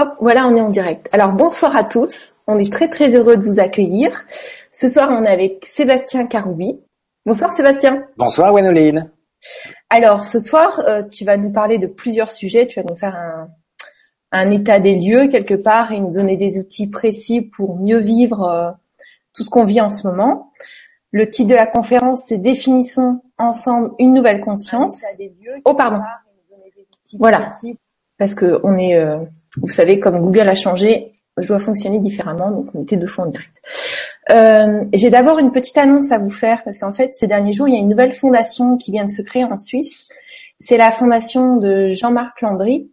Hop, voilà, on est en direct. Alors bonsoir à tous. On est très très heureux de vous accueillir. Ce soir, on est avec Sébastien Caroubi. Bonsoir Sébastien. Bonsoir Gwénoline. Alors ce soir, euh, tu vas nous parler de plusieurs sujets. Tu vas nous faire un, un, état des lieux quelque part et nous donner des outils précis pour mieux vivre euh, tout ce qu'on vit en ce moment. Le titre de la conférence, c'est Définissons ensemble une nouvelle conscience. Oh pardon. Voilà. Parce que on est euh, vous savez, comme Google a changé, je dois fonctionner différemment, donc on était deux fois en direct. Euh, J'ai d'abord une petite annonce à vous faire, parce qu'en fait, ces derniers jours, il y a une nouvelle fondation qui vient de se créer en Suisse. C'est la fondation de Jean-Marc Landry.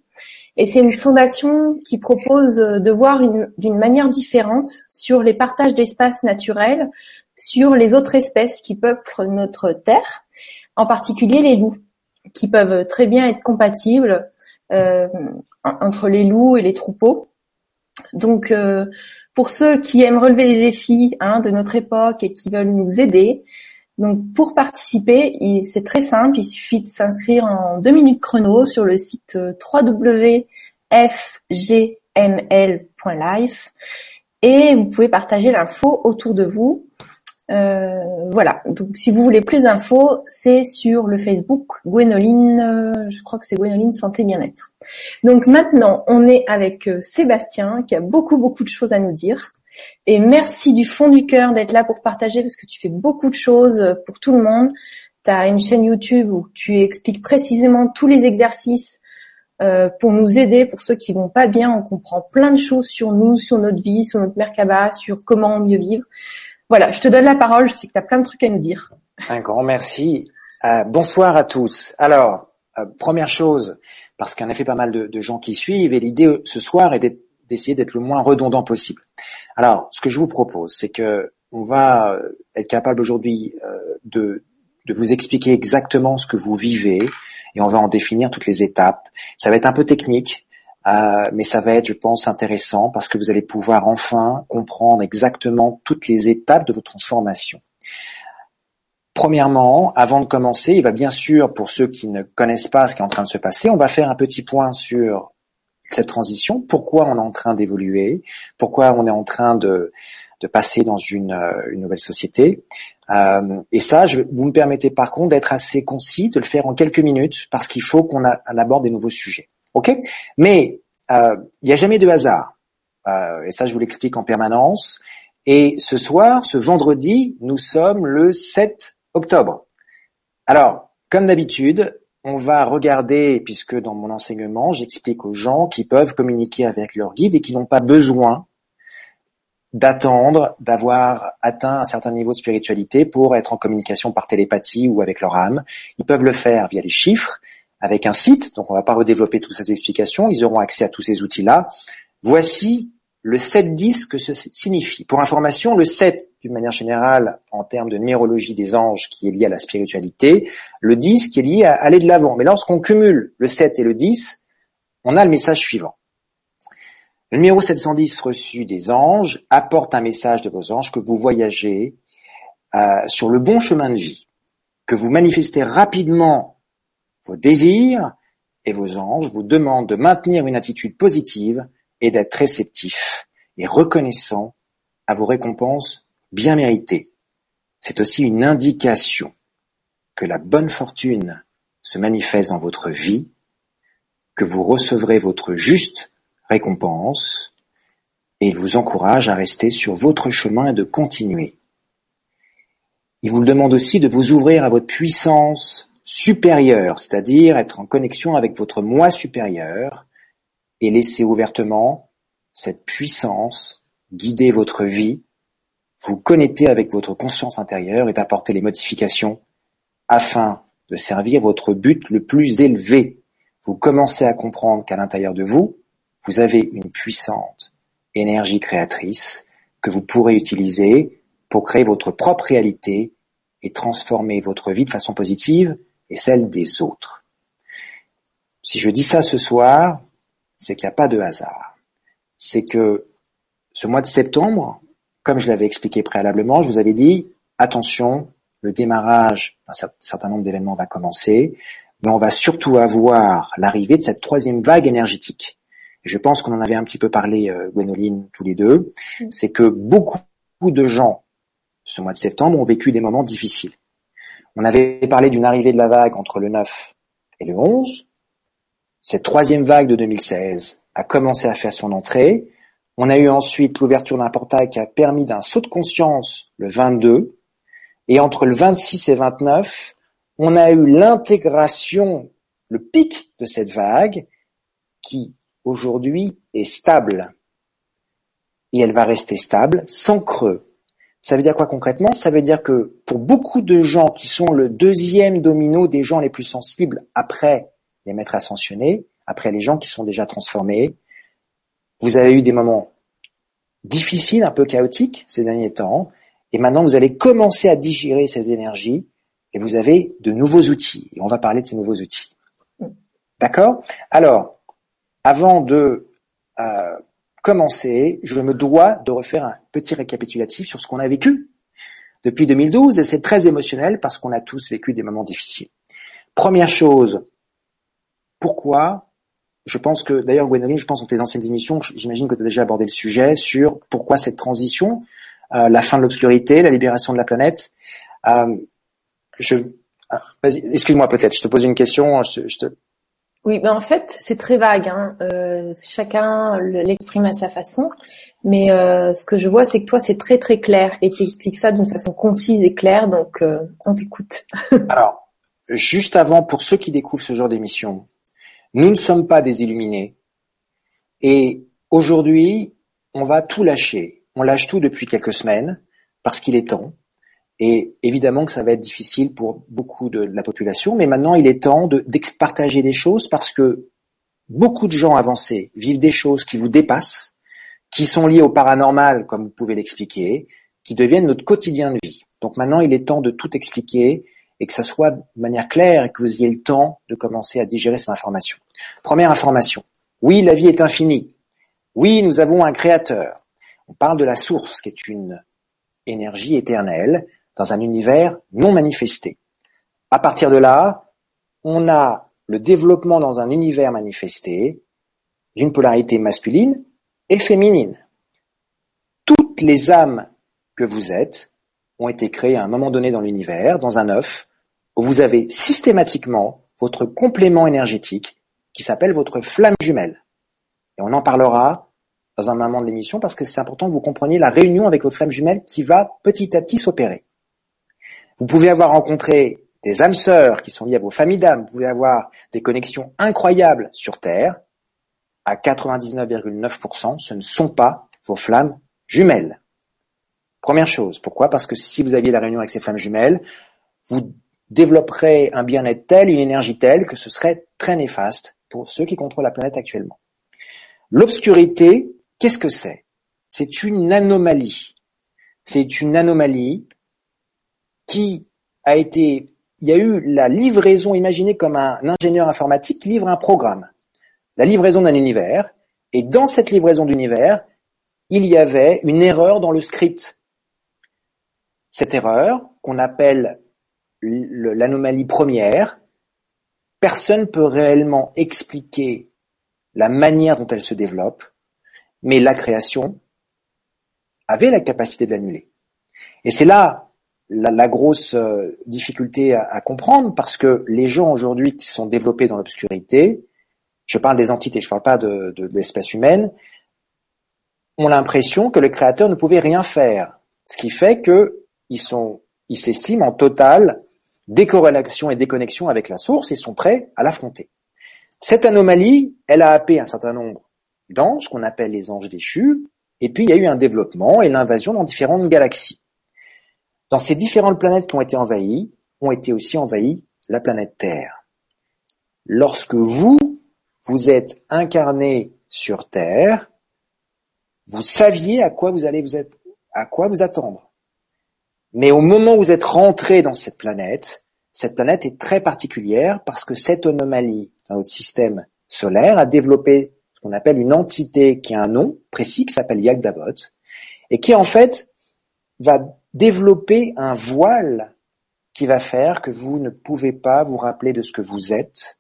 Et c'est une fondation qui propose de voir d'une manière différente sur les partages d'espaces naturels, sur les autres espèces qui peuplent notre terre, en particulier les loups, qui peuvent très bien être compatibles euh, entre les loups et les troupeaux. Donc, euh, pour ceux qui aiment relever les défis hein, de notre époque et qui veulent nous aider, donc pour participer, c'est très simple, il suffit de s'inscrire en deux minutes chrono sur le site euh, www.fgml.life et vous pouvez partager l'info autour de vous. Euh, voilà. Donc, si vous voulez plus d'infos, c'est sur le Facebook Gwénoline. Euh, je crois que c'est Gwénoline Santé Bien-être. Donc maintenant, on est avec euh, Sébastien qui a beaucoup beaucoup de choses à nous dire. Et merci du fond du cœur d'être là pour partager parce que tu fais beaucoup de choses pour tout le monde. Tu as une chaîne YouTube où tu expliques précisément tous les exercices pour nous aider, pour ceux qui vont pas bien. On comprend plein de choses sur nous, sur notre vie, sur notre Merkaba, sur comment mieux vivre. Voilà, je te donne la parole, je sais que tu as plein de trucs à nous dire. Un grand merci. Euh, bonsoir à tous. Alors, euh, première chose, parce qu'il y en a fait pas mal de, de gens qui suivent, et l'idée ce soir est d'essayer d'être le moins redondant possible. Alors, ce que je vous propose, c'est que on va euh, être capable aujourd'hui de, de vous expliquer exactement ce que vous vivez, et on va en définir toutes les étapes. Ça va être un peu technique, euh, mais ça va être, je pense, intéressant parce que vous allez pouvoir enfin comprendre exactement toutes les étapes de votre transformation. Premièrement, avant de commencer, il va bien sûr, pour ceux qui ne connaissent pas ce qui est en train de se passer, on va faire un petit point sur cette transition, pourquoi on est en train d'évoluer, pourquoi on est en train de, passer dans une, euh, nouvelle société? Euh, et ça, je, vous me permettez par contre d'être assez concis, de le faire en quelques minutes, parce qu'il faut qu'on aborde des nouveaux sujets. Ok? Mais euh, il n'y a jamais de hasard. Euh, et ça, je vous l'explique en permanence. Et ce soir, ce vendredi, nous sommes le 7 octobre. Alors, comme d'habitude, on va regarder, puisque dans mon enseignement, j'explique aux gens qui peuvent communiquer avec leur guide et qui n'ont pas besoin d'attendre d'avoir atteint un certain niveau de spiritualité pour être en communication par télépathie ou avec leur âme. Ils peuvent le faire via les chiffres, avec un site, donc on ne va pas redévelopper toutes ces explications, ils auront accès à tous ces outils-là. Voici le 7-10 que ce signifie. Pour information, le 7, d'une manière générale, en termes de numérologie des anges, qui est lié à la spiritualité, le 10 qui est lié à aller de l'avant. Mais lorsqu'on cumule le 7 et le 10, on a le message suivant. Le numéro 710 reçu des anges apporte un message de vos anges que vous voyagez euh, sur le bon chemin de vie, que vous manifestez rapidement vos désirs et vos anges vous demandent de maintenir une attitude positive et d'être réceptif et reconnaissant à vos récompenses bien méritées. C'est aussi une indication que la bonne fortune se manifeste dans votre vie, que vous recevrez votre juste récompense, et il vous encourage à rester sur votre chemin et de continuer. Il vous demande aussi de vous ouvrir à votre puissance supérieur, c'est-à-dire être en connexion avec votre moi supérieur et laisser ouvertement cette puissance guider votre vie, vous connecter avec votre conscience intérieure et d'apporter les modifications afin de servir votre but le plus élevé. Vous commencez à comprendre qu'à l'intérieur de vous, vous avez une puissante énergie créatrice que vous pourrez utiliser pour créer votre propre réalité et transformer votre vie de façon positive et celle des autres. Si je dis ça ce soir, c'est qu'il n'y a pas de hasard. C'est que ce mois de septembre, comme je l'avais expliqué préalablement, je vous avais dit, attention, le démarrage d'un certain nombre d'événements va commencer, mais on va surtout avoir l'arrivée de cette troisième vague énergétique. je pense qu'on en avait un petit peu parlé, euh, Gwénoline, tous les deux, mm. c'est que beaucoup de gens, ce mois de septembre, ont vécu des moments difficiles. On avait parlé d'une arrivée de la vague entre le 9 et le 11. Cette troisième vague de 2016 a commencé à faire son entrée. On a eu ensuite l'ouverture d'un portail qui a permis d'un saut de conscience le 22. Et entre le 26 et 29, on a eu l'intégration, le pic de cette vague qui aujourd'hui est stable. Et elle va rester stable sans creux. Ça veut dire quoi concrètement? Ça veut dire que pour beaucoup de gens qui sont le deuxième domino des gens les plus sensibles après les maîtres ascensionnés, après les gens qui sont déjà transformés, vous avez eu des moments difficiles, un peu chaotiques ces derniers temps, et maintenant vous allez commencer à digérer ces énergies et vous avez de nouveaux outils. On va parler de ces nouveaux outils. D'accord? Alors, avant de euh, commencer, je me dois de refaire un petit récapitulatif sur ce qu'on a vécu depuis 2012, et c'est très émotionnel parce qu'on a tous vécu des moments difficiles. Première chose, pourquoi? Je pense que, d'ailleurs, Gwénoline, je pense dans tes anciennes émissions, j'imagine que tu as déjà abordé le sujet sur pourquoi cette transition, euh, la fin de l'obscurité, la libération de la planète. Euh, je, ah, excuse-moi peut-être, je te pose une question, je je te, oui, ben en fait, c'est très vague. Hein. Euh, chacun l'exprime à sa façon. Mais euh, ce que je vois, c'est que toi, c'est très très clair et tu expliques ça d'une façon concise et claire. Donc, euh, on t'écoute. Alors, juste avant, pour ceux qui découvrent ce genre d'émission, nous ne sommes pas des illuminés. Et aujourd'hui, on va tout lâcher. On lâche tout depuis quelques semaines parce qu'il est temps. Et évidemment que ça va être difficile pour beaucoup de, la population, mais maintenant il est temps de partager des choses parce que beaucoup de gens avancés vivent des choses qui vous dépassent, qui sont liées au paranormal, comme vous pouvez l'expliquer, qui deviennent notre quotidien de vie. Donc maintenant il est temps de tout expliquer et que ça soit de manière claire et que vous ayez le temps de commencer à digérer cette information. Première information. Oui, la vie est infinie. Oui, nous avons un créateur. On parle de la source, qui est une énergie éternelle dans un univers non manifesté. À partir de là, on a le développement dans un univers manifesté d'une polarité masculine et féminine. Toutes les âmes que vous êtes ont été créées à un moment donné dans l'univers, dans un œuf, où vous avez systématiquement votre complément énergétique qui s'appelle votre flamme jumelle. Et on en parlera dans un moment de l'émission parce que c'est important que vous compreniez la réunion avec votre flamme jumelle qui va petit à petit s'opérer. Vous pouvez avoir rencontré des âmes sœurs qui sont liées à vos familles d'âmes. Vous pouvez avoir des connexions incroyables sur Terre. À 99,9%, ce ne sont pas vos flammes jumelles. Première chose. Pourquoi? Parce que si vous aviez la réunion avec ces flammes jumelles, vous développerez un bien-être tel, une énergie telle que ce serait très néfaste pour ceux qui contrôlent la planète actuellement. L'obscurité, qu'est-ce que c'est? C'est une anomalie. C'est une anomalie qui a été, il y a eu la livraison, imaginez comme un ingénieur informatique livre un programme, la livraison d'un univers, et dans cette livraison d'univers, il y avait une erreur dans le script. Cette erreur, qu'on appelle l'anomalie première, personne ne peut réellement expliquer la manière dont elle se développe, mais la création avait la capacité de l'annuler. Et c'est là la, grosse euh, difficulté à, comprendre parce que les gens aujourd'hui qui sont développés dans l'obscurité, je parle des entités, je ne parle pas de, de, l'espèce humaine, ont l'impression que le créateur ne pouvait rien faire. Ce qui fait sont, ils s'estiment en totale décorrélation et déconnexion avec la source et sont prêts à l'affronter. Cette anomalie, elle a happé un certain nombre d'anges, qu'on appelle les anges déchus, et puis il y a eu un développement et l'invasion dans différentes galaxies. Dans ces différentes planètes qui ont été envahies, ont été aussi envahies la planète Terre. Lorsque vous, vous êtes incarné sur Terre, vous saviez à quoi vous allez vous à quoi vous attendre. Mais au moment où vous êtes rentré dans cette planète, cette planète est très particulière parce que cette anomalie dans notre système solaire a développé ce qu'on appelle une entité qui a un nom précis qui s'appelle Yagdabot et qui en fait va développer un voile qui va faire que vous ne pouvez pas vous rappeler de ce que vous êtes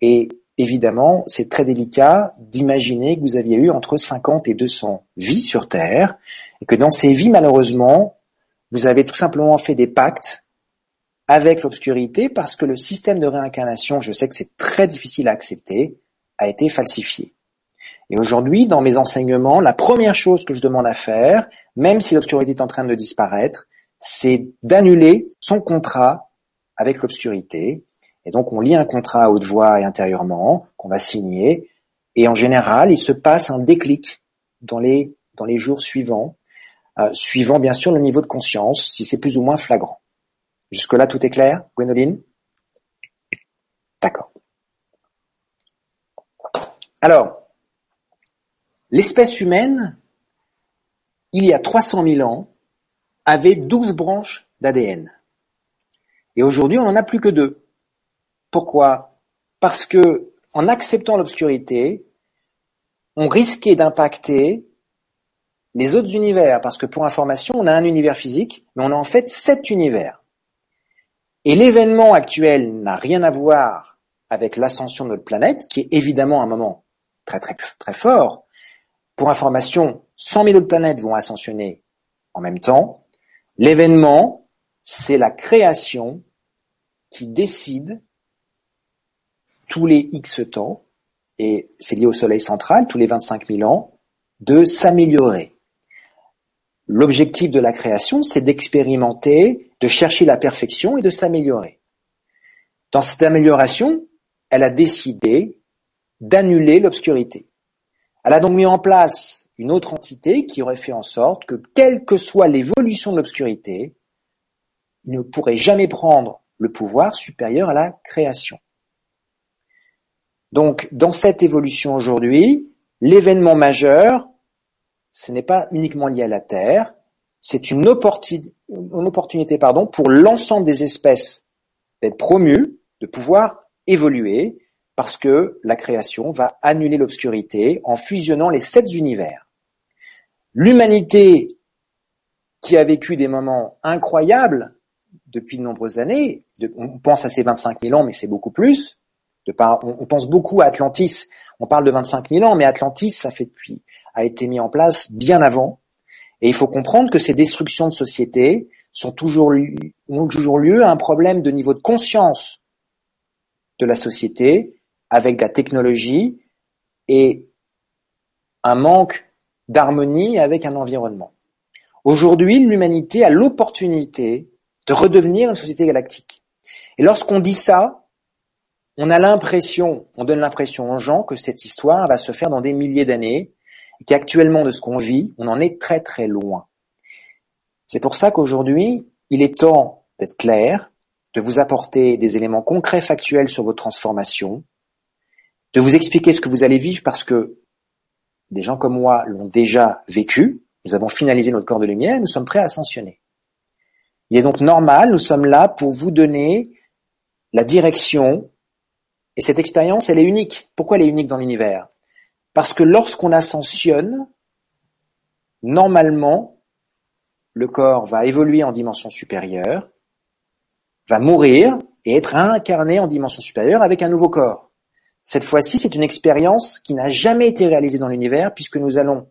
et évidemment, c'est très délicat d'imaginer que vous aviez eu entre 50 et 200 vies sur Terre, et que dans ces vies, malheureusement, vous avez tout simplement fait des pactes avec l'obscurité parce que le système de réincarnation, je sais que c'est très difficile à accepter, a été falsifié. Et aujourd'hui, dans mes enseignements, la première chose que je demande à faire, même si l'obscurité est en train de disparaître, c'est d'annuler son contrat avec l'obscurité. Et donc, on lit un contrat à haute voix et intérieurement qu'on va signer. Et en général, il se passe un déclic dans les, dans les jours suivants, euh, suivant bien sûr le niveau de conscience, si c'est plus ou moins flagrant. Jusque-là, tout est clair, Gwénoline? D'accord. Alors, l'espèce humaine, il y a 300 000 ans, avait 12 branches d'ADN. Et aujourd'hui, on n'en a plus que deux. Pourquoi? Parce que, en acceptant l'obscurité, on risquait d'impacter les autres univers. Parce que pour information, on a un univers physique, mais on a en fait sept univers. Et l'événement actuel n'a rien à voir avec l'ascension de notre planète, qui est évidemment un moment très très très fort. Pour information, 100 000 autres planètes vont ascensionner en même temps. L'événement, c'est la création qui décide tous les X temps, et c'est lié au Soleil central, tous les 25 000 ans, de s'améliorer. L'objectif de la création, c'est d'expérimenter, de chercher la perfection et de s'améliorer. Dans cette amélioration, elle a décidé d'annuler l'obscurité. Elle a donc mis en place une autre entité qui aurait fait en sorte que, quelle que soit l'évolution de l'obscurité, ne pourrait jamais prendre le pouvoir supérieur à la création. Donc, dans cette évolution aujourd'hui, l'événement majeur, ce n'est pas uniquement lié à la Terre, c'est une, opportunité, une opportunité pardon, pour l'ensemble des espèces d'être promues, de pouvoir évoluer, parce que la création va annuler l'obscurité en fusionnant les sept univers. L'humanité qui a vécu des moments incroyables depuis de nombreuses années, on pense à ces 25 000 ans, mais c'est beaucoup plus. On, on, pense beaucoup à Atlantis. On parle de 25 000 ans, mais Atlantis, ça fait depuis a été mis en place bien avant. Et il faut comprendre que ces destructions de société sont toujours, ont toujours lieu à un problème de niveau de conscience de la société avec la technologie et un manque d'harmonie avec un environnement. Aujourd'hui, l'humanité a l'opportunité de redevenir une société galactique. Et lorsqu'on dit ça, on a l'impression, on donne l'impression aux gens que cette histoire va se faire dans des milliers d'années et qu'actuellement de ce qu'on vit, on en est très très loin. C'est pour ça qu'aujourd'hui, il est temps d'être clair, de vous apporter des éléments concrets factuels sur votre transformation, de vous expliquer ce que vous allez vivre parce que des gens comme moi l'ont déjà vécu, nous avons finalisé notre corps de lumière, nous sommes prêts à ascensionner. Il est donc normal, nous sommes là pour vous donner la direction, et cette expérience, elle est unique. Pourquoi elle est unique dans l'univers? Parce que lorsqu'on ascensionne, normalement, le corps va évoluer en dimension supérieure, va mourir et être incarné en dimension supérieure avec un nouveau corps. Cette fois-ci, c'est une expérience qui n'a jamais été réalisée dans l'univers puisque nous allons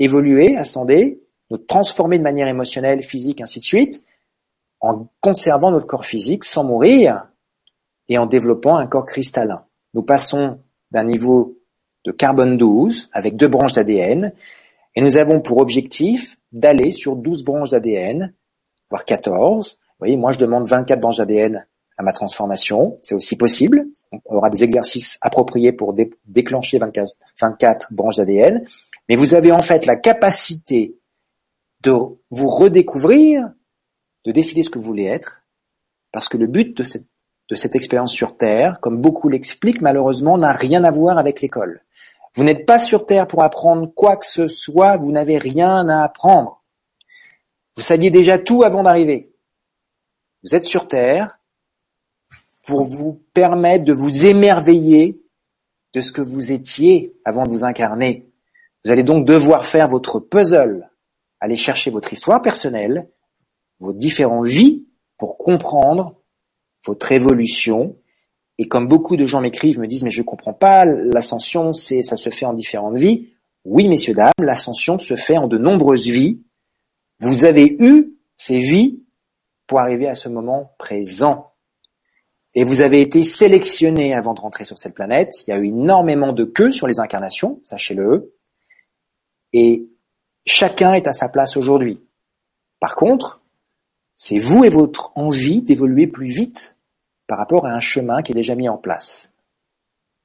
évoluer, ascender, nous transformer de manière émotionnelle, physique, ainsi de suite, en conservant notre corps physique sans mourir et en développant un corps cristallin. Nous passons d'un niveau de carbone 12 avec deux branches d'ADN et nous avons pour objectif d'aller sur 12 branches d'ADN, voire 14. Vous voyez, moi je demande 24 branches d'ADN à ma transformation, c'est aussi possible. On aura des exercices appropriés pour déclencher 24, 24 branches d'ADN, mais vous avez en fait la capacité de vous redécouvrir, de décider ce que vous voulez être, parce que le but de cette expérience sur Terre, comme beaucoup l'expliquent malheureusement, n'a rien à voir avec l'école. Vous n'êtes pas sur Terre pour apprendre quoi que ce soit, vous n'avez rien à apprendre. Vous saviez déjà tout avant d'arriver. Vous êtes sur Terre pour vous permettre de vous émerveiller de ce que vous étiez avant de vous incarner. Vous allez donc devoir faire votre puzzle, aller chercher votre histoire personnelle, vos différentes vies pour comprendre votre évolution et comme beaucoup de gens m'écrivent, me disent mais je comprends pas, l'ascension, c'est ça se fait en différentes vies. Oui, messieurs dames, l'ascension se fait en de nombreuses vies. Vous avez eu ces vies pour arriver à ce moment présent. Et vous avez été sélectionné avant de rentrer sur cette planète. Il y a eu énormément de queues sur les incarnations, sachez-le. Et chacun est à sa place aujourd'hui. Par contre, c'est vous et votre envie d'évoluer plus vite par rapport à un chemin qui est déjà mis en place.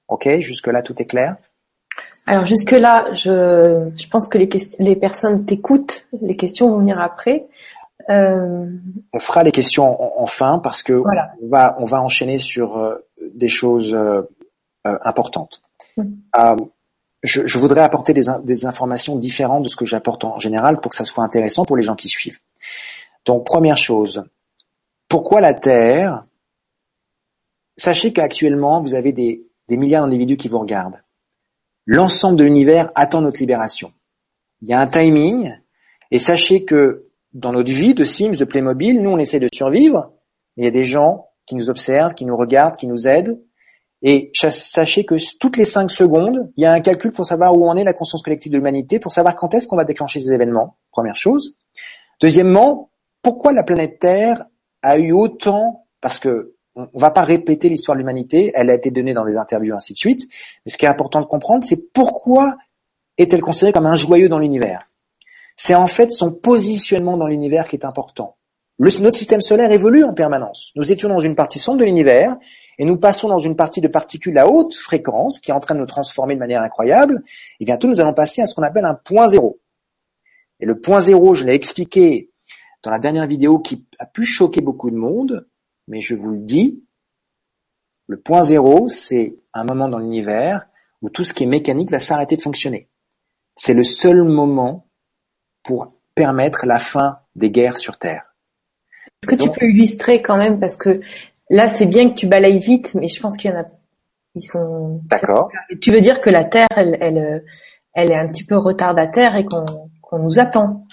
Ok, jusque-là, tout est clair? Alors jusque-là, je, je pense que les, les personnes t'écoutent, les questions vont venir après. Euh... On fera les questions en, fin parce que voilà. on, va, on va enchaîner sur euh, des choses euh, euh importantes. Mmh. Je, je, voudrais apporter des, des, informations différentes de ce que j'apporte en général pour que ça soit intéressant pour les gens qui suivent. Donc, première chose, pourquoi la Terre? Sachez qu'actuellement, vous avez des, des milliards d'individus qui vous regardent. L'ensemble de l'univers attend notre libération. Il y a un timing, et sachez que dans notre vie de Sims, de Playmobil, nous, on essaie de survivre, mais il y a des gens qui nous observent, qui nous regardent, qui nous aident. Et sachez que toutes les cinq secondes, il y a un calcul pour savoir où en est la conscience collective de l'humanité, pour savoir quand est-ce qu'on va déclencher ces événements, première chose. Deuxièmement, pourquoi la planète Terre a eu autant, parce que on va pas répéter l'histoire de l'humanité, elle a été donnée dans des interviews, ainsi de suite, mais ce qui est important de comprendre, c'est pourquoi est-elle considérée comme un joyeux dans l'univers? C'est en fait son positionnement dans l'univers qui est important. Notre système solaire évolue en permanence. Nous étions dans une partie sombre de l'univers, et nous passons dans une partie de particules à haute fréquence qui est en train de nous transformer de manière incroyable, et bientôt nous allons passer à ce qu'on appelle un point zéro. Et le point zéro, je l'ai expliqué dans la dernière vidéo qui a pu choquer beaucoup de monde, mais je vous le dis, le point zéro, c'est un moment dans l'univers où tout ce qui est mécanique va s'arrêter de fonctionner. C'est le seul moment pour permettre la fin des guerres sur Terre. Est-ce que tu peux illustrer quand même parce que là c'est bien que tu balayes vite, mais je pense qu'il y en a, ils sont. D'accord. Tu veux dire que la Terre, elle, elle, elle est un petit peu retardataire et qu'on nous attend?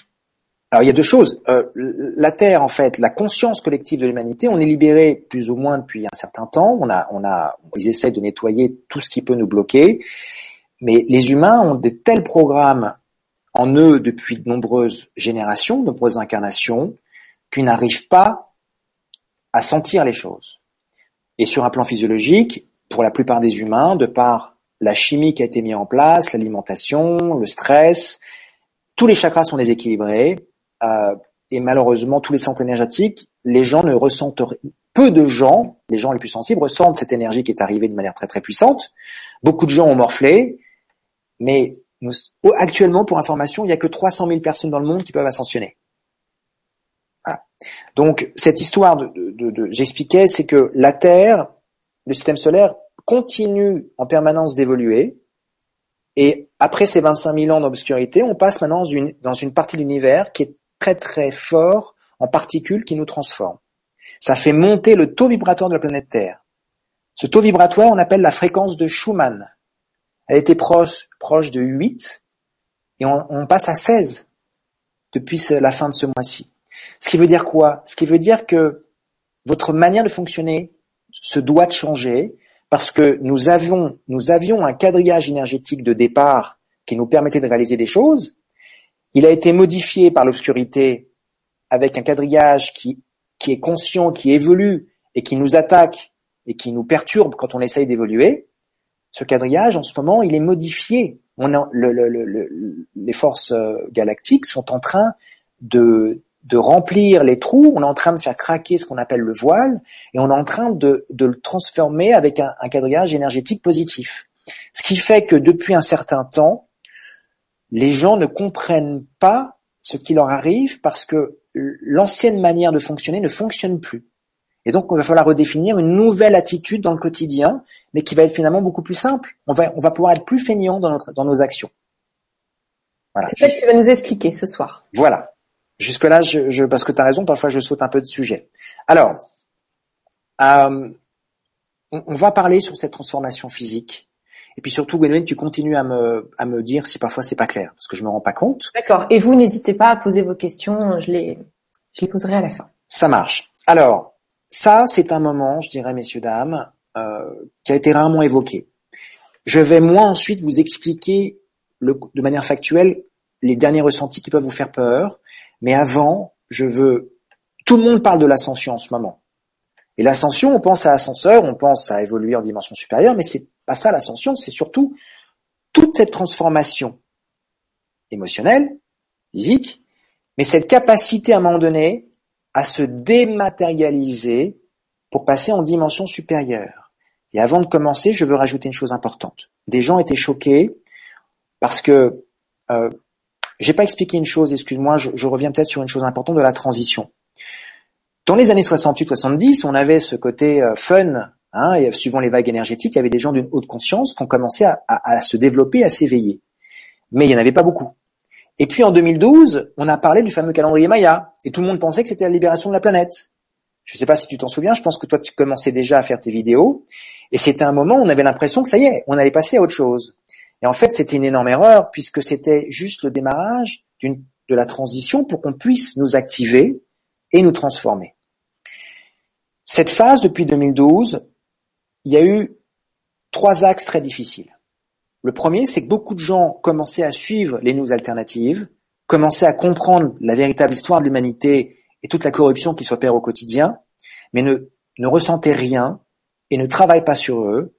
Alors il y a deux choses. Euh, la Terre, en fait, la conscience collective de l'humanité, on est libéré plus ou moins depuis un certain temps. On a, on a, ils essaient de nettoyer tout ce qui peut nous bloquer. Mais les humains ont des tels programmes en eux depuis de nombreuses générations, de nombreuses incarnations, qu'ils n'arrivent pas à sentir les choses. Et sur un plan physiologique, pour la plupart des humains, de par la chimie qui a été mise en place, l'alimentation, le stress, tous les chakras sont déséquilibrés, euh, et malheureusement, tous les centres énergétiques, les gens ne ressentent, peu de gens, les gens les plus sensibles, ressentent cette énergie qui est arrivée de manière très très puissante. Beaucoup de gens ont morflé, mais actuellement, pour information, il n'y a que 300 000 personnes dans le monde qui peuvent ascensionner. Donc, cette histoire de j'expliquais, c'est que la Terre, le système solaire, continue en permanence d'évoluer. Et après ces 25 000 ans d'obscurité, on passe maintenant dans une, dans une partie de l'univers qui est très très fort en particules qui nous transforment. Ça fait monter le taux vibratoire de la planète Terre. Ce taux vibratoire, on appelle la fréquence de Schumann. Elle était proche, de 8 et on, passe à 16 depuis la fin de ce mois-ci. Ce qui veut dire quoi? Ce qui veut dire que votre manière de fonctionner se doit de changer parce que nous avions, nous avions un quadrillage énergétique de départ qui nous permettait de réaliser des choses il a été modifié par l'obscurité avec un quadrillage qui, qui est conscient, qui évolue et qui nous attaque et qui nous perturbe quand on essaye d'évoluer. Ce quadrillage, en ce moment, il est modifié. Les forces euh, galactiques sont en train de, remplir les trous, on est en train de faire craquer ce qu'on appelle le voile, et on est en train de, de le transformer avec un, un quadrillage énergétique positif. Ce qui fait que depuis un certain temps, les gens ne comprennent pas ce qui leur arrive parce que l'ancienne manière de fonctionner ne fonctionne plus. Et donc, il va falloir redéfinir une nouvelle attitude dans le quotidien, mais qui va être finalement beaucoup plus simple. On va, on va pouvoir être plus feignant dans, notre, dans nos actions. Voilà. C'est ce que tu vas nous expliquer ce soir. Voilà. Jusque-là, je, je, parce que tu as raison, parfois je saute un peu de sujet. Alors, euh, on, on va parler sur cette transformation physique et puis surtout, Gwendoline, tu continues à me, à me dire si parfois c'est pas clair, parce que je me rends pas compte. D'accord. Et vous, n'hésitez pas à poser vos questions. Je les, je les poserai à la fin. Ça marche. Alors, ça, c'est un moment, je dirais, messieurs, dames, euh, qui a été rarement évoqué. Je vais moi ensuite vous expliquer de manière factuelle les derniers ressentis qui peuvent vous faire peur, mais avant, je veux... Tout le monde parle de l'ascension en ce moment. Et l'ascension, on pense à ascenseur, on pense à évoluer en dimension supérieure, mais c'est pas ça l'ascension, c'est surtout toute cette transformation émotionnelle, physique, mais cette capacité à un moment donné à se dématérialiser pour passer en dimension supérieure. Et avant de commencer, je veux rajouter une chose importante. Des gens étaient choqués parce que euh, j'ai pas expliqué une chose. Excuse-moi, je, reviens peut-être sur une chose importante de la transition. Dans les années 68-70, on avait ce côté euh, fun, hein, et suivant les vagues énergétiques, il y avait des gens d'une haute conscience qui ont commencé à, à, à se développer, à s'éveiller. Mais il n'y en avait pas beaucoup. Et puis en 2012, on a parlé du fameux calendrier Maya, et tout le monde pensait que c'était la libération de la planète. Je ne sais pas si tu t'en souviens, je pense que toi tu commençais déjà à faire tes vidéos, et c'était un moment où on avait l'impression que ça y est, on allait passer à autre chose. Et en fait, c'était une énorme erreur, puisque c'était juste le démarrage de la transition pour qu'on puisse nous activer et nous transformer. Cette phase, depuis 2012, il y a eu trois axes très difficiles. Le premier, c'est que beaucoup de gens commençaient à suivre les news alternatives, commençaient à comprendre la véritable histoire de l'humanité et toute la corruption qui s'opère au quotidien, mais ne, ne ressentaient rien et ne travaillent pas sur eux.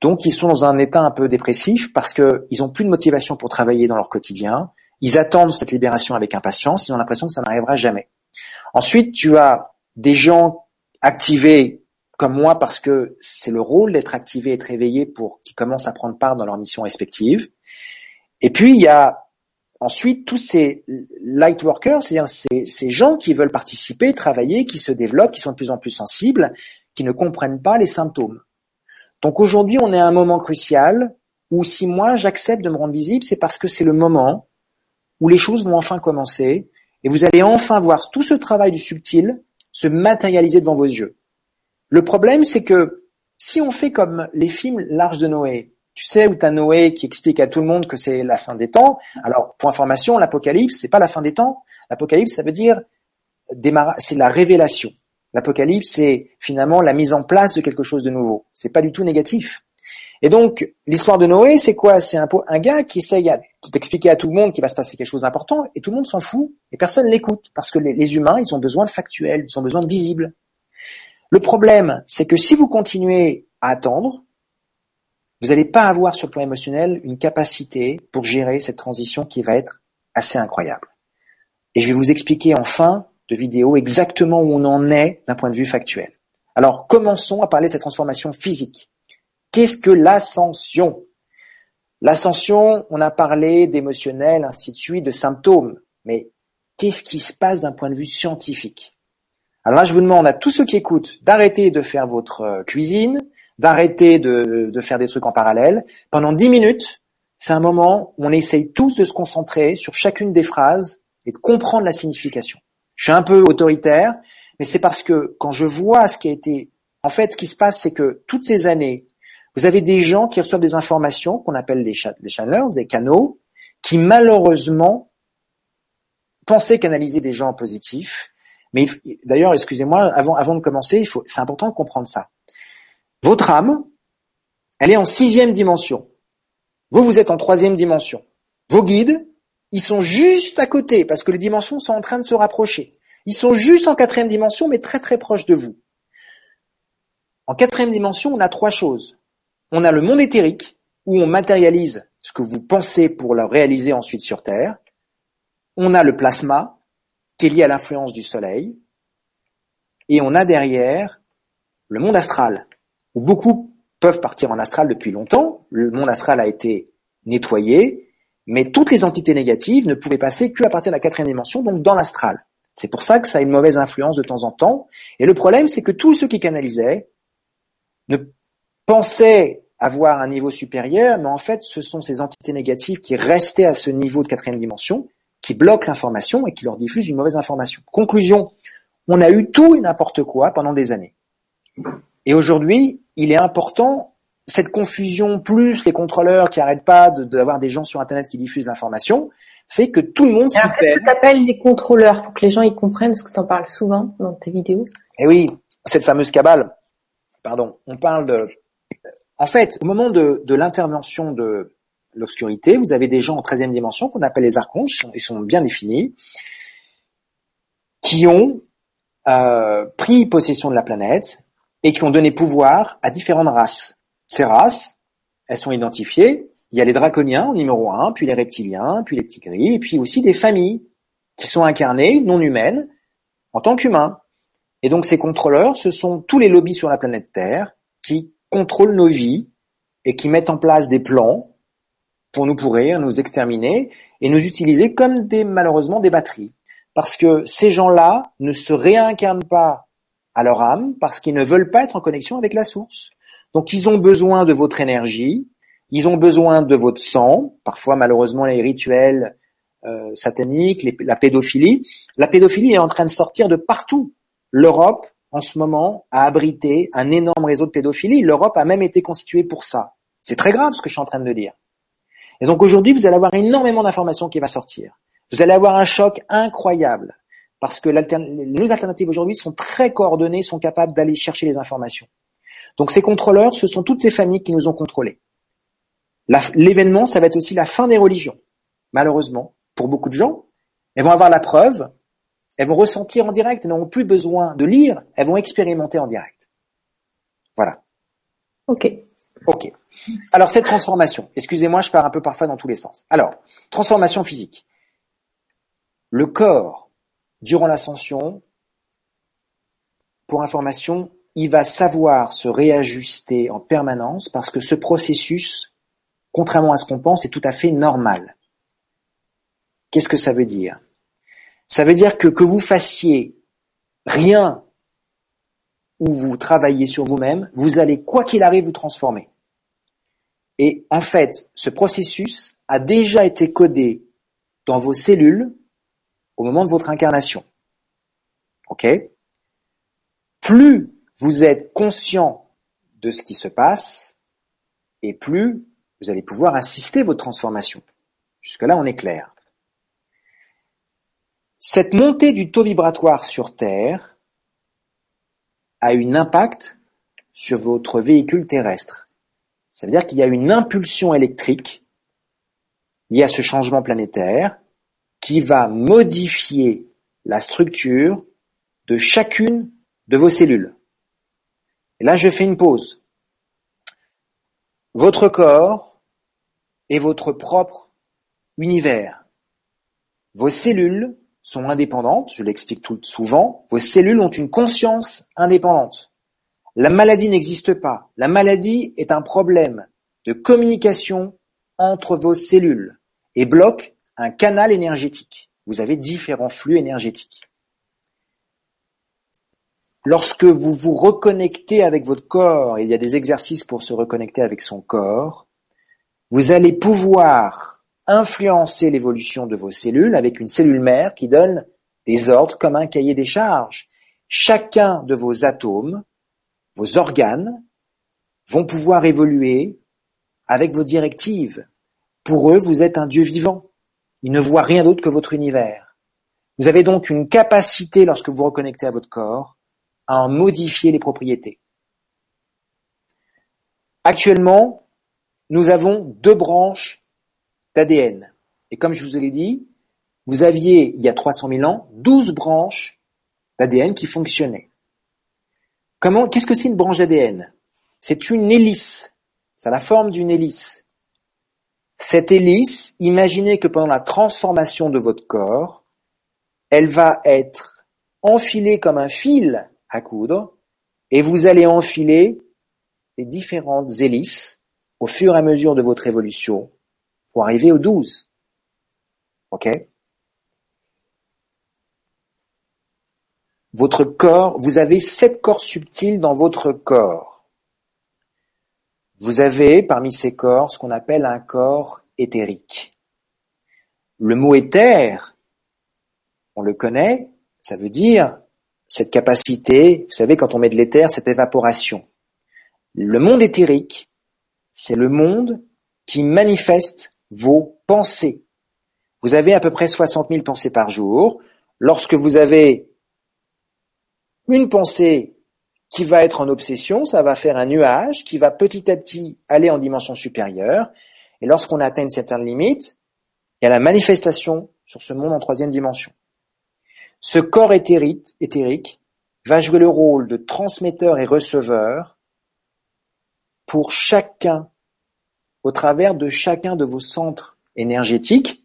Donc, ils sont dans un état un peu dépressif parce qu'ils n'ont plus de motivation pour travailler dans leur quotidien. Ils attendent cette libération avec impatience. Ils ont l'impression que ça n'arrivera jamais. Ensuite, tu as des gens activés comme moi parce que c'est le rôle d'être activé, être éveillé pour qu'ils commencent à prendre part dans leurs missions respectives. Et puis il y a ensuite tous ces light workers, c'est-à-dire ces, ces, gens qui veulent participer, travailler, qui se développent, qui sont de plus en plus sensibles, qui ne comprennent pas les symptômes. Donc aujourd'hui, on est à un moment crucial où si moi j'accepte de me rendre visible, c'est parce que c'est le moment où les choses vont enfin commencer et vous allez enfin voir tout ce travail du subtil se matérialiser devant vos yeux. Le problème, c'est que si on fait comme les films L'Arche de Noé, tu sais, où tu as Noé qui explique à tout le monde que c'est la fin des temps. Alors, pour information, l'Apocalypse, c'est pas la fin des temps. L'Apocalypse, ça veut dire c'est la révélation. L'Apocalypse, c'est finalement la mise en place de quelque chose de nouveau. C'est pas du tout négatif. Et donc, l'histoire de Noé, c'est quoi? C'est un, gars qui essaye de t'expliquer à tout le monde qu'il va se passer quelque chose d'important, et tout le monde s'en fout, et personne l'écoute, parce que les, humains, ils ont besoin de factuel, ils ont besoin de visible. Le problème, c'est que si vous continuez à attendre, vous n'allez pas avoir sur le plan émotionnel une capacité pour gérer cette transition qui va être assez incroyable. Et je vais vous expliquer en fin de vidéo exactement où on en est d'un point de vue factuel. Alors, commençons à parler de cette transformation physique. Qu'est-ce que l'ascension? L'ascension, on a parlé d'émotionnel, ainsi de suite, de symptômes. Mais qu'est-ce qui se passe d'un point de vue scientifique? Alors là, je vous demande à tous ceux qui écoutent d'arrêter de faire votre euh, cuisine, d'arrêter de, de, faire des trucs en parallèle. Pendant dix minutes, c'est un moment où on essaye tous de se concentrer sur chacune des phrases et de comprendre la signification. Je suis un peu autoritaire, mais c'est parce que quand je vois ce qui a été... En fait, ce qui se passe, c'est que toutes ces années, vous avez des gens qui reçoivent des informations qu'on appelle des, des channels, des canaux, qui malheureusement pensaient canaliser des gens positifs mais d'ailleurs, excusez-moi, avant, avant de commencer, il faut, c'est important de comprendre ça. Votre âme, elle est en sixième dimension. Vous, vous êtes en troisième dimension. Vos guides, ils sont juste à côté parce que les dimensions sont en train de se rapprocher. Ils sont juste en quatrième dimension, mais très très proches de vous. En quatrième dimension, on a trois choses. On a le monde éthérique, où on matérialise ce que vous pensez pour le réaliser ensuite sur Terre. On a le plasma, qui est lié à l'influence du Soleil. Et on a derrière le monde astral, où beaucoup peuvent partir en astral depuis longtemps. Le monde astral a été nettoyé, mais toutes les entités négatives ne pouvaient passer qu'à partir de la quatrième dimension, donc dans l'astral. C'est pour ça que ça a une mauvaise influence de temps en temps. Et le problème, c'est que tous ceux qui canalisaient ne pensaient avoir un niveau supérieur, mais en fait, ce sont ces entités négatives qui restaient à ce niveau de quatrième dimension qui bloquent l'information et qui leur diffusent une mauvaise information. Conclusion, on a eu tout et n'importe quoi pendant des années. Et aujourd'hui, il est important, cette confusion, plus les contrôleurs qui arrêtent pas d'avoir des gens sur Internet qui diffusent l'information, fait que tout le monde s'y Qu'est-ce que tu appelles les contrôleurs pour que les gens y comprennent, parce que tu en parles souvent dans tes vidéos? Eh oui, cette fameuse cabale. pardon, on parle de, en fait, au moment de, de l'intervention de l'obscurité, vous avez des gens en 13e dimension qu'on appelle les archonges, ils sont bien définis, qui ont euh, pris possession de la planète et qui ont donné pouvoir à différentes races. Ces races, elles sont identifiées. Il y a les draconiens numéro un, puis les reptiliens, puis les petits gris, et puis aussi des familles qui sont incarnées, non humaines, en tant qu'humains. Et donc ces contrôleurs, ce sont tous les lobbies sur la planète Terre qui contrôlent nos vies et qui mettent en place des plans pour nous pourrir, nous exterminer et nous utiliser comme des malheureusement des batteries. Parce que ces gens-là ne se réincarnent pas à leur âme parce qu'ils ne veulent pas être en connexion avec la source. Donc ils ont besoin de votre énergie, ils ont besoin de votre sang, parfois malheureusement les rituels euh, sataniques, la pédophilie. La pédophilie est en train de sortir de partout. L'Europe, en ce moment, a abrité un énorme réseau de pédophilie. L'Europe a même été constituée pour ça. C'est très grave ce que je suis en train de dire. Et donc aujourd'hui, vous allez avoir énormément d'informations qui va sortir. Vous allez avoir un choc incroyable parce que nos alternatives aujourd'hui sont très coordonnées, sont capables d'aller chercher les informations. Donc ces contrôleurs, ce sont toutes ces familles qui nous ont contrôlés. L'événement, ça va être aussi la fin des religions. Malheureusement, pour beaucoup de gens, elles vont avoir la preuve, elles vont ressentir en direct, elles n'auront plus besoin de lire, elles vont expérimenter en direct. Voilà. Ok. Ok. Alors cette transformation, excusez-moi, je pars un peu parfois dans tous les sens. Alors, transformation physique. Le corps, durant l'ascension, pour information, il va savoir se réajuster en permanence parce que ce processus, contrairement à ce qu'on pense, est tout à fait normal. Qu'est-ce que ça veut dire? Ça veut dire que que vous fassiez rien ou vous travaillez sur vous-même, vous allez, quoi qu'il arrive, vous transformer. Et en fait, ce processus a déjà été codé dans vos cellules au moment de votre incarnation. Ok? Plus vous êtes conscient de ce qui se passe, et plus vous allez pouvoir assister votre transformation. Jusque-là, on est clair. Cette montée du taux vibratoire sur Terre a un impact sur votre véhicule terrestre. Ça veut dire qu'il y a une impulsion électrique liée à ce changement planétaire qui va modifier la structure de chacune de vos cellules. Et là, je fais une pause. Votre corps est votre propre univers. Vos cellules sont indépendantes, je l'explique tout souvent, vos cellules ont une conscience indépendante. La maladie n'existe pas. La maladie est un problème de communication entre vos cellules et bloque un canal énergétique. Vous avez différents flux énergétiques. Lorsque vous vous reconnectez avec votre corps, il y a des exercices pour se reconnecter avec son corps, vous allez pouvoir influencer l'évolution de vos cellules avec une cellule mère qui donne des ordres comme un cahier des charges. Chacun de vos atomes, vos organes, vont pouvoir évoluer avec vos directives. Pour eux, vous êtes un Dieu vivant. Il ne voit rien d'autre que votre univers. Vous avez donc une capacité, lorsque vous vous reconnectez à votre corps, à en modifier les propriétés. Actuellement, nous avons deux branches d'ADN. Et comme je vous l'ai dit, vous aviez, il y a 300 000 ans, 12 branches d'ADN qui fonctionnaient. Qu'est-ce que c'est une branche d'ADN? C'est une hélice. Ça a la forme d'une hélice. Cette hélice, imaginez que pendant la transformation de votre corps, elle va être enfilée comme un fil à coudre et vous allez enfiler les différentes hélices au fur et à mesure de votre évolution pour arriver aux douze. Ok? Votre corps, vous avez sept corps subtils dans votre corps. Vous avez parmi ces corps ce qu'on appelle un corps éthérique. Le mot éther, on le connaît, ça veut dire cette capacité, vous savez, quand on met de l'éther, cette évaporation. Le monde éthérique, c'est le monde qui manifeste vos pensées. Vous avez à peu près 60 000 pensées par jour. Lorsque vous avez une pensée qui va être en obsession, ça va faire un nuage qui va petit à petit aller en dimension supérieure. Et lorsqu'on atteint une certaine limite, il y a la manifestation sur ce monde en troisième dimension. Ce corps éthérique, va jouer le rôle de transmetteur et receveur pour chacun, au travers de chacun de vos centres énergétiques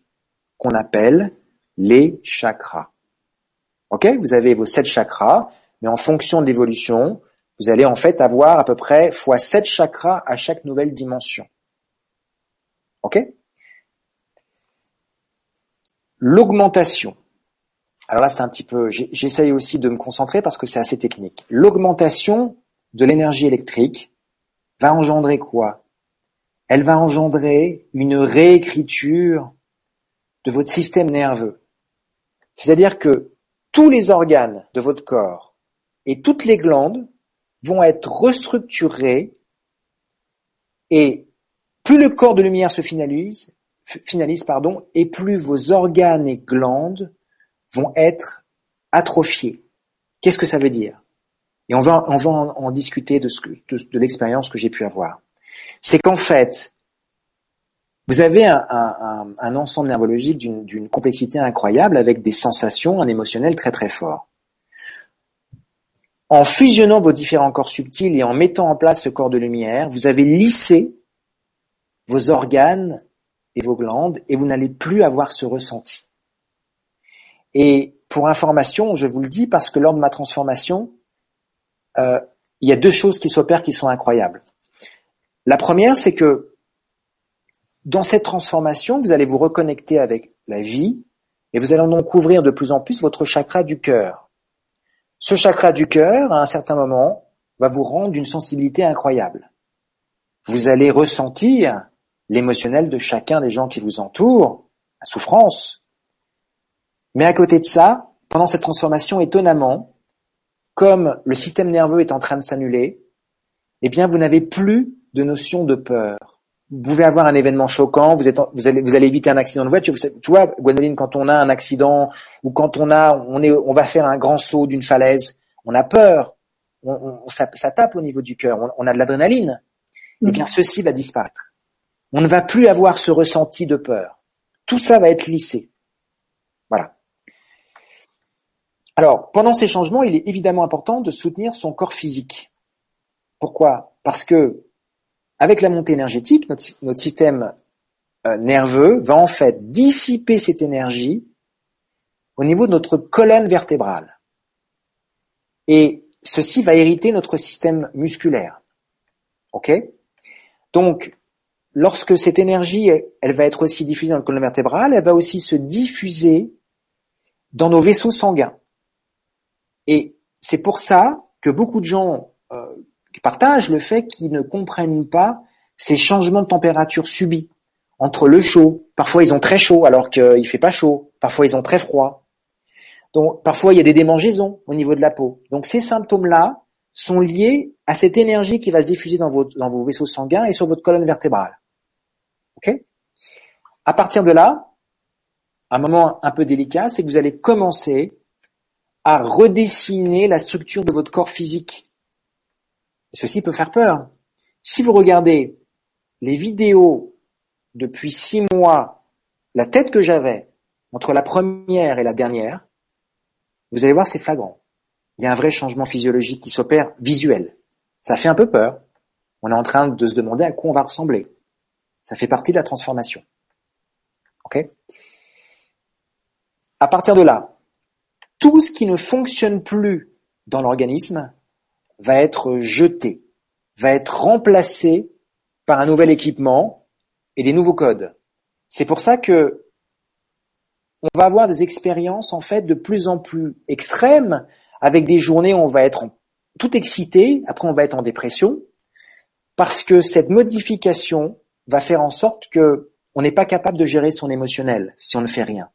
qu'on appelle les chakras. Ok? Vous avez vos sept chakras, mais en fonction de l'évolution, vous allez en fait avoir à peu près fois sept chakras à chaque nouvelle dimension. Ok? L'augmentation. Alors là, c'est un petit peu, j'essaye aussi de me concentrer parce que c'est assez technique. L'augmentation de l'énergie électrique va engendrer quoi? Elle va engendrer une réécriture de votre système nerveux. C'est-à-dire que tous les organes de votre corps et toutes les glandes vont être restructurés et plus le corps de lumière se finalise, et plus vos organes et glandes vont être atrophiés. Qu'est-ce que ça veut dire? Et on va, en, discuter de, ce de, l'expérience que j'ai pu avoir. C'est qu'en fait, vous avez un, un ensemble neurologique d'une complexité incroyable avec des sensations, un émotionnel très très fort. En fusionnant vos différents corps subtils et en mettant en place ce corps de lumière, vous avez lissé vos organes et vos glandes et vous n'allez plus avoir ce ressenti. Et pour information, je vous le dis parce que lors de ma transformation, euh, il y a deux choses qui s'opèrent qui sont incroyables. La première, c'est que dans cette transformation, vous allez vous reconnecter avec la vie et vous allez donc ouvrir de plus en plus votre chakra du cœur. Ce chakra du cœur, à un certain moment, va vous rendre d'une sensibilité incroyable. Vous allez ressentir l'émotionnel de chacun des gens qui vous entourent, la souffrance. Mais à côté de ça, pendant cette transformation, étonnamment, comme le système nerveux est en train de s'annuler, eh bien, vous n'avez plus de notion de peur vous pouvez avoir un événement choquant, vous êtes, vous allez, vous allez éviter un accident de voiture. Tu vois, Gwenoline, quand on a un accident ou quand on a, on est, on va faire un grand saut d'une falaise, on a peur, on, ça, tape au niveau du cœur, on, a de l'adrénaline. Eh bien, ceci va disparaître. On ne va plus avoir ce ressenti de peur. Tout ça va être lissé. Voilà. Alors, pendant ces changements, il est évidemment important de soutenir son corps physique. Pourquoi? Parce que avec la montée énergétique, notre, système euh, nerveux va en fait dissiper cette énergie au niveau de notre colonne vertébrale. Et ceci va hériter notre système musculaire. OK? Donc, lorsque cette énergie, elle va être aussi diffusée dans la colonne vertébrale, elle va aussi se diffuser dans nos vaisseaux sanguins. Et c'est pour ça que beaucoup de gens euh, partagent le fait qu'ils ne comprennent pas ces changements de température subis entre le chaud. Parfois, ils ont très chaud alors qu'il fait pas chaud. Parfois, ils ont très froid. Donc, parfois, il y a des démangeaisons au niveau de la peau. Donc, ces symptômes-là sont liés à cette énergie qui va se diffuser dans vos, dans vos vaisseaux sanguins et sur votre colonne vertébrale. OK? À partir de là, un moment un peu délicat, c'est que vous allez commencer à redessiner la structure de votre corps physique. Ceci peut faire peur. Si vous regardez les vidéos depuis six mois, la tête que j'avais entre la première et la dernière, vous allez voir, c'est flagrant. Il y a un vrai changement physiologique qui s'opère visuel. Ça fait un peu peur. On est en train de se demander à quoi on va ressembler. Ça fait partie de la transformation. Ok? À partir de là, tout ce qui ne fonctionne plus dans l'organisme va être jeté, va être remplacé par un nouvel équipement et des nouveaux codes. C'est pour ça que on va avoir des expériences en fait de plus en plus extrêmes avec des journées où on va être tout excité, après on va être en dépression parce que cette modification va faire en sorte que on n'est pas capable de gérer son émotionnel si on ne fait rien.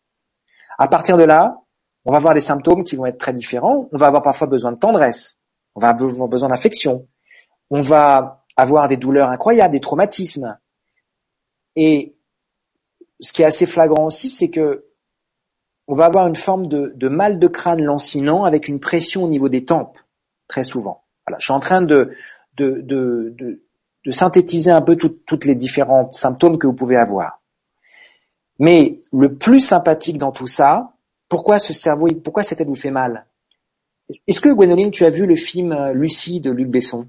À partir de là, on va avoir des symptômes qui vont être très différents. On va avoir parfois besoin de tendresse, on va avoir besoin d'affection. On va avoir des douleurs incroyables, des traumatismes. Et ce qui est assez flagrant aussi, c'est que on va avoir une forme de, mal de crâne lancinant avec une pression au niveau des tempes, très souvent. Voilà, je suis en train de synthétiser un peu toutes les différents symptômes que vous pouvez avoir. Mais le plus sympathique dans tout ça, pourquoi ce cerveau, pourquoi cette tête vous fait mal? Est-ce que Gwénoline, tu as vu le film euh, Lucie de Luc Besson?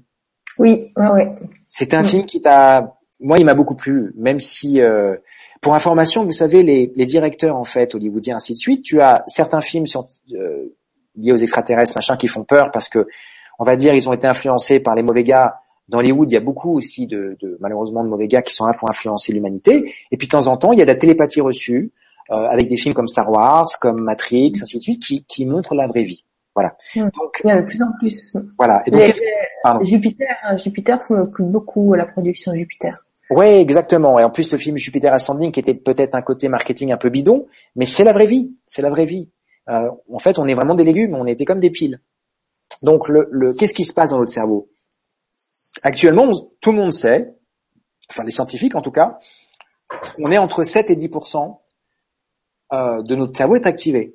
Oui, oui. C'est un film qui t'a, moi, il m'a beaucoup plu, même si, euh, pour information, vous savez, les, les, directeurs en fait hollywoodiens ainsi de suite, tu as certains films sur, euh, liés aux extraterrestres, machin, qui font peur parce que, on va dire, ils ont été influencés par les mauvais gars. Dans Hollywood, il y a beaucoup aussi de, de malheureusement de mauvais gars qui sont là pour influencer l'humanité. Et puis de temps en temps, il y a de la télépathie reçue euh, avec des films comme Star Wars, comme Matrix, ainsi de suite, qui, qui montrent la vraie vie. Voilà. Donc, il y a de plus en plus. Voilà. Et donc, Jupiter, Jupiter s'en occupe beaucoup, la production Jupiter. Oui, exactement. Et en plus, le film Jupiter Ascending, qui était peut-être un côté marketing un peu bidon, mais c'est la vraie vie. C'est la vraie vie. Euh, en fait, on est vraiment des légumes, on était comme des piles. Donc, le, le qu'est-ce qui se passe dans notre cerveau? Actuellement, tout le monde sait, enfin les scientifiques en tout cas, on est entre 7 et 10% euh, de notre cerveau est activé.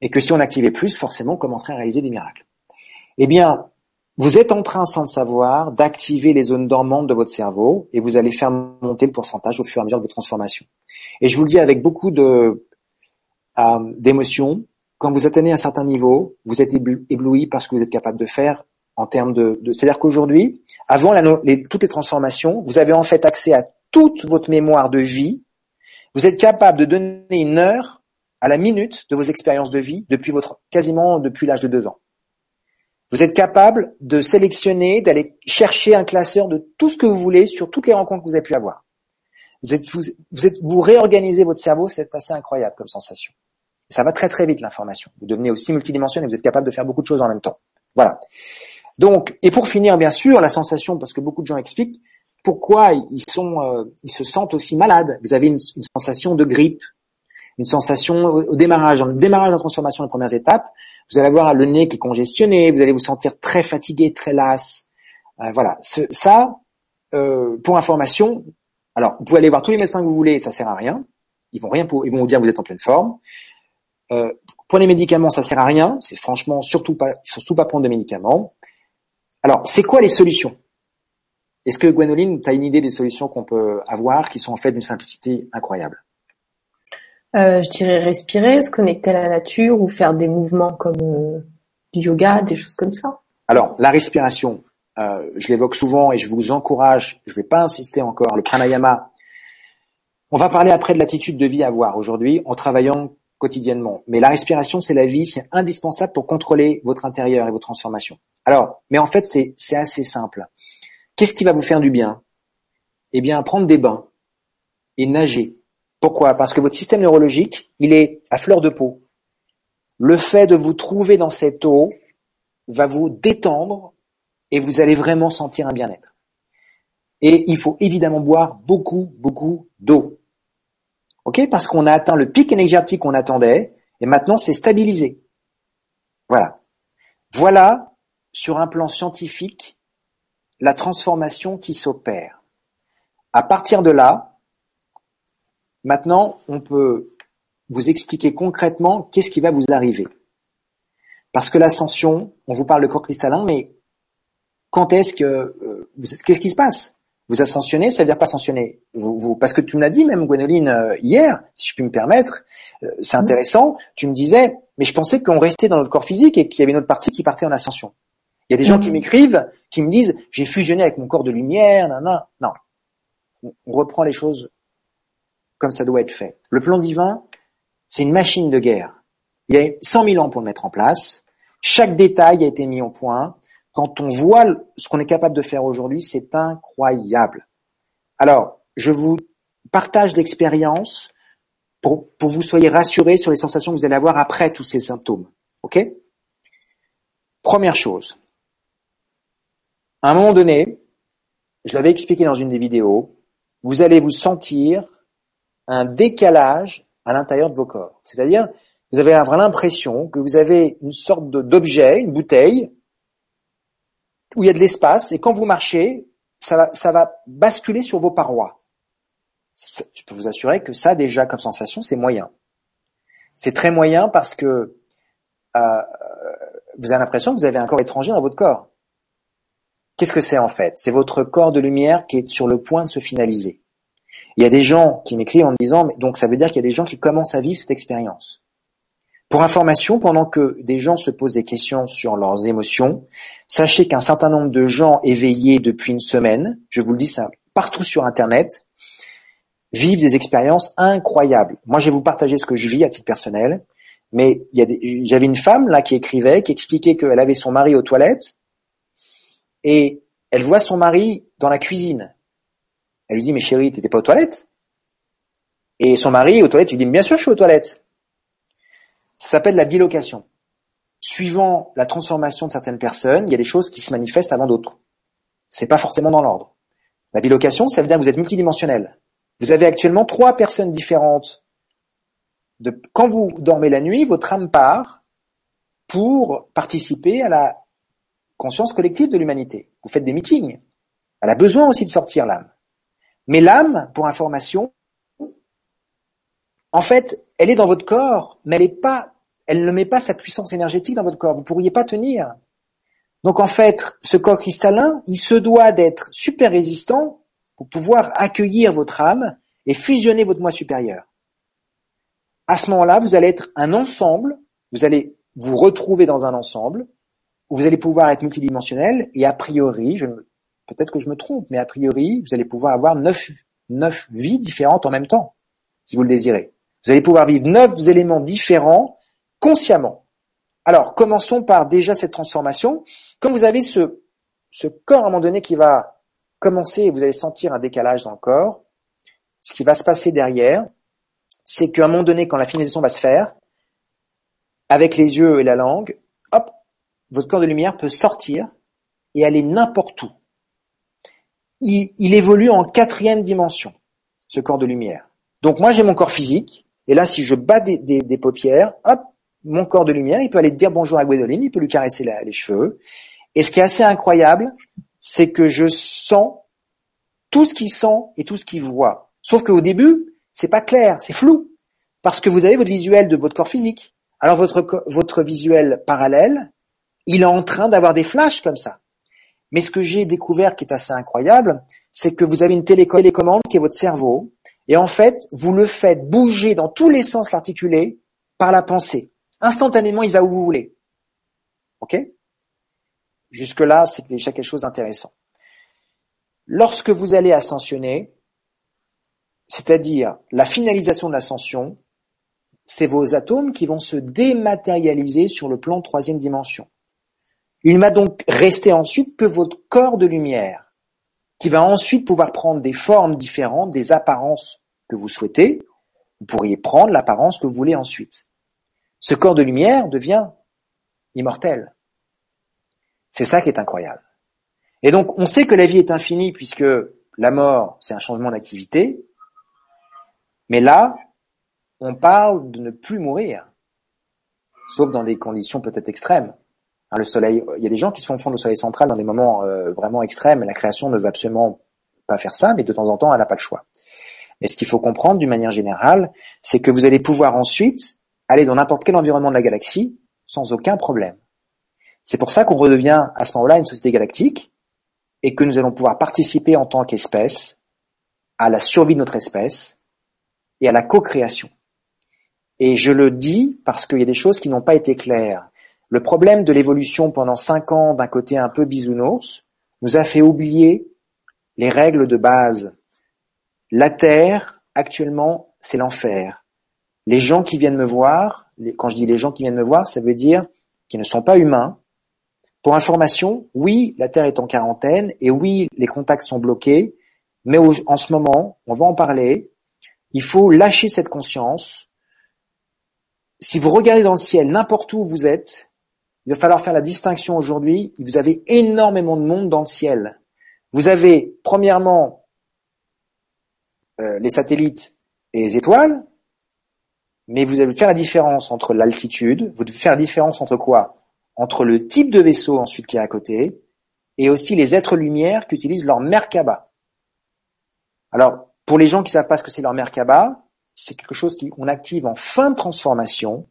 Et que si on activait plus, forcément, on commencerait à réaliser des miracles. Eh bien, vous êtes en train, sans le savoir, d'activer les zones dormantes de votre cerveau et vous allez faire monter le pourcentage au fur et à mesure de votre transformation. Et je vous le dis avec beaucoup de euh, d'émotion, quand vous atteignez un certain niveau, vous êtes ébloui par ce que vous êtes capable de faire en termes de... de C'est-à-dire qu'aujourd'hui, avant les, toutes les transformations, vous avez en fait accès à toute votre mémoire de vie. Vous êtes capable de donner une heure à la minute de vos expériences de vie depuis votre quasiment depuis l'âge de deux ans. Vous êtes capable de sélectionner, d'aller chercher un classeur de tout ce que vous voulez sur toutes les rencontres que vous avez pu avoir. Vous êtes, vous, êtes, vous réorganisez votre cerveau, c'est assez incroyable comme sensation. Ça va très très vite l'information. Vous devenez aussi multidimensionnel, vous êtes capable de faire beaucoup de choses en même temps. Voilà. Donc, et pour finir, bien sûr, la sensation, parce que beaucoup de gens expliquent pourquoi ils sont, euh, ils se sentent aussi malades. Vous avez une, sensation de grippe, une sensation au, démarrage, dans le démarrage de la transformation, les premières étapes, vous allez avoir le nez qui est congestionné, vous allez vous sentir très fatigué, très las. Euh, voilà, ça, euh, pour information, alors vous pouvez aller voir tous les médecins que vous voulez, ça sert à rien. Ils vont rien pour, ils vont vous dire que vous êtes en pleine forme. Euh, pour les médicaments, ça sert à rien. C'est franchement surtout pas, surtout pas prendre de médicaments. Alors, c'est quoi les solutions? Est-ce que Gwenoline, tu as une idée des solutions qu'on peut avoir qui sont en fait d'une simplicité incroyable? Euh, Je dirais respirer, se connecter à la nature ou faire des mouvements comme euh, du yoga, des choses comme ça. Alors, la respiration, euh, je l'évoque souvent et je vous encourage, je ne vais pas insister encore, le pranayama. On va parler après de l'attitude de vie à avoir aujourd'hui en travaillant quotidiennement. Mais la respiration, c'est la vie, c'est indispensable pour contrôler votre intérieur et vos transformations. Alors, mais en fait, c'est, c'est assez simple. Qu'est-ce qui va vous faire du bien? Eh bien, prendre des bains et nager. Pourquoi? Parce que votre système neurologique, il est à fleur de peau. Le fait de vous trouver dans cette eau va vous détendre et vous allez vraiment sentir un bien-être. Et il faut évidemment boire beaucoup, beaucoup d'eau. Ok? Parce qu'on a atteint le pic énergétique qu'on attendait, et maintenant c'est stabilisé. Voilà. Voilà, sur un plan scientifique, la transformation qui s'opère. À partir de là, maintenant, on peut vous expliquer concrètement qu'est-ce qui va vous arriver. Parce que l'ascension, on vous parle de corps cristallin, mais quand est-ce que, euh, qu'est-ce qui se passe? Vous ascensionnez, ça veut dire pas ascensionner. Vous, vous, parce que tu me l'as dit même, Gwénoline, euh, hier, si je puis me permettre, euh, c'est intéressant, tu me disais, mais je pensais qu'on restait dans notre corps physique et qu'il y avait une autre partie qui partait en ascension. Il y a des gens qui m'écrivent, qui me disent, j'ai fusionné avec mon corps de lumière, non, non, non. On reprend les choses comme ça doit être fait. Le plan divin, c'est une machine de guerre. Il y a 100 000 ans pour le mettre en place. Chaque détail a été mis au point. Quand on voit ce qu'on est capable de faire aujourd'hui, c'est incroyable. Alors, je vous partage d'expérience pour, pour vous soyez rassurés sur les sensations que vous allez avoir après tous ces symptômes. OK? Première chose. À un moment donné, je l'avais expliqué dans une des vidéos, vous allez vous sentir un décalage à l'intérieur de vos corps. C'est-à-dire, vous avez l'impression que vous avez une sorte d'objet, une bouteille, où il y a de l'espace et quand vous marchez, ça va, basculer sur vos parois. Je peux vous assurer que ça, déjà, comme sensation, c'est moyen. C'est très moyen parce que euh, vous avez l'impression que vous avez un corps étranger dans votre corps. Qu'est-ce que c'est en fait? C'est votre corps de lumière qui est sur le point de se finaliser. Il y a des gens qui m'écrivent en me disant, donc ça veut dire qu'il y a des gens qui commencent à vivre cette expérience. Pour information, pendant que des gens se posent des questions sur leurs émotions, sachez qu'un certain nombre de gens éveillés depuis une semaine, je vous le dis ça partout sur Internet, vivent des expériences incroyables. Moi, je vais vous partager ce que je vis à titre personnel, mais j'avais une femme là qui écrivait, qui expliquait qu'elle avait son mari aux toilettes, et elle voit son mari dans la cuisine. Elle lui dit, mais chérie, t'étais pas aux toilettes? Et son mari, aux toilettes, lui dit, bien sûr, je suis aux toilettes. Ça s'appelle la bilocation. Suivant la transformation de certaines personnes, il y a des choses qui se manifestent avant d'autres. C'est pas forcément dans l'ordre. La bilocation, ça veut dire que vous êtes multidimensionnel. Vous avez actuellement trois personnes différentes. Quand vous dormez la nuit, votre âme part pour participer à la conscience collective de l'humanité. Vous faites des meetings. Elle a besoin aussi de sortir l'âme. Mais l'âme, pour information, en fait, elle est dans votre corps, mais elle est pas, elle ne met pas sa puissance énergétique dans votre corps. Vous pourriez pas tenir. Donc en fait, ce corps cristallin, il se doit d'être super résistant pour pouvoir accueillir votre âme et fusionner votre moi supérieur. À ce moment-là, vous allez être un ensemble, vous allez vous retrouver dans un ensemble, où vous allez pouvoir être multidimensionnel et a priori, je, peut-être que je me trompe, mais a priori, vous allez pouvoir avoir neuf, neuf vies différentes en même temps, si vous le désirez. Vous allez pouvoir vivre neuf éléments différents consciemment. Alors, commençons par déjà cette transformation. Quand vous avez ce, ce corps à un moment donné qui va commencer et vous allez sentir un décalage dans le corps, ce qui va se passer derrière, c'est qu'à un moment donné, quand la finalisation va se faire, avec les yeux et la langue, hop, votre corps de lumière peut sortir et aller n'importe où. Il, évolue en quatrième dimension, ce corps de lumière. Donc moi j'ai mon corps physique, et là si je bats des, paupières, hop, mon corps de lumière, il peut aller dire bonjour à Gwendoline, il peut lui caresser les cheveux. Et ce qui est assez incroyable, c'est que je sens tout ce qu'il sent et tout ce qu'il voit. Sauf qu'au début, c'est pas clair, c'est flou, parce que vous avez votre visuel de votre corps physique. Alors votre, votre visuel parallèle, il est en train d'avoir des flashs comme ça. Mais ce que j'ai découvert qui est assez incroyable, c'est que vous avez une télécommande qui est votre cerveau, et en fait, vous le faites bouger dans tous les sens l'articulé par la pensée. Instantanément, il va où vous voulez. OK? Jusque-là, c'est déjà quelque chose d'intéressant. Lorsque vous allez ascensionner, c'est-à-dire la finalisation de l'ascension, c'est vos atomes qui vont se dématérialiser sur le plan troisième dimension. Il m'a donc resté ensuite que votre corps de lumière, qui va ensuite pouvoir prendre des formes différentes, des apparences que vous souhaitez. Vous pourriez prendre l'apparence que vous voulez ensuite. Ce corps de lumière devient immortel. C'est ça qui est incroyable. Et donc, on sait que la vie est infinie puisque la mort, c'est un changement d'activité. Mais là, on parle de ne plus mourir. Sauf dans des conditions peut-être extrêmes. Hein, le soleil, il y a des gens qui se font fondre le soleil central dans des moments euh, vraiment extrêmes. La création ne veut absolument pas faire ça, mais de temps en temps, elle n'a pas le choix. Mais ce qu'il faut comprendre d'une manière générale, c'est que vous allez pouvoir ensuite aller dans n'importe quel environnement de la galaxie sans aucun problème. C'est pour ça qu'on redevient à ce moment-là une société galactique et que nous allons pouvoir participer en tant qu'espèce à la survie de notre espèce et à la co-création. Et je le dis parce qu'il y a des choses qui n'ont pas été claires. Le problème de l'évolution pendant cinq ans d'un côté un peu bisounours nous a fait oublier les règles de base. La Terre, actuellement, c'est l'enfer. Les gens qui viennent me voir, quand je dis les gens qui viennent me voir, ça veut dire qu'ils ne sont pas humains. Pour information, oui, la Terre est en quarantaine et oui, les contacts sont bloqués, mais en ce moment, on va en parler, il faut lâcher cette conscience. Si vous regardez dans le ciel, n'importe où vous êtes, il va falloir faire la distinction aujourd'hui. Vous avez énormément de monde dans le ciel. Vous avez, premièrement, euh, les satellites et les étoiles, mais vous allez faire la différence entre l'altitude, vous devez faire la différence entre quoi? Entre le type de vaisseau ensuite qui est à côté, et aussi les êtres lumière qui utilisent leur Merkaba. Alors, pour les gens qui savent pas ce que c'est leur Merkaba, c'est quelque chose qu'on active en fin de transformation,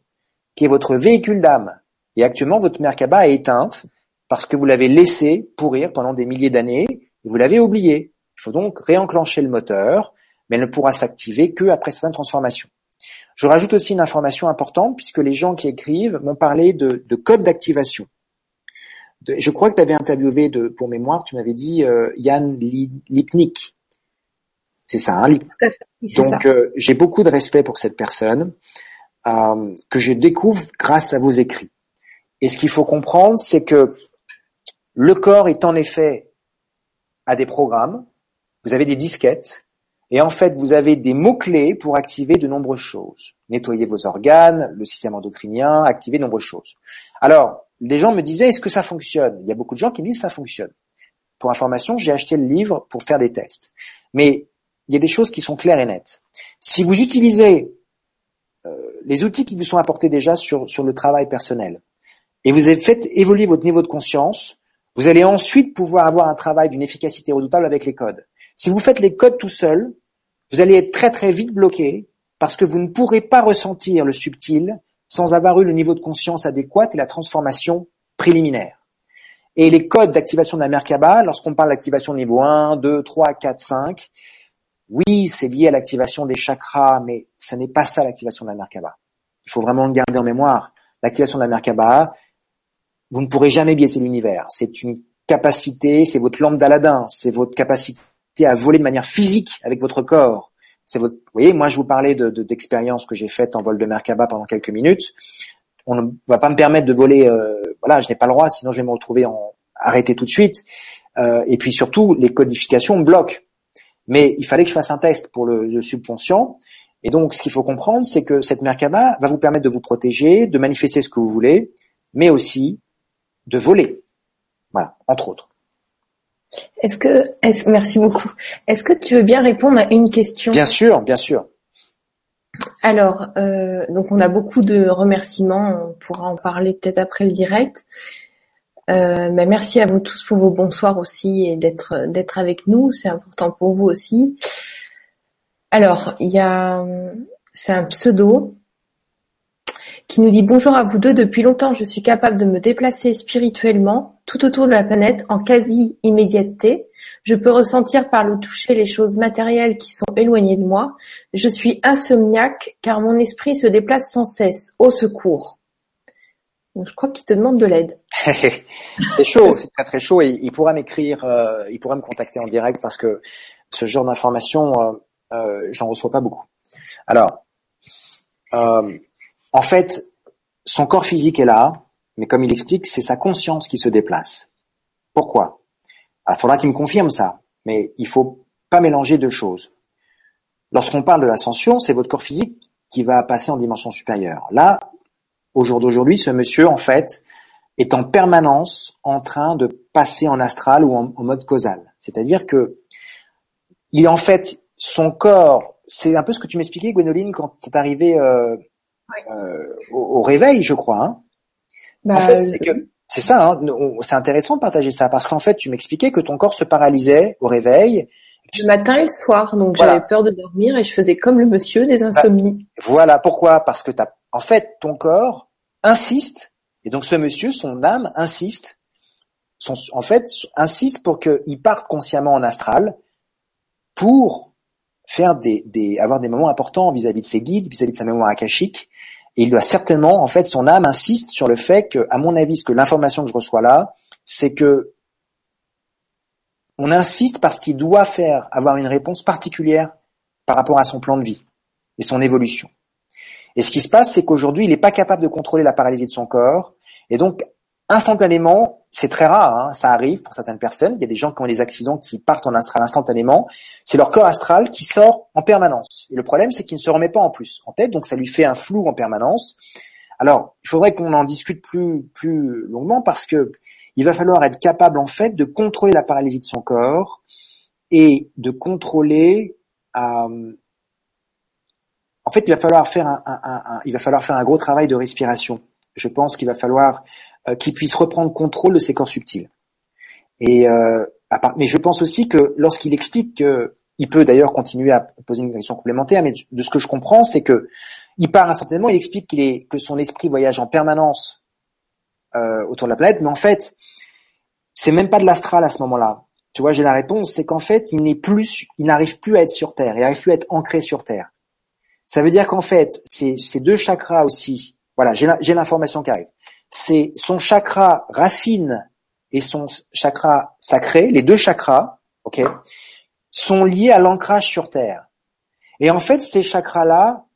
qui est votre véhicule d'âme. Et actuellement, votre Merkaba est éteinte parce que vous l'avez laissé pourrir pendant des milliers d'années et vous l'avez oublié. Il faut donc réenclencher le moteur, mais elle ne pourra s'activer que après certaines transformations. Je rajoute aussi une information importante puisque les gens qui écrivent m'ont parlé de, de code d'activation. Je crois que tu avais interviewé de, pour mémoire, tu m'avais dit euh, Yann Lipnik. C'est ça, hein, Donc euh, j'ai beaucoup de respect pour cette personne euh, que je découvre grâce à vos écrits. Et ce qu'il faut comprendre, c'est que le corps est en effet à des programmes, vous avez des disquettes, et en fait, vous avez des mots-clés pour activer de nombreuses choses. Nettoyer vos organes, le système endocrinien, activer de nombreuses choses. Alors, des gens me disaient, est-ce que ça fonctionne? Il y a beaucoup de gens qui me disent, ça fonctionne. Pour information, j'ai acheté le livre pour faire des tests. Mais il y a des choses qui sont claires et nettes. Si vous utilisez euh, les outils qui vous sont apportés déjà sur, sur le travail personnel, et vous avez fait évoluer votre niveau de conscience, vous allez ensuite pouvoir avoir un travail d'une efficacité redoutable avec les codes. Si vous faites les codes tout seul, vous allez être très très vite bloqué parce que vous ne pourrez pas ressentir le subtil sans avoir eu le niveau de conscience adéquat et la transformation préliminaire. Et les codes d'activation de la Merkaba, lorsqu'on parle d'activation niveau 1, 2, 3, 4, 5, oui, c'est lié à l'activation des chakras, mais ce n'est pas ça l'activation de la Merkaba. Il faut vraiment le garder en mémoire. L'activation de la Merkaba, vous ne pourrez jamais biaiser l'univers. C'est une capacité, c'est votre lampe d'Aladin, c'est votre capacité à voler de manière physique avec votre corps. C'est votre, vous voyez, moi je vous parlais de, d'expériences que j'ai faites en vol de Merkaba pendant quelques minutes. On ne va pas me permettre de voler, euh, voilà, je n'ai pas le droit, sinon je vais me retrouver en arrêté tout de suite. Euh, et puis surtout, les codifications me bloquent. Mais il fallait que je fasse un test pour le, le subconscient. Et donc, ce qu'il faut comprendre, c'est que cette Merkaba va vous permettre de vous protéger, de manifester ce que vous voulez, mais aussi de voler. Voilà, entre autres. Est-ce que, est merci beaucoup. Est-ce que tu veux bien répondre à une question? Bien sûr, bien sûr. Alors, euh, donc on a beaucoup de remerciements, on pourra en parler peut-être après le direct. Euh, bah, merci à vous tous pour vos bonsoirs aussi et d'être d'être avec nous, c'est important pour vous aussi. Alors, il y a, c'est un pseudo qui nous dit bonjour à vous deux. Depuis longtemps, je suis capable de me déplacer spirituellement tout autour de la planète en quasi-immédiateté. Je peux ressentir par le toucher les choses matérielles qui sont éloignées de moi. Je suis insomniaque car mon esprit se déplace sans cesse. Au secours. Donc, je crois qu'il te demande de l'aide. c'est chaud, c'est très très chaud et il pourra m'écrire, euh, il pourra me contacter en direct parce que ce genre d'informations, euh, euh, j'en reçois pas beaucoup. Alors, euh, en fait, son corps physique est là, mais comme il explique, c'est sa conscience qui se déplace. Pourquoi? Il faudra qu'il me confirme ça, mais il faut pas mélanger deux choses. Lorsqu'on parle de l'ascension, c'est votre corps physique qui va passer en dimension supérieure. Là, au jour d'aujourd'hui, ce monsieur, en fait, est en permanence en train de passer en astral ou en, mode causal. C'est-à-dire que il en fait son corps. C'est un peu ce que tu m'expliquais, Gwénoline, quand c'est arrivé euh, euh, au, réveil, je crois. Hein. Bah, en fait, c'est que c'est ça. Hein, c'est intéressant de partager ça parce qu'en fait, tu m'expliquais que ton corps se paralysait au réveil. Le matin et le soir, donc j'avais peur de dormir et je faisais comme le monsieur des bah, insomnies. voilà pourquoi, parce que t'as, en fait, ton corps insiste et donc ce monsieur, son âme insiste, son, en fait, insiste pour qu'il parte consciemment en astral pour faire des, des avoir des moments importants vis-à-vis de ses guides, vis-à-vis de sa mémoire akashique, il doit certainement, en fait, son âme insiste sur le fait que, à mon avis, ce que l'information que je reçois là, c'est que on insiste parce qu'il doit faire avoir une réponse particulière par rapport à son plan de vie et son évolution. Et ce qui se passe, c'est qu'aujourd'hui, il n'est pas capable de contrôler la paralysie de son corps, et donc instantanément, c'est très rare, hein, ça arrive pour certaines personnes. Il y a des gens qui ont des accidents qui partent en astral instantanément. C'est leur corps astral qui sort en permanence. Et le problème, c'est qu'il ne se remet pas en plus en tête, donc ça lui fait un flou en permanence. Alors, il faudrait qu'on en discute plus plus longuement parce que il va falloir être capable en fait de contrôler la paralysie de son corps et de contrôler. Euh, en fait, il va falloir faire un, il va falloir faire un gros travail de respiration. Je pense qu'il va falloir qui puisse reprendre contrôle de ses corps subtils. Et euh, mais je pense aussi que lorsqu'il explique que il peut d'ailleurs continuer à poser une question complémentaire, mais de ce que je comprends, c'est que il part instantanément, il explique qu'il est que son esprit voyage en permanence euh, autour de la planète, mais en fait, c'est même pas de l'astral à ce moment-là. Tu vois, j'ai la réponse, c'est qu'en fait, il n'est plus, il n'arrive plus à être sur Terre, il n'arrive plus à être ancré sur Terre. Ça veut dire qu'en fait, ces, ces deux chakras aussi, voilà, j'ai l'information qui arrive. C'est son chakra racine et son chakra sacré, les deux chakras, ok, sont liés à l'ancrage sur Terre. Et en fait, ces chakras-là,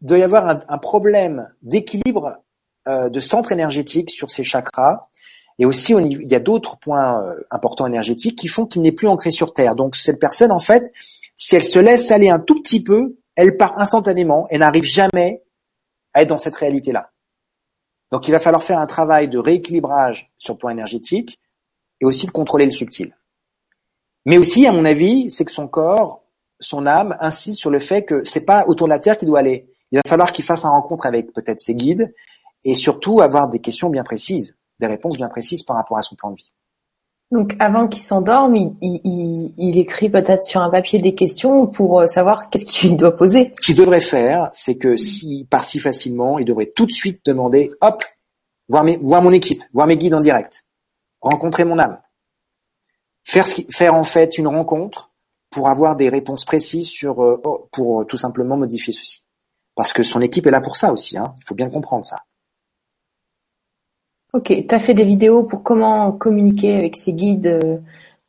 doit y avoir un, problème d'équilibre euh, de centre énergétique sur ces chakras. Et aussi, il y a d'autres points euh, importants énergétiques qui font qu'il n'est plus ancré sur Terre. Donc, cette personne, en fait, si elle se laisse aller un tout petit peu, elle part instantanément et n'arrive jamais à être dans cette réalité-là. Donc il va falloir faire un travail de rééquilibrage sur le plan énergétique et aussi de contrôler le subtil. Mais aussi, à mon avis, c'est que son corps, son âme insiste sur le fait que c'est pas autour de la Terre qu'il doit aller. Il va falloir qu'il fasse un rencontre avec peut-être ses guides et surtout avoir des questions bien précises, des réponses bien précises par rapport à son plan de vie. Donc avant qu'il s'endorme, il, écrit peut-être sur un papier des questions pour euh, savoir qu'est-ce qu'il doit poser. Ce qu'il devrait faire, c'est que s'il part si facilement, il devrait tout de suite demander, hop, voir, mes, voir mon équipe, voir mes guides en direct, rencontrer mon âme, faire, ce faire en fait une rencontre pour avoir des réponses précises sur, euh, oh, pour tout simplement modifier ceci. Parce que son équipe est là pour ça aussi, hein. il faut bien comprendre ça. Ok, tu as fait des vidéos pour comment communiquer avec ses guides, euh,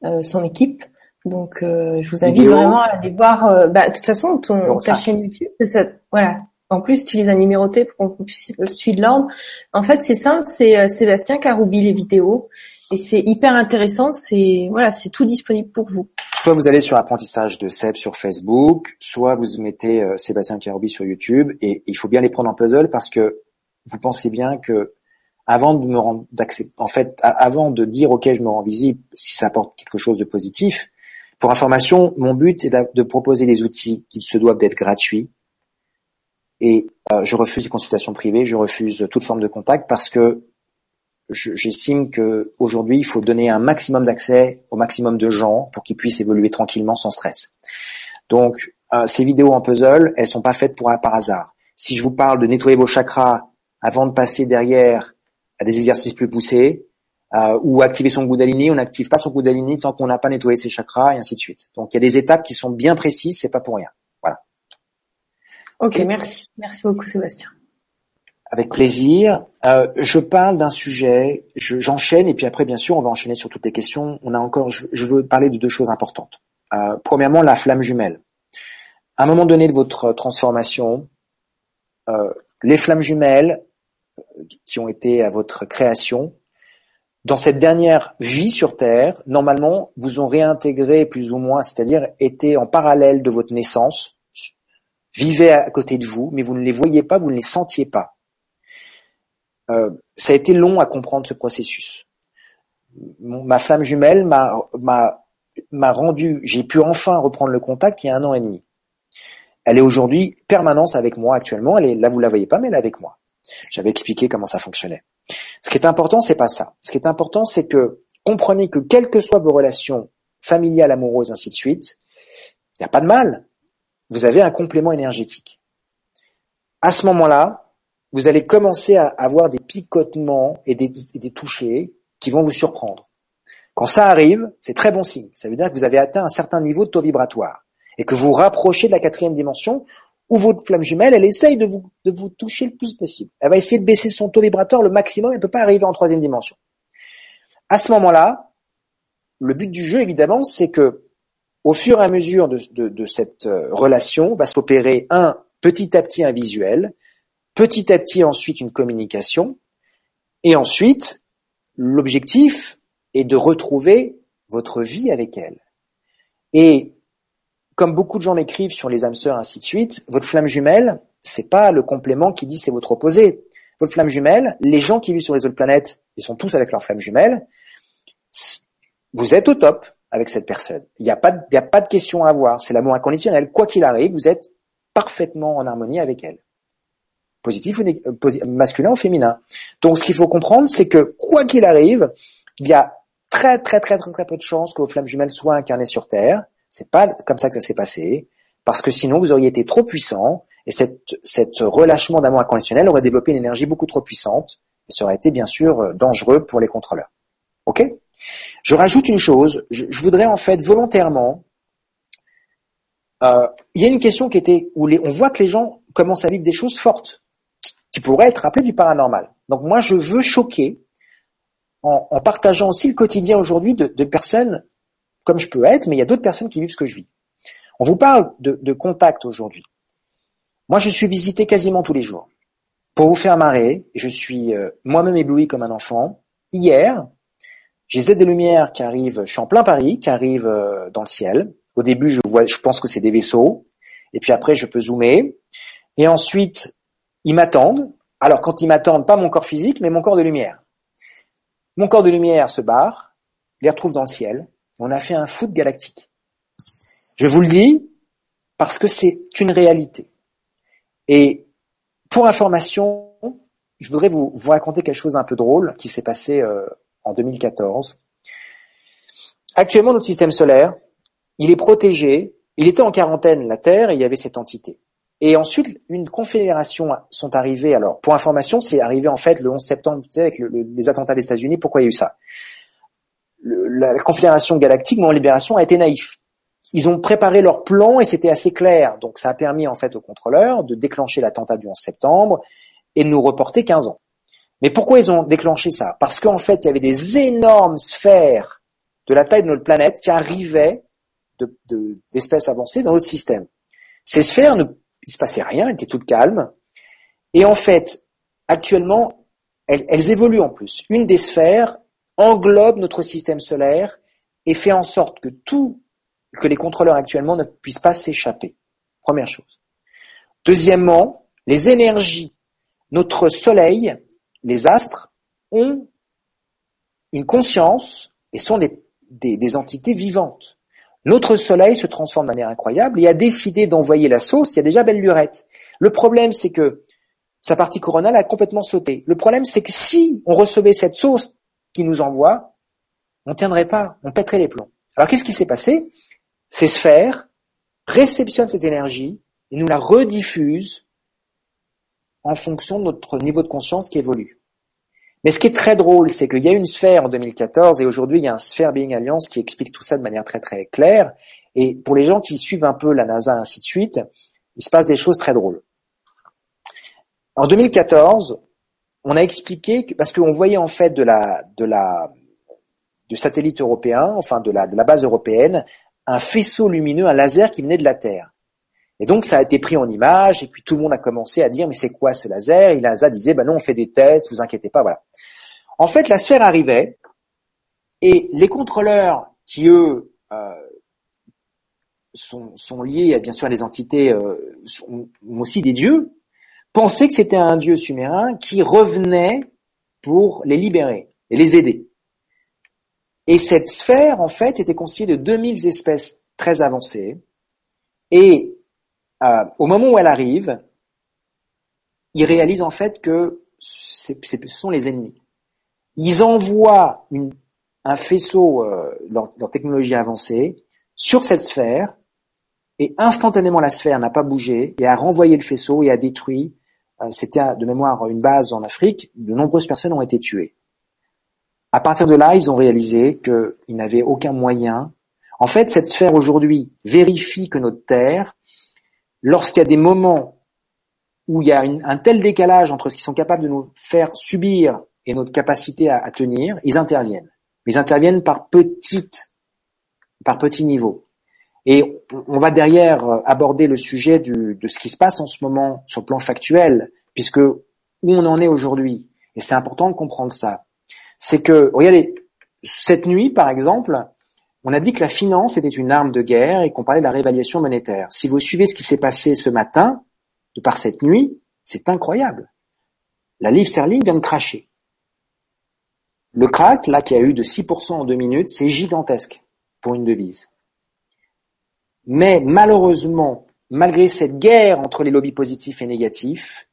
euh, son équipe. Donc, euh, je vous invite vraiment à aller voir. bah, de toute façon, ton, ta chaîne YouTube, ça, voilà. En plus, tu les as numérotés pour qu'on puisse suivre l'ordre. En fait, c'est simple, c'est Sébastien Caroubi les vidéos, et c'est hyper intéressant. C'est voilà, c'est tout disponible pour vous. Soit vous allez sur apprentissage de Seb sur Facebook, soit vous mettez Sébastien Caroubi sur YouTube, et il faut bien les prendre en puzzle parce que vous pensez bien que avant de me rendre, en fait, avant de dire ok, je me rends visible, si ça apporte quelque chose de positif. Pour information, mon but est de proposer des outils qui se doivent d'être gratuits. Et euh, je refuse les consultations privées, je refuse toute forme de contact parce que j'estime que aujourd'hui, il faut donner un maximum d'accès au maximum de gens pour qu'ils puissent évoluer tranquillement sans stress. Donc, euh, ces vidéos en puzzle, elles sont pas faites pour par hasard. Si je vous parle de nettoyer vos chakras avant de passer derrière à des exercices plus poussés, euh, ou activer son Kundalini, on n'active pas son Kundalini tant qu'on n'a pas nettoyé ses chakras et ainsi de suite. Donc il y a des étapes qui sont bien précises, c'est pas pour rien. Voilà. Ok, merci, merci beaucoup Sébastien. Avec plaisir. Euh, je parle d'un sujet, j'enchaîne et puis après bien sûr on va enchaîner sur toutes les questions. On a encore, je, veux parler de deux choses importantes. Euh, premièrement, la flamme jumelle. À un moment donné de votre transformation, euh, les flammes jumelles, qui ont été à votre création, dans cette dernière vie sur Terre, normalement, vous ont réintégré plus ou moins, c'est-à-dire été en parallèle de votre naissance, vivaient à côté de vous, mais vous ne les voyez pas, vous ne les sentiez pas. Euh, ça a été long à comprendre ce processus. ma flamme jumelle m'a rendu, j'ai pu enfin reprendre le contact il y a un an et demi. Elle est aujourd'hui permanence avec moi actuellement. Elle est là, vous la voyez pas, mais elle est avec moi. J'avais expliqué comment ça fonctionnait. Ce qui est important, c'est pas ça. Ce qui est important, c'est que comprenez que quelles que soient vos relations familiales, amoureuses, ainsi de suite, il n'y a pas de mal. Vous avez un complément énergétique. À ce moment-là, vous allez commencer à avoir des picotements et des, et des touchés qui vont vous surprendre. Quand ça arrive, c'est très bon signe. Ça veut dire que vous avez atteint un certain niveau de taux vibratoire et que vous vous rapprochez de la quatrième dimension ou votre flamme jumelle, elle essaye de vous, de vous toucher le plus possible. Elle va essayer de baisser son taux vibratoire le maximum, elle ne peut pas arriver en troisième dimension. À ce moment-là, le but du jeu, évidemment, c'est que au fur et à mesure de, de cette euh, relation, va s'opérer un petit à petit un visuel, petit à petit ensuite une communication, et ensuite, l'objectif est de retrouver votre vie avec elle. Et comme beaucoup de gens m'écrivent sur les âmes sœurs, ainsi de suite, votre flamme jumelle, c'est pas le complément qui dit c'est votre opposé. Votre flamme jumelle, les gens qui vivent sur les autres planètes, ils sont tous avec leur flamme jumelle. Vous êtes au top avec cette personne. Il n'y a pas, il a pas de question à avoir. C'est l'amour inconditionnel. Quoi qu'il arrive, vous êtes parfaitement en harmonie avec elle. Positif ou euh, masculin ou féminin. Donc, ce qu'il faut comprendre, c'est que quoi qu'il arrive, il y a très, très, très, très, très peu de chances que vos flammes jumelles soient incarnées sur Terre. C'est pas comme ça que ça s'est passé, parce que sinon vous auriez été trop puissant et cette, relâchement d'amour inconditionnel aurait développé une énergie beaucoup trop puissante et ça aurait été bien sûr dangereux pour les contrôleurs. Ok? Je rajoute une chose, je, voudrais en fait volontairement, euh, il y a une question qui était où on voit que les gens commencent à vivre des choses fortes, qui, pourraient être appelées du paranormal. Donc moi, je veux choquer en, partageant aussi le quotidien aujourd'hui de, personnes comme je peux être, mais il y a d'autres personnes qui vivent ce que je vis. On vous parle de, de contact aujourd'hui. Moi, je suis visité quasiment tous les jours. Pour vous faire marrer, je suis euh, moi-même ébloui comme un enfant. Hier, j'ai Z des lumières qui arrivent, je suis en plein Paris, qui arrivent euh, dans le ciel. Au début, je vois, je pense que c'est des vaisseaux. Et puis après, je peux zoomer. Et ensuite, ils m'attendent. Alors, quand ils m'attendent, pas mon corps physique, mais mon corps de lumière. Mon corps de lumière se barre, les retrouve dans le ciel. On a fait un foot galactique. Je vous le dis parce que c'est une réalité. Et pour information, je voudrais vous, raconter quelque chose d'un peu drôle qui s'est passé euh, en 2014. Actuellement, notre système solaire, il est protégé. Il était en quarantaine, la Terre, et il y avait cette entité. Et ensuite, une confédération sont arrivées. Alors, pour information, c'est arrivé en fait le 11 septembre, vous savez, avec les attentats des États-Unis. Pourquoi il y a eu ça? La, confédération galactique, mon libération, a été naïf. Ils ont préparé leur plan et c'était assez clair. Donc, ça a permis en fait aux contrôleurs de déclencher l'attentat du 11 septembre et de nous reporter 15 ans. Mais pourquoi ils ont déclenché ça? Parce qu'en fait, il y avait des énormes sphères de la taille de notre planète qui arrivaient d'espèces de, avancées dans notre système. Ces sphères, ne, il se passait rien, elles étaient toutes calmes. Et en fait, actuellement, elles, elles évoluent en plus. Une des sphères englobe notre système solaire et fait en sorte que tout, que les contrôleurs actuellement ne puissent pas s'échapper. Première chose. Deuxièmement, les énergies, notre soleil les astres ont une conscience et sont des, entités vivantes. Notre Soleil se transforme de manière incroyable et a décidé d'envoyer la sauce il y a déjà belle lurette. Le problème, c'est que sa partie coronale a complètement sauté. Le problème, c'est que si on recevait cette sauce qui nous envoie, on tiendrait pas, on pèterait les plombs. Alors qu'est-ce qui s'est passé? Ces sphères réceptionnent cette énergie et nous la rediffusent en fonction de notre niveau de conscience qui évolue. Mais ce qui est très drôle, c'est qu'il y a une sphère en 2014 et aujourd'hui il y a un sphère Being Alliance qui explique tout ça de manière très très claire. Et pour les gens qui suivent un peu la NASA ainsi de suite, il se passe des choses très drôles. En 2014, on a expliqué que, parce qu'on voyait en fait de la de la du satellite européen, enfin de la de la base européenne, un faisceau lumineux, un laser qui venait de la Terre. Et donc ça a été pris en image, et puis tout le monde a commencé à dire mais c'est quoi ce laser? Et NASA disait bah non on fait des tests, vous inquiétez pas, voilà. En fait la sphère arrivait et les contrôleurs qui eux euh, sont, sont, liés bien sûr à des entités, euh, sont aussi des dieux, pensaient que c'était un dieu sumérin qui revenait pour les libérer et les aider. Et cette sphère en fait était constituée de 2000 espèces très avancées et euh, au moment où elle arrive, ils réalisent en fait que ce sont les ennemis. Ils envoient un faisceau, leur, technologie avancée, sur cette sphère, et instantanément la sphère n'a pas bougé et a renvoyé le faisceau et a détruit. Euh, C'était de mémoire une base en Afrique. De nombreuses personnes ont été tuées. À partir de là, ils ont réalisé qu'ils n'avaient aucun moyen. En fait, cette sphère aujourd'hui vérifie que notre Terre lorsqu'il y a des moments où il y a un tel décalage entre ce qu'ils sont capables de nous faire subir et notre capacité à, tenir, ils interviennent. Ils interviennent par petites, par petits niveaux. Et on va derrière aborder le sujet de ce qui se passe en ce moment sur le plan factuel, puisque où on en est aujourd'hui, et c'est important de comprendre ça, c'est que, regardez, cette nuit, par exemple, on a dit que la finance était une arme de guerre et qu'on parlait de la réévaluation monétaire. Si vous suivez ce qui s'est passé ce matin, de par cette nuit, c'est incroyable. La livre sterling vient de cracher. Le crack, là, qui a eu de 6% en deux minutes, c'est gigantesque pour une devise. Mais malheureusement, malgré cette guerre entre les lobbies positifs et négatifs,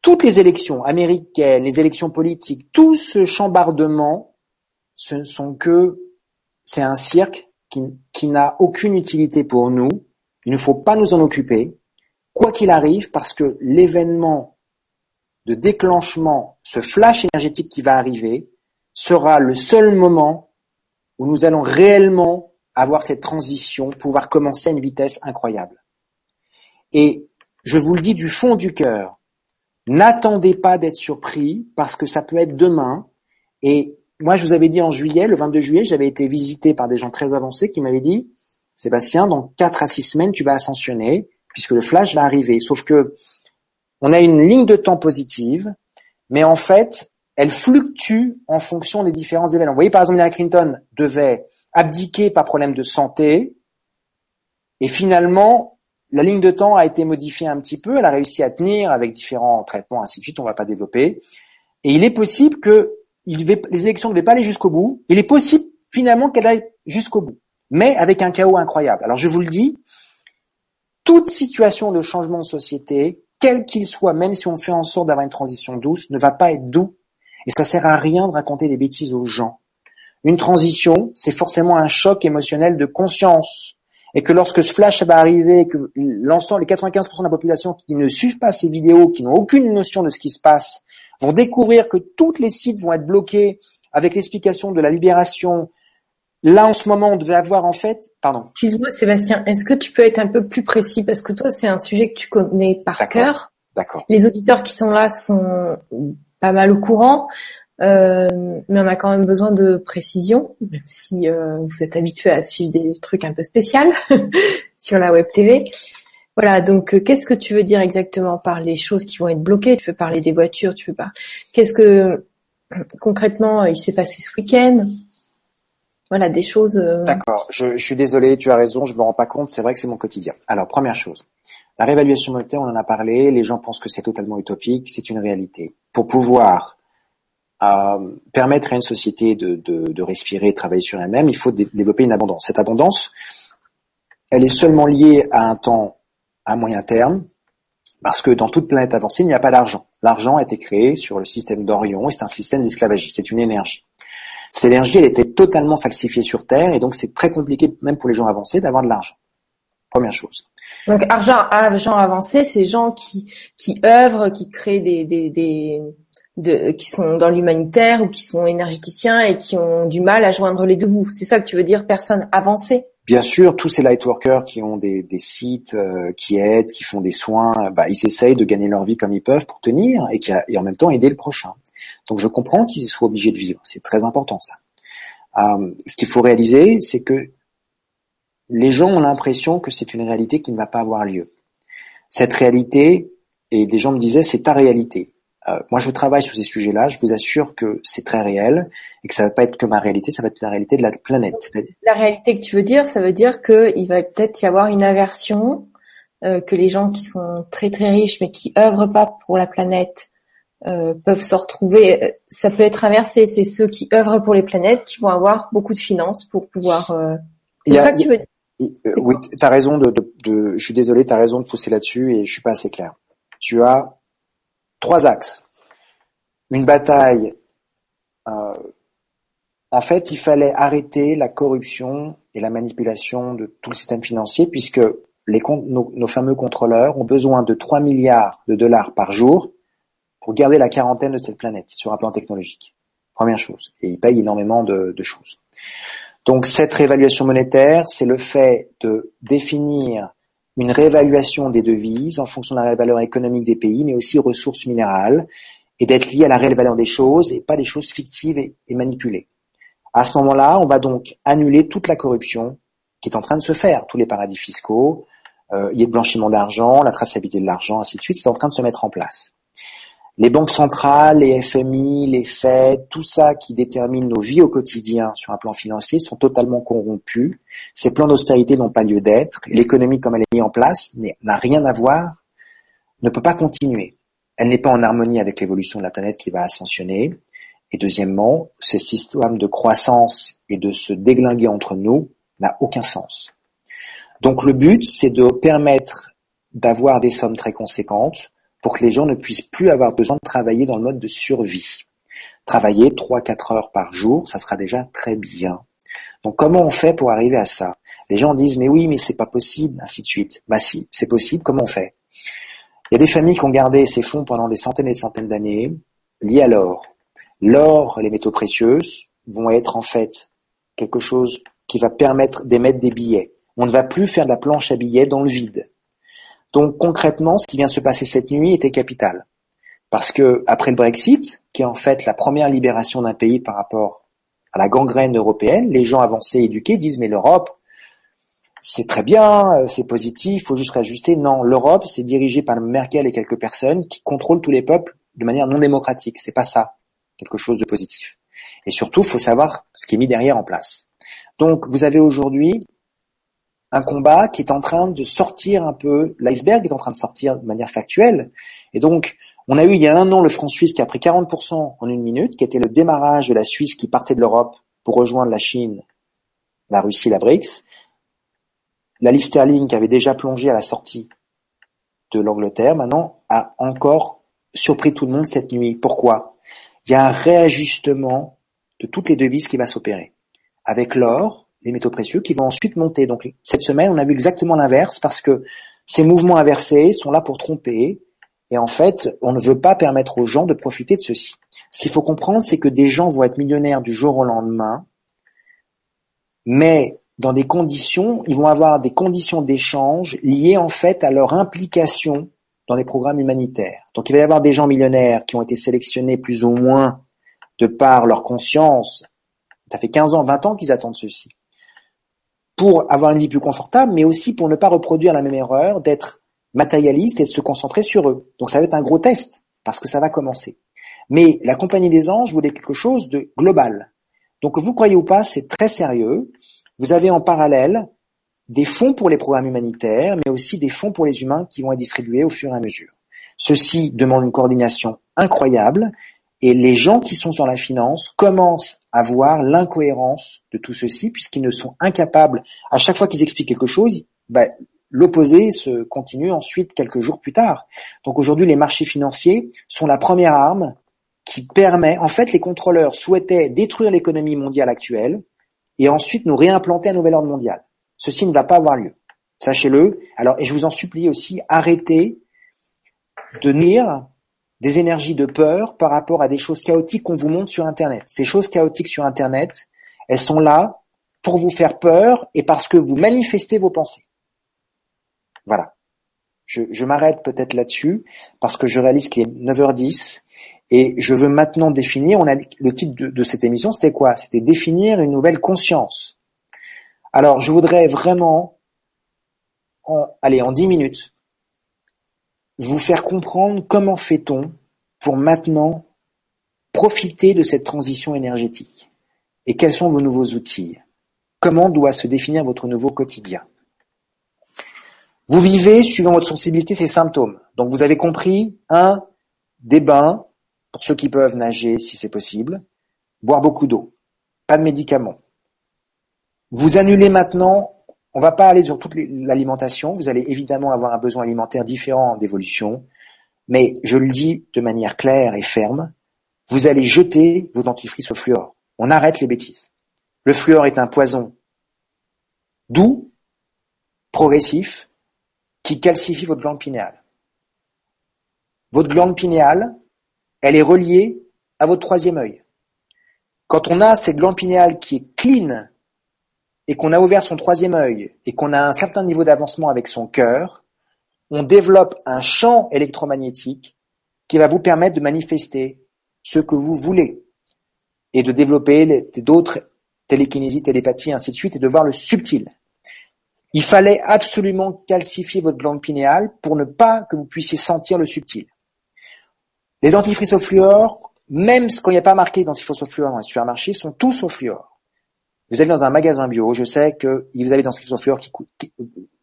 toutes les élections américaines, les élections politiques, tout ce chambardement, ce ne sont que c'est un cirque qui, n'a aucune utilité pour nous. Il ne faut pas nous en occuper, quoi qu'il arrive, parce que l'événement de déclenchement, ce flash énergétique qui va arriver, sera le seul moment où nous allons réellement avoir cette transition, pouvoir commencer à une vitesse incroyable. Et je vous le dis du fond du cœur, n'attendez pas d'être surpris parce que ça peut être demain. Et moi, je vous avais dit en juillet, le 22 juillet, j'avais été visité par des gens très avancés qui m'avaient dit, Sébastien, dans 4 à 6 semaines, tu vas ascensionner puisque le flash va arriver. Sauf que on a une ligne de temps positive, mais en fait, elle fluctue en fonction des différents événements. Vous voyez, par exemple, Hillary Clinton devait abdiquer par problème de santé, et finalement, la ligne de temps a été modifiée un petit peu, elle a réussi à tenir avec différents traitements, ainsi de suite, on va pas développer. Et il est possible que les élections ne devaient pas aller jusqu'au bout. Il est possible finalement qu'elle aille jusqu'au bout, mais avec un chaos incroyable. Alors je vous le dis, toute situation de changement de société, quel qu'il soit, même si on fait en sorte d'avoir une transition douce, ne va pas être doux. Et ça sert à rien de raconter des bêtises aux gens. Une transition, c'est forcément un choc émotionnel de conscience. Et que lorsque ce flash va arriver, que l'ensemble, les 95% de la population qui ne suivent pas ces vidéos, qui n'ont aucune notion de ce qui se passe, vont découvrir que tous les sites vont être bloqués avec l'explication de la libération. Là, en ce moment, on devait avoir en fait, pardon. Excuse-moi, Sébastien, est-ce que tu peux être un peu plus précis? Parce que toi, c'est un sujet que tu connais par cœur. D'accord. Les auditeurs qui sont là sont pas mal au courant, mais on a quand même besoin de précision, même si euh, vous êtes habitué à suivre des trucs un peu spéciaux sur la web TV. Voilà, donc euh, qu'est-ce que tu veux dire exactement par les choses qui vont être bloquées? Tu veux parler des voitures, tu veux pas Qu'est-ce que concrètement il s'est passé ce week-end? Voilà, des choses. D'accord. Je, je, suis désolé, tu as raison, je me rends pas compte. C'est vrai que c'est mon quotidien. Alors première chose, la réévaluation monétaire, on en a parlé. Les gens pensent que c'est totalement utopique. C'est une réalité. Pour pouvoir euh, permettre à une société de, de, de respirer, de travailler sur elle-même, il faut développer une abondance. Cette abondance, elle est seulement liée à un temps à moyen terme, parce que dans toute planète avancée, il n'y a pas d'argent. L'argent a été créé sur le système d'Orion et c'est un système d'esclavagisme, c'est une énergie. Cette énergie, elle était totalement falsifiée sur Terre et donc c'est très compliqué, même pour les gens avancés, d'avoir de l'argent. Première chose. Donc argent, argent avancé, c'est gens qui qui œuvrent, qui créent des des, des de, qui sont dans l'humanitaire ou qui sont énergéticiens et qui ont du mal à joindre les deux bouts. C'est ça que tu veux dire, personne avancée? Bien sûr, tous ces lightworkers qui ont des, des sites, euh, qui aident, qui font des soins, bah, ils essayent de gagner leur vie comme ils peuvent pour tenir et, qui, et en même temps aider le prochain. Donc je comprends qu'ils soient obligés de vivre. C'est très important ça. Euh, ce qu'il faut réaliser, c'est que les gens ont l'impression que c'est une réalité qui ne va pas avoir lieu. Cette réalité, et des gens me disaient, c'est ta réalité. Euh, moi, je travaille sur ces sujets-là. Je vous assure que c'est très réel et que ça va pas être que ma réalité, ça va être la réalité de la planète. La réalité que tu veux dire, ça veut dire qu'il va peut-être y avoir une aversion, euh, que les gens qui sont très très riches mais qui œuvrent pas pour la planète euh, peuvent se retrouver. Ça peut être inversé. C'est ceux qui œuvrent pour les planètes qui vont avoir beaucoup de finances pour pouvoir. Euh, c'est ça que tu veux dire? Oui, tu as raison de, de, de, je suis désolé, tu as raison de pousser là-dessus et je suis pas assez clair. Tu as trois axes. Une bataille. Euh, en fait, il fallait arrêter la corruption et la manipulation de tout le système financier puisque les, nos, nos fameux contrôleurs ont besoin de 3 milliards de dollars par jour pour garder la quarantaine de cette planète sur un plan technologique. Première chose. Et ils payent énormément de, de choses. Donc cette réévaluation monétaire, c'est le fait de définir une réévaluation des devises en fonction de la valeur économique des pays, mais aussi ressources minérales, et d'être lié à la réelle valeur des choses et pas des choses fictives et, manipulées. À ce moment-là, on va donc annuler toute la corruption qui est en train de se faire, tous les paradis fiscaux, euh, il y a le blanchiment d'argent, la traçabilité de l'argent, ainsi de suite, c'est en train de se mettre en place. Les banques centrales, les FMI, les Fed, tout ça qui détermine nos vies au quotidien sur un plan financier sont totalement corrompus. Ces plans d'austérité n'ont pas lieu d'être. L'économie comme elle est mise en place n'a rien à voir, ne peut pas continuer. Elle n'est pas en harmonie avec l'évolution de la planète qui va ascensionner. Et deuxièmement, ce système de croissance et de se déglinguer entre nous n'a aucun sens. Donc le but, c'est de permettre d'avoir des sommes très conséquentes pour que les gens ne puissent plus avoir besoin de travailler dans le mode de survie. Travailler 3-4 heures par jour, ça sera déjà très bien. Donc comment on fait pour arriver à ça? Les gens disent mais oui, mais c'est pas possible, ainsi de suite. Bah si, c'est possible, comment on fait? Il y a des familles qui ont gardé ces fonds pendant des centaines et des centaines d'années liés à l'or. L'or, les métaux précieux vont être en fait quelque chose qui va permettre d'émettre des billets. On ne va plus faire de la planche à billets dans le vide. Donc concrètement, ce qui vient de se passer cette nuit était capital. Parce que après le Brexit, qui est en fait la première libération d'un pays par rapport à la gangrène européenne, les gens avancés, éduqués disent mais l'Europe, c'est très bien, euh, c'est positif, faut juste réajuster. Non, l'Europe, c'est dirigé par Merkel et quelques personnes qui contrôlent tous les peuples de manière non démocratique. C'est pas ça, quelque chose de positif. Et surtout, faut savoir ce qui est mis derrière en place. Donc, vous avez aujourd'hui un combat qui est en train de sortir un peu, l'iceberg est en train de sortir de manière factuelle. Et donc, on a eu il y a un an le franc suisse qui a pris 40% en une minute, qui était le démarrage de la Suisse qui partait de l'Europe pour rejoindre la Chine, la Russie, la BRICS. La livre sterling qui avait déjà plongé à la sortie de l'Angleterre, maintenant, a encore surpris tout le monde cette nuit. Pourquoi? Il y a un réajustement de toutes les devises qui va s'opérer. Avec l'or, les métaux précieux qui vont ensuite monter. Donc cette semaine, on a vu exactement l'inverse parce que ces mouvements inversés sont là pour tromper. Et en fait, on ne veut pas permettre aux gens de profiter de ceci. Ce qu'il faut comprendre, c'est que des gens vont être millionnaires du jour au lendemain, mais dans des conditions, ils vont avoir des conditions d'échange liées en fait à leur implication dans les programmes humanitaires. Donc il va y avoir des gens millionnaires qui ont été sélectionnés plus ou moins de par leur conscience. Ça fait 15 ans, 20 ans qu'ils attendent ceci. Pour avoir une vie plus confortable, mais aussi pour ne pas reproduire la même erreur d'être matérialiste et de se concentrer sur eux. Donc ça va être un gros test, parce que ça va commencer. Mais la Compagnie des Anges voulait quelque chose de global. Donc vous croyez ou pas, c'est très sérieux. Vous avez en parallèle des fonds pour les programmes humanitaires, mais aussi des fonds pour les humains qui vont être distribués au fur et à mesure. Ceci demande une coordination incroyable et les gens qui sont sur la finance commencent à voir l'incohérence de tout ceci puisqu'ils ne sont incapables, à chaque fois qu'ils expliquent quelque chose, bah, l'opposé se continue ensuite quelques jours plus tard. Donc aujourd'hui, les marchés financiers sont la première arme qui permet, en fait, les contrôleurs souhaitaient détruire l'économie mondiale actuelle, et ensuite nous réimplanter un nouvel ordre mondial. Ceci ne va pas avoir lieu. Sachez-le. Alors, et je vous en supplie aussi, arrêtez de nuire des énergies de peur par rapport à des choses chaotiques qu'on vous montre sur Internet. Ces choses chaotiques sur Internet, elles sont là pour vous faire peur et parce que vous manifestez vos pensées. Voilà. Je, m'arrête peut-être là-dessus parce que je réalise qu'il est 9h10 et je veux maintenant définir, on a, le titre de, cette émission, c'était quoi? C'était définir une nouvelle conscience. Alors, je voudrais vraiment, en, allez, en dix minutes, vous faire comprendre comment fait-on pour maintenant profiter de cette transition énergétique et quels sont vos nouveaux outils. Comment doit se définir votre nouveau quotidien Vous vivez suivant votre sensibilité ces symptômes. Donc vous avez compris, un, des bains, pour ceux qui peuvent nager si c'est possible, boire beaucoup d'eau, pas de médicaments. Vous annulez maintenant, on va pas aller sur toute l'alimentation, vous allez évidemment avoir un besoin alimentaire différent d'évolution, mais je le dis de manière claire et ferme, vous allez jeter vos dentifrices au fluor. On arrête les bêtises. Le fluor est un poison doux, progressif, qui calcifie votre glande pinéale. Votre glande pinéale, elle est reliée à votre troisième œil. Quand on a cette glande pinéale qui est clean et qu'on a ouvert son troisième œil et qu'on a un certain niveau d'avancement avec son cœur, on développe un champ électromagnétique qui va vous permettre de manifester ce que vous voulez et de développer d'autres télékinésies, télépathies, ainsi de suite, et de voir le subtil. Il fallait absolument calcifier votre glande pinéale pour ne pas que vous puissiez sentir le subtil. Les dentifrices au fluor, même quand il n'y a pas marqué dentifrice au fluor dans les supermarchés, sont tous au fluor. Vous allez dans un magasin bio, je sais que vous avez des dentifrices au fluor qui coûtent,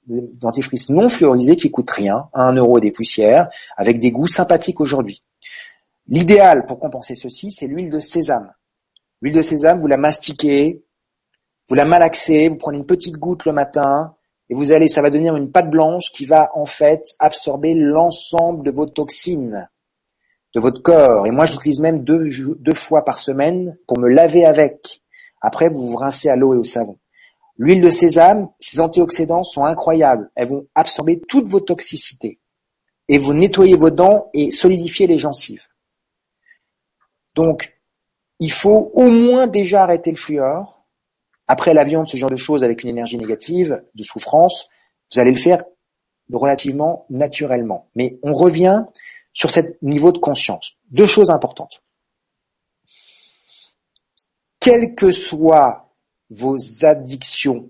dentifrice non fluorisés qui coûtent rien, un euro des poussières, avec des goûts sympathiques aujourd'hui. L'idéal pour compenser ceci, c'est l'huile de sésame. L'huile de sésame, vous la mastiquez, vous la malaxez, vous prenez une petite goutte le matin, et vous allez, ça va devenir une pâte blanche qui va en fait absorber l'ensemble de vos toxines de votre corps. Et moi, j'utilise même deux fois par semaine pour me laver avec. Après, vous vous rincez à l'eau et au savon. L'huile de sésame, ces antioxydants sont incroyables. Elles vont absorber toute vos toxicités et vous nettoyer vos dents et solidifier les gencives. Donc, il faut au moins déjà arrêter le fluor après la viande, ce genre de choses avec une énergie négative, de souffrance, vous allez le faire relativement naturellement. Mais on revient sur ce niveau de conscience. Deux choses importantes. Quelles que soient vos addictions,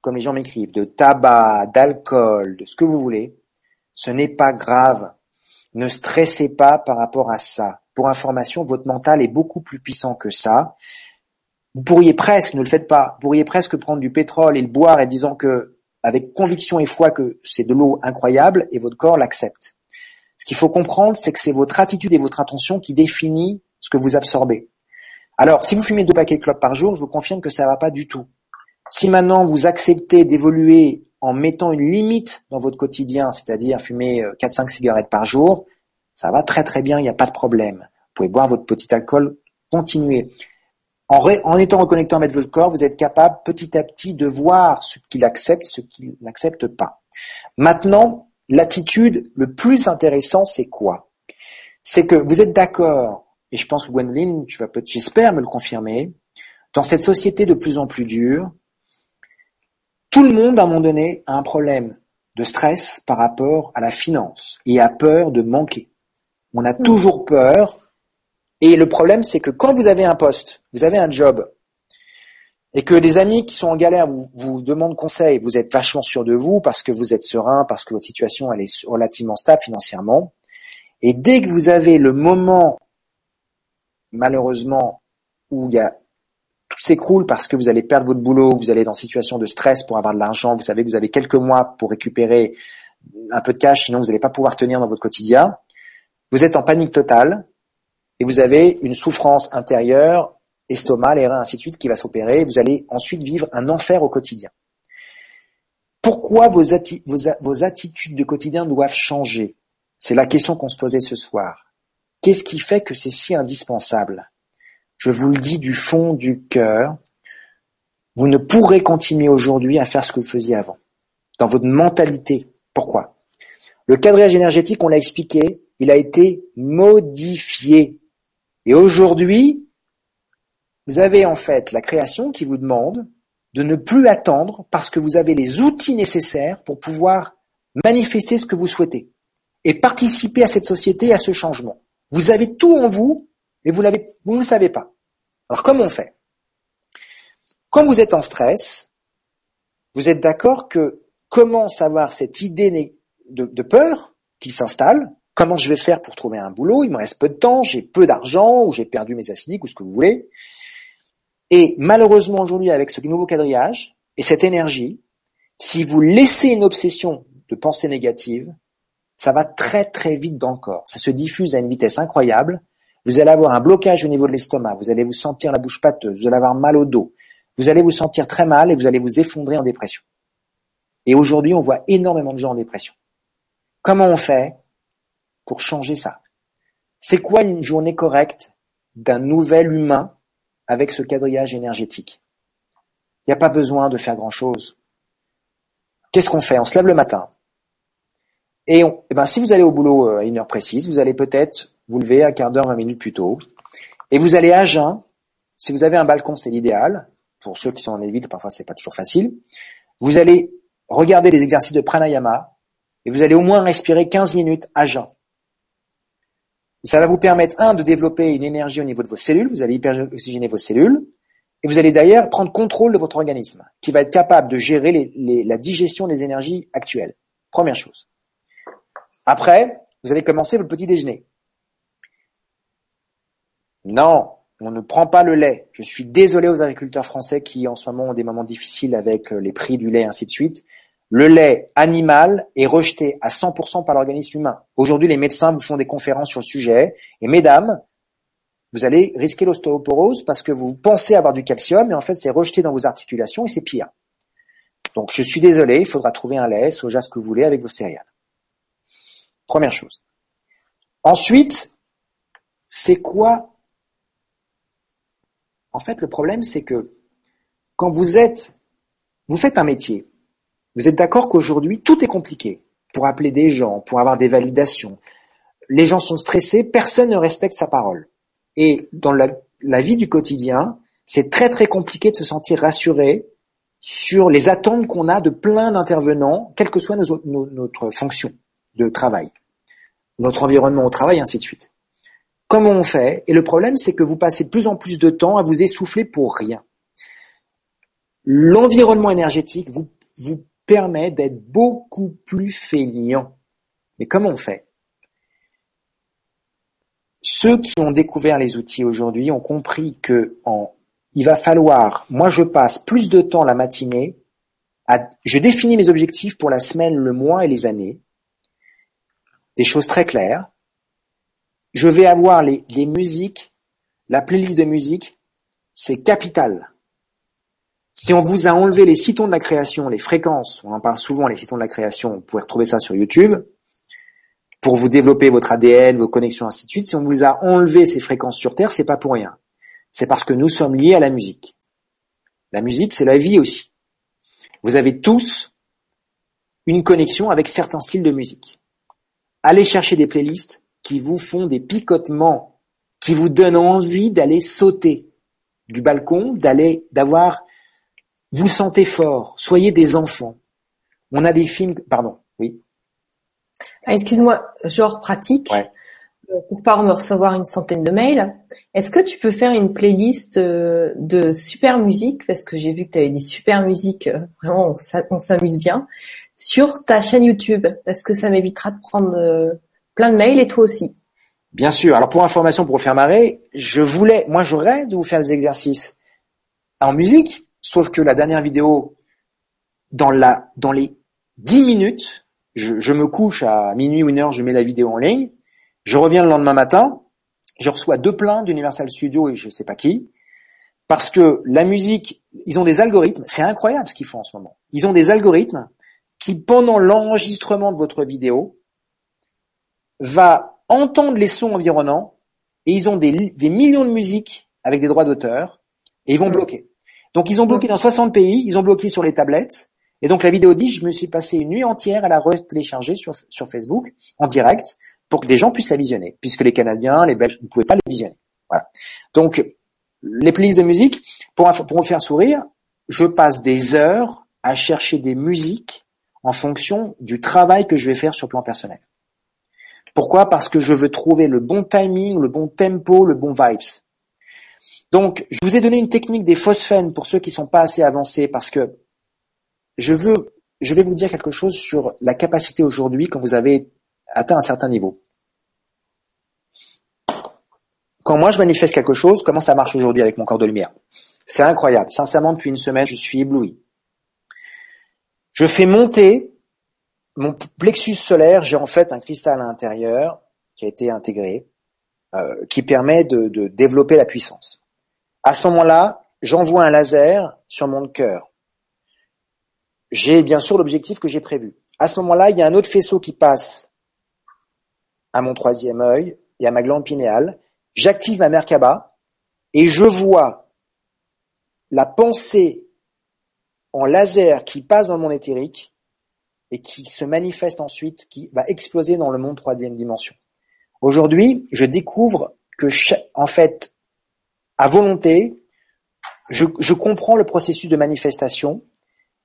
comme les gens m'écrivent, de tabac, d'alcool, de ce que vous voulez, ce n'est pas grave. Ne stressez pas par rapport à ça. Pour information, votre mental est beaucoup plus puissant que ça. Vous pourriez presque, ne le faites pas, vous pourriez presque prendre du pétrole et le boire et disant que, avec conviction et foi que c'est de l'eau incroyable et votre corps l'accepte. Ce qu'il faut comprendre, c'est que c'est votre attitude et votre intention qui définit ce que vous absorbez. Alors, si vous fumez deux paquets de clopes par jour, je vous confirme que ça va pas du tout. Si maintenant vous acceptez d'évoluer en mettant une limite dans votre quotidien, c'est-à-dire fumer 4-5 euh, cigarettes par jour, ça va très très bien, il n'y a pas de problème. Vous pouvez boire votre petit alcool, continuer. En, étant reconnecté avec votre corps, vous êtes capable petit à petit de voir ce qu'il accepte, ce qu'il n'accepte pas. Maintenant, l'attitude, le plus intéressant, c'est quoi? C'est que vous êtes d'accord, et je pense que Gwendoline, tu vas peut j'espère me le confirmer, dans cette société de plus en plus dure, tout le monde, à un moment donné, a un problème de stress par rapport à la finance et a peur de manquer. On a hmm. toujours peur et le problème, c'est que quand vous avez un poste, vous avez un job, et que les amis qui sont en galère vous, vous demandent conseil, vous êtes vachement sûr de vous parce que vous êtes serein, parce que votre situation elle est relativement stable financièrement. Et dès que vous avez le moment, malheureusement, où tout s'écroule parce que vous allez perdre votre boulot, vous allez dans une situation de stress pour avoir de l'argent, vous savez que vous avez quelques mois pour récupérer un peu de cash, sinon vous n'allez pas pouvoir tenir dans votre quotidien. Vous êtes en panique totale, et vous avez une souffrance intérieure, estomac, les reins, ainsi de suite, qui va s'opérer. Vous allez ensuite vivre un enfer au quotidien. Pourquoi vos attitudes de quotidien doivent changer? C'est la question qu'on se posait ce soir. Qu'est-ce qui fait que c'est si indispensable? Je vous le dis du fond du cœur, vous ne pourrez continuer aujourd'hui à faire ce que vous faisiez avant. Dans votre mentalité. Pourquoi? Le cadrage énergétique, on l'a expliqué, il a été modifié. Et aujourd'hui, vous avez en fait la création qui vous demande de ne plus attendre parce que vous avez les outils nécessaires pour pouvoir manifester ce que vous souhaitez et participer à cette société, à ce changement. Vous avez tout en vous, mais vous, ne savez pas. Alors comment on fait? Quand vous êtes en stress, vous êtes d'accord que commence à avoir cette idée de, de peur qui s'installe, Comment je vais faire pour trouver un boulot? Il me reste peu de temps, j'ai peu d'argent, ou j'ai perdu mes acidiques, ou ce que vous voulez. Et malheureusement aujourd'hui, avec ce nouveau quadrillage et cette énergie, si vous laissez une obsession de pensée négative, ça va très très vite dans le corps. Ça se diffuse à une vitesse incroyable. Vous allez avoir un blocage au niveau de l'estomac, vous allez vous sentir la bouche pâteuse, vous allez avoir mal au dos, vous allez vous sentir très mal et vous allez vous effondrer en dépression. Et aujourd'hui, on voit énormément de gens en dépression. Comment on fait pour changer ça? C'est quoi une journée correcte d'un nouvel humain avec ce quadrillage énergétique? Il n'y a pas besoin de faire grand-chose. Qu'est-ce qu'on fait? On se lève le matin. Et, on, eh ben, si vous allez au boulot euh, à une heure précise, vous allez peut-être vous lever un quart d'heure, vingt minutes plus tôt. Et vous allez à jeun. Si vous avez un balcon, c'est l'idéal. Pour ceux qui sont en évite, parfois c'est pas toujours facile. Vous allez regarder les exercices de pranayama et vous allez au moins respirer 15 minutes à jeun. Ça va vous permettre, un, de développer une énergie au niveau de vos cellules, vous allez hyper-oxygéner vos cellules, et vous allez d'ailleurs prendre contrôle de votre organisme, qui va être capable de gérer la digestion des énergies actuelles. Première chose. Après, vous allez commencer votre petit déjeuner. Non, on ne prend pas le lait. Je suis désolé aux agriculteurs français qui en ce moment ont des moments difficiles avec euh, les prix du lait ainsi de suite. Le lait animal est rejeté à 100% par l'organisme humain. Aujourd'hui, les médecins vous font des conférences sur le sujet. Et mesdames, vous allez risquer l'ostéoporose parce que vous pensez avoir du calcium et en fait, c'est rejeté dans vos articulations et c'est pire. Donc, je suis désolé, il faudra trouver un lait, soja, ce que vous voulez, avec vos céréales. Première chose. Ensuite, c'est quoi? En fait, le problème, c'est que quand vous êtes, vous faites un métier, vous êtes d'accord qu'aujourd'hui, tout est compliqué pour appeler des gens, pour avoir des validations. Les gens sont stressés, personne ne respecte sa parole. Et dans la, vie du quotidien, c'est très très compliqué de se sentir rassuré sur les attentes qu'on a de plein d'intervenants, quelle que soit notre fonction de travail, notre environnement au travail, ainsi de suite. Comment on fait? Et le problème, c'est que vous passez de plus en plus de temps à vous essouffler pour rien. L'environnement énergétique vous, vous permet d'être beaucoup plus feignant. Mais comment on fait? Ceux qui ont découvert les outils aujourd'hui ont compris que en il va falloir, moi je passe plus de temps la matinée, à, je définis mes objectifs pour la semaine, le mois et les années, des choses très claires. Je vais avoir les, musiques, la playlist de musique, c'est capital. Si on vous a enlevé les citons de la création, les fréquences, on en parle souvent, les citons de la création, vous pouvez retrouver ça sur YouTube, pour vous développer votre ADN, vos connexions, ainsi de suite. Si on vous a enlevé ces fréquences sur Terre, c'est pas pour rien c'est parce que nous sommes liés à la musique. La musique, c'est la vie aussi. Vous avez tous une connexion avec certains styles de musique. Allez chercher des playlists qui vous font des picotements, qui vous donnent envie d'aller sauter du balcon, d'aller, d'avoir, vous sentez fort, soyez des enfants. On a des films, pardon, oui. Ah, excuse-moi, genre pratique. Ouais pour pas me recevoir une centaine de mails, est-ce que tu peux faire une playlist euh, de super musique? Parce que j'ai vu que tu avais des super musiques, euh, vraiment on s'amuse bien sur ta chaîne YouTube parce que ça m'évitera de prendre euh, plein de mails et toi aussi. Bien sûr. Alors pour information, pour faire marrer, je voulais, moi j'aurais de vous faire des exercices en musique, sauf que la dernière vidéo, dans la, dans les 10 minutes, je, je me couche à minuit ou une heure, je mets la vidéo en ligne. Je reviens le lendemain matin, je reçois deux plaintes d'Universal Studios et je sais pas qui, parce que la musique, ils ont des algorithmes, c'est incroyable ce qu'ils font en ce moment. Ils ont des algorithmes qui, pendant l'enregistrement de votre vidéo, va entendre les sons environnants et ils ont des, des millions de musiques avec des droits d'auteur et ils vont bloquer. Donc ils ont bloqué dans 60 pays, ils ont bloqué sur les tablettes. Et donc la vidéo dit, je me suis passé une nuit entière à la re-télécharger sur, sur Facebook en direct pour que des gens puissent la visionner, puisque les Canadiens, les Belges ne pouvaient pas les visionner. Voilà. Donc, les playlists de musique, pour, pour me faire sourire, je passe des heures à chercher des musiques en fonction du travail que je vais faire sur plan personnel. Pourquoi? Parce que je veux trouver le bon timing, le bon tempo, le bon vibes. Donc, je vous ai donné une technique des phosphènes pour ceux qui sont pas assez avancés, parce que je veux, je vais vous dire quelque chose sur la capacité aujourd'hui quand vous avez atteint un certain niveau. Quand moi je manifeste quelque chose, comment ça marche aujourd'hui avec mon corps de lumière? C'est incroyable. Sincèrement, depuis une semaine, je suis ébloui. Je fais monter mon plexus solaire. J'ai en fait un cristal à l'intérieur qui a été intégré, euh, qui permet de, de développer la puissance. À ce moment-là, j'envoie un laser sur mon cœur. J'ai bien sûr l'objectif que j'ai prévu. À ce moment-là, il y a un autre faisceau qui passe à mon troisième œil et à ma glande pinéale, j'active ma Merkaba et je vois la pensée en laser qui passe dans mon éthérique et qui se manifeste ensuite, qui va exploser dans le monde troisième dimension. Aujourd'hui, je découvre que, en fait, à volonté, je, comprends le processus de manifestation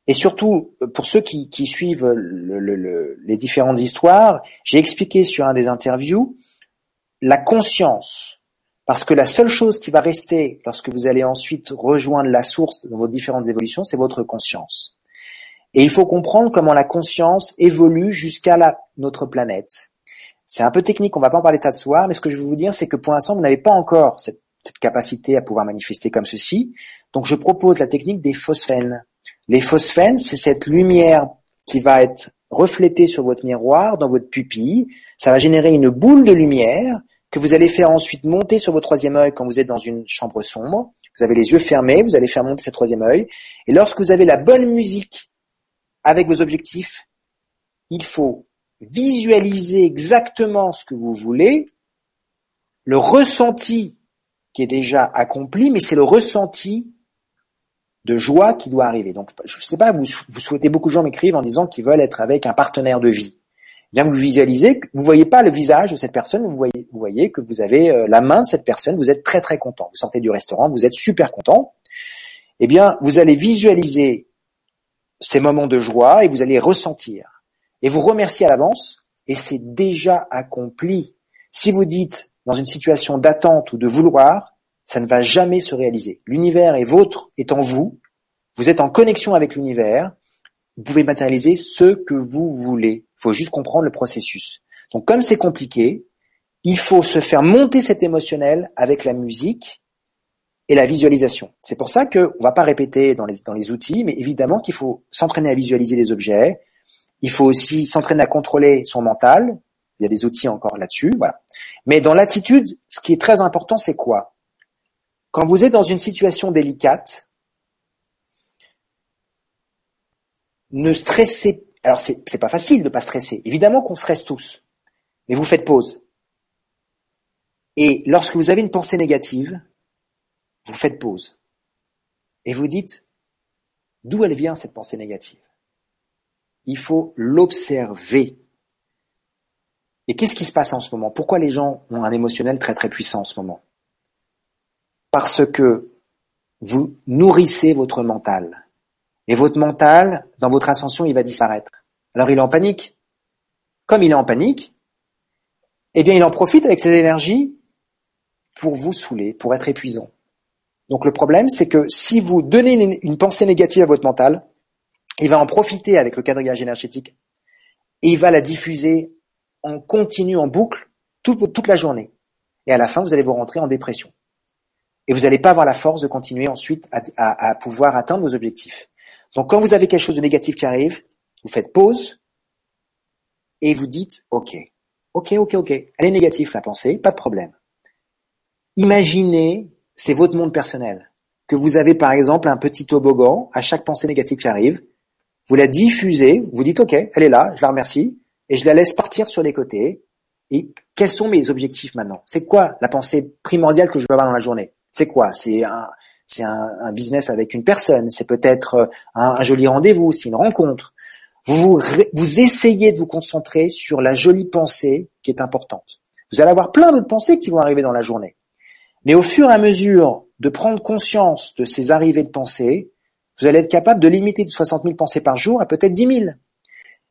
et surtout, pour ceux qui, suivent le, le, les différentes histoires, j'ai expliqué sur un des interviews la conscience. Parce que la seule chose qui va rester lorsque vous allez ensuite rejoindre la source de vos différentes évolutions, c'est votre conscience. Et il faut comprendre comment la conscience évolue jusqu'à notre planète. C'est un peu technique, on va pas en parler tas de soir, mais ce que je veux vous dire, c'est que pour l'instant, vous n'avez pas encore cette, cette capacité à pouvoir manifester comme ceci. Donc je propose la technique des phosphènes. Les phosphènes, c'est cette lumière qui va être reflétée sur votre miroir, dans votre pupille. Ça va générer une boule de lumière que vous allez faire ensuite monter sur votre troisième œil quand vous êtes dans une chambre sombre. Vous avez les yeux fermés, vous allez faire monter ce troisième œil. Et lorsque vous avez la bonne musique avec vos objectifs, il faut visualiser exactement ce que vous voulez, le ressenti qui est déjà accompli, mais c'est le ressenti de joie qui doit arriver. Donc, je ne sais pas, vous, vous souhaitez, beaucoup de gens m'écrivent en disant qu'ils veulent être avec un partenaire de vie. Bien vous visualisez, vous voyez pas le visage de cette personne, vous voyez, vous voyez que vous avez euh, la main de cette personne, vous êtes très très content. Vous sortez du restaurant, vous êtes super content. Eh bien, vous allez visualiser ces moments de joie et vous allez ressentir. Et vous remercier à l'avance et c'est déjà accompli. Si vous dites dans une situation d'attente ou de vouloir, ça ne va jamais se réaliser. L'univers est vôtre, est en vous. Vous êtes en connexion avec l'univers. Vous pouvez matérialiser ce que vous voulez. Il faut juste comprendre le processus. Donc comme c'est compliqué, il faut se faire monter cet émotionnel avec la musique et la visualisation. C'est pour ça que on va pas répéter dans les, dans les outils, mais évidemment qu'il faut s'entraîner à visualiser les objets. Il faut aussi s'entraîner à contrôler son mental. Il y a des outils encore là-dessus, voilà. Mais dans l'attitude, ce qui est très important, c'est quoi? Quand vous êtes dans une situation délicate, ne stressez alors c'est pas facile de pas stresser. Évidemment qu'on stresse tous, mais vous faites pause. Et lorsque vous avez une pensée négative, vous faites pause et vous dites d'où elle vient cette pensée négative? Il faut l'observer. Et qu'est-ce qui se passe en ce moment? Pourquoi les gens ont un émotionnel très très puissant en ce moment? Parce que vous nourrissez votre mental. Et votre mental, dans votre ascension, il va disparaître. Alors il est en panique. Comme il est en panique, eh bien il en profite avec ses énergies pour vous saouler, pour être épuisant. Donc le problème, c'est que si vous donnez une, pensée négative à votre mental, il va en profiter avec le quadrillage énergétique et il va la diffuser en continu, en boucle, toute, la journée. Et à la fin, vous allez vous rentrer en dépression. Et vous n'allez pas avoir la force de continuer ensuite à pouvoir atteindre vos objectifs. Donc quand vous avez quelque chose de négatif qui arrive, vous faites pause et vous dites OK. OK, OK, OK. Elle est négative la pensée, pas de problème. Imaginez c'est votre monde personnel. Que vous avez par exemple un petit toboggan à chaque pensée négative qui arrive, vous la diffusez, vous dites ok, elle est là, je la remercie, et je la laisse partir sur les côtés. Et quels sont mes objectifs maintenant? C'est quoi la pensée primordiale que je veux avoir dans la journée? C'est quoi? C'est un, c'est un, business avec une personne, c'est peut-être un, un, joli rendez-vous, c'est une rencontre. Vous, vous, vous essayez de vous concentrer sur la jolie pensée qui est importante. Vous allez avoir plein d'autres pensées qui vont arriver dans la journée. Mais au fur et à mesure de prendre conscience de ces arrivées de pensée, vous allez être capable de limiter de 60 000 pensées par jour à peut-être 10 000.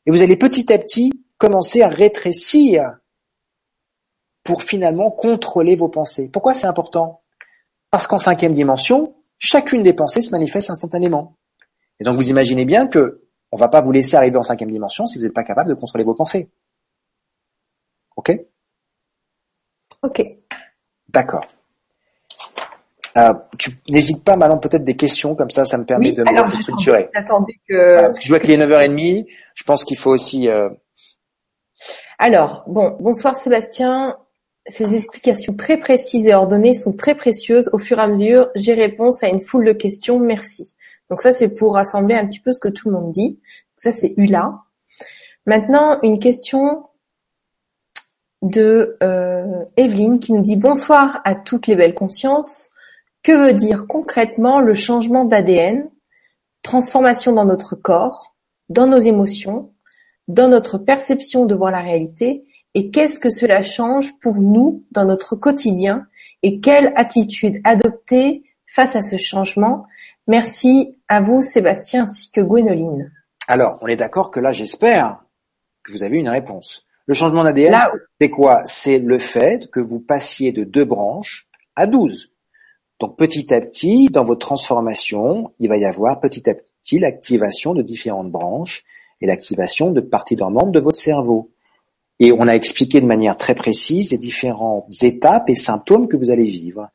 Et vous allez petit à petit commencer à rétrécir pour finalement contrôler vos pensées. Pourquoi c'est important? Parce qu'en cinquième dimension, chacune des pensées se manifeste instantanément. Et donc vous imaginez bien que on va pas vous laisser arriver en cinquième dimension si vous n'êtes pas capable de contrôler vos pensées. Ok? Ok. D'accord. Euh, tu n'hésites pas maintenant peut-être des questions comme ça, ça me permet de me structurer. que... parce que je vois qu'il est 9h30, je pense qu'il faut aussi... Euh... Alors, bon, bonsoir Sébastien. Ces explications très précises et ordonnées sont très précieuses. Au fur et à mesure, j'ai réponse à une foule de questions. Merci. Donc ça, c'est pour rassembler un petit peu ce que tout le monde dit. Ça, c'est ULA. Maintenant, une question de euh, Evelyne qui nous dit bonsoir à toutes les belles consciences. Que veut dire concrètement le changement d'ADN, transformation dans notre corps, dans nos émotions, dans notre perception de voir la réalité et qu'est-ce que cela change pour nous dans notre quotidien et quelle attitude adopter face à ce changement? Merci à vous Sébastien ainsi que Gwénoline. Alors, on est d'accord que là, j'espère que vous avez une réponse. Le changement d'ADN, c'est quoi? C'est le fait que vous passiez de deux branches à douze. Donc petit à petit, dans votre transformation, il va y avoir petit à petit l'activation de différentes branches et l'activation de parties dormantes de votre cerveau. Et on a expliqué de manière très précise les différentes étapes et symptômes que vous allez vivre.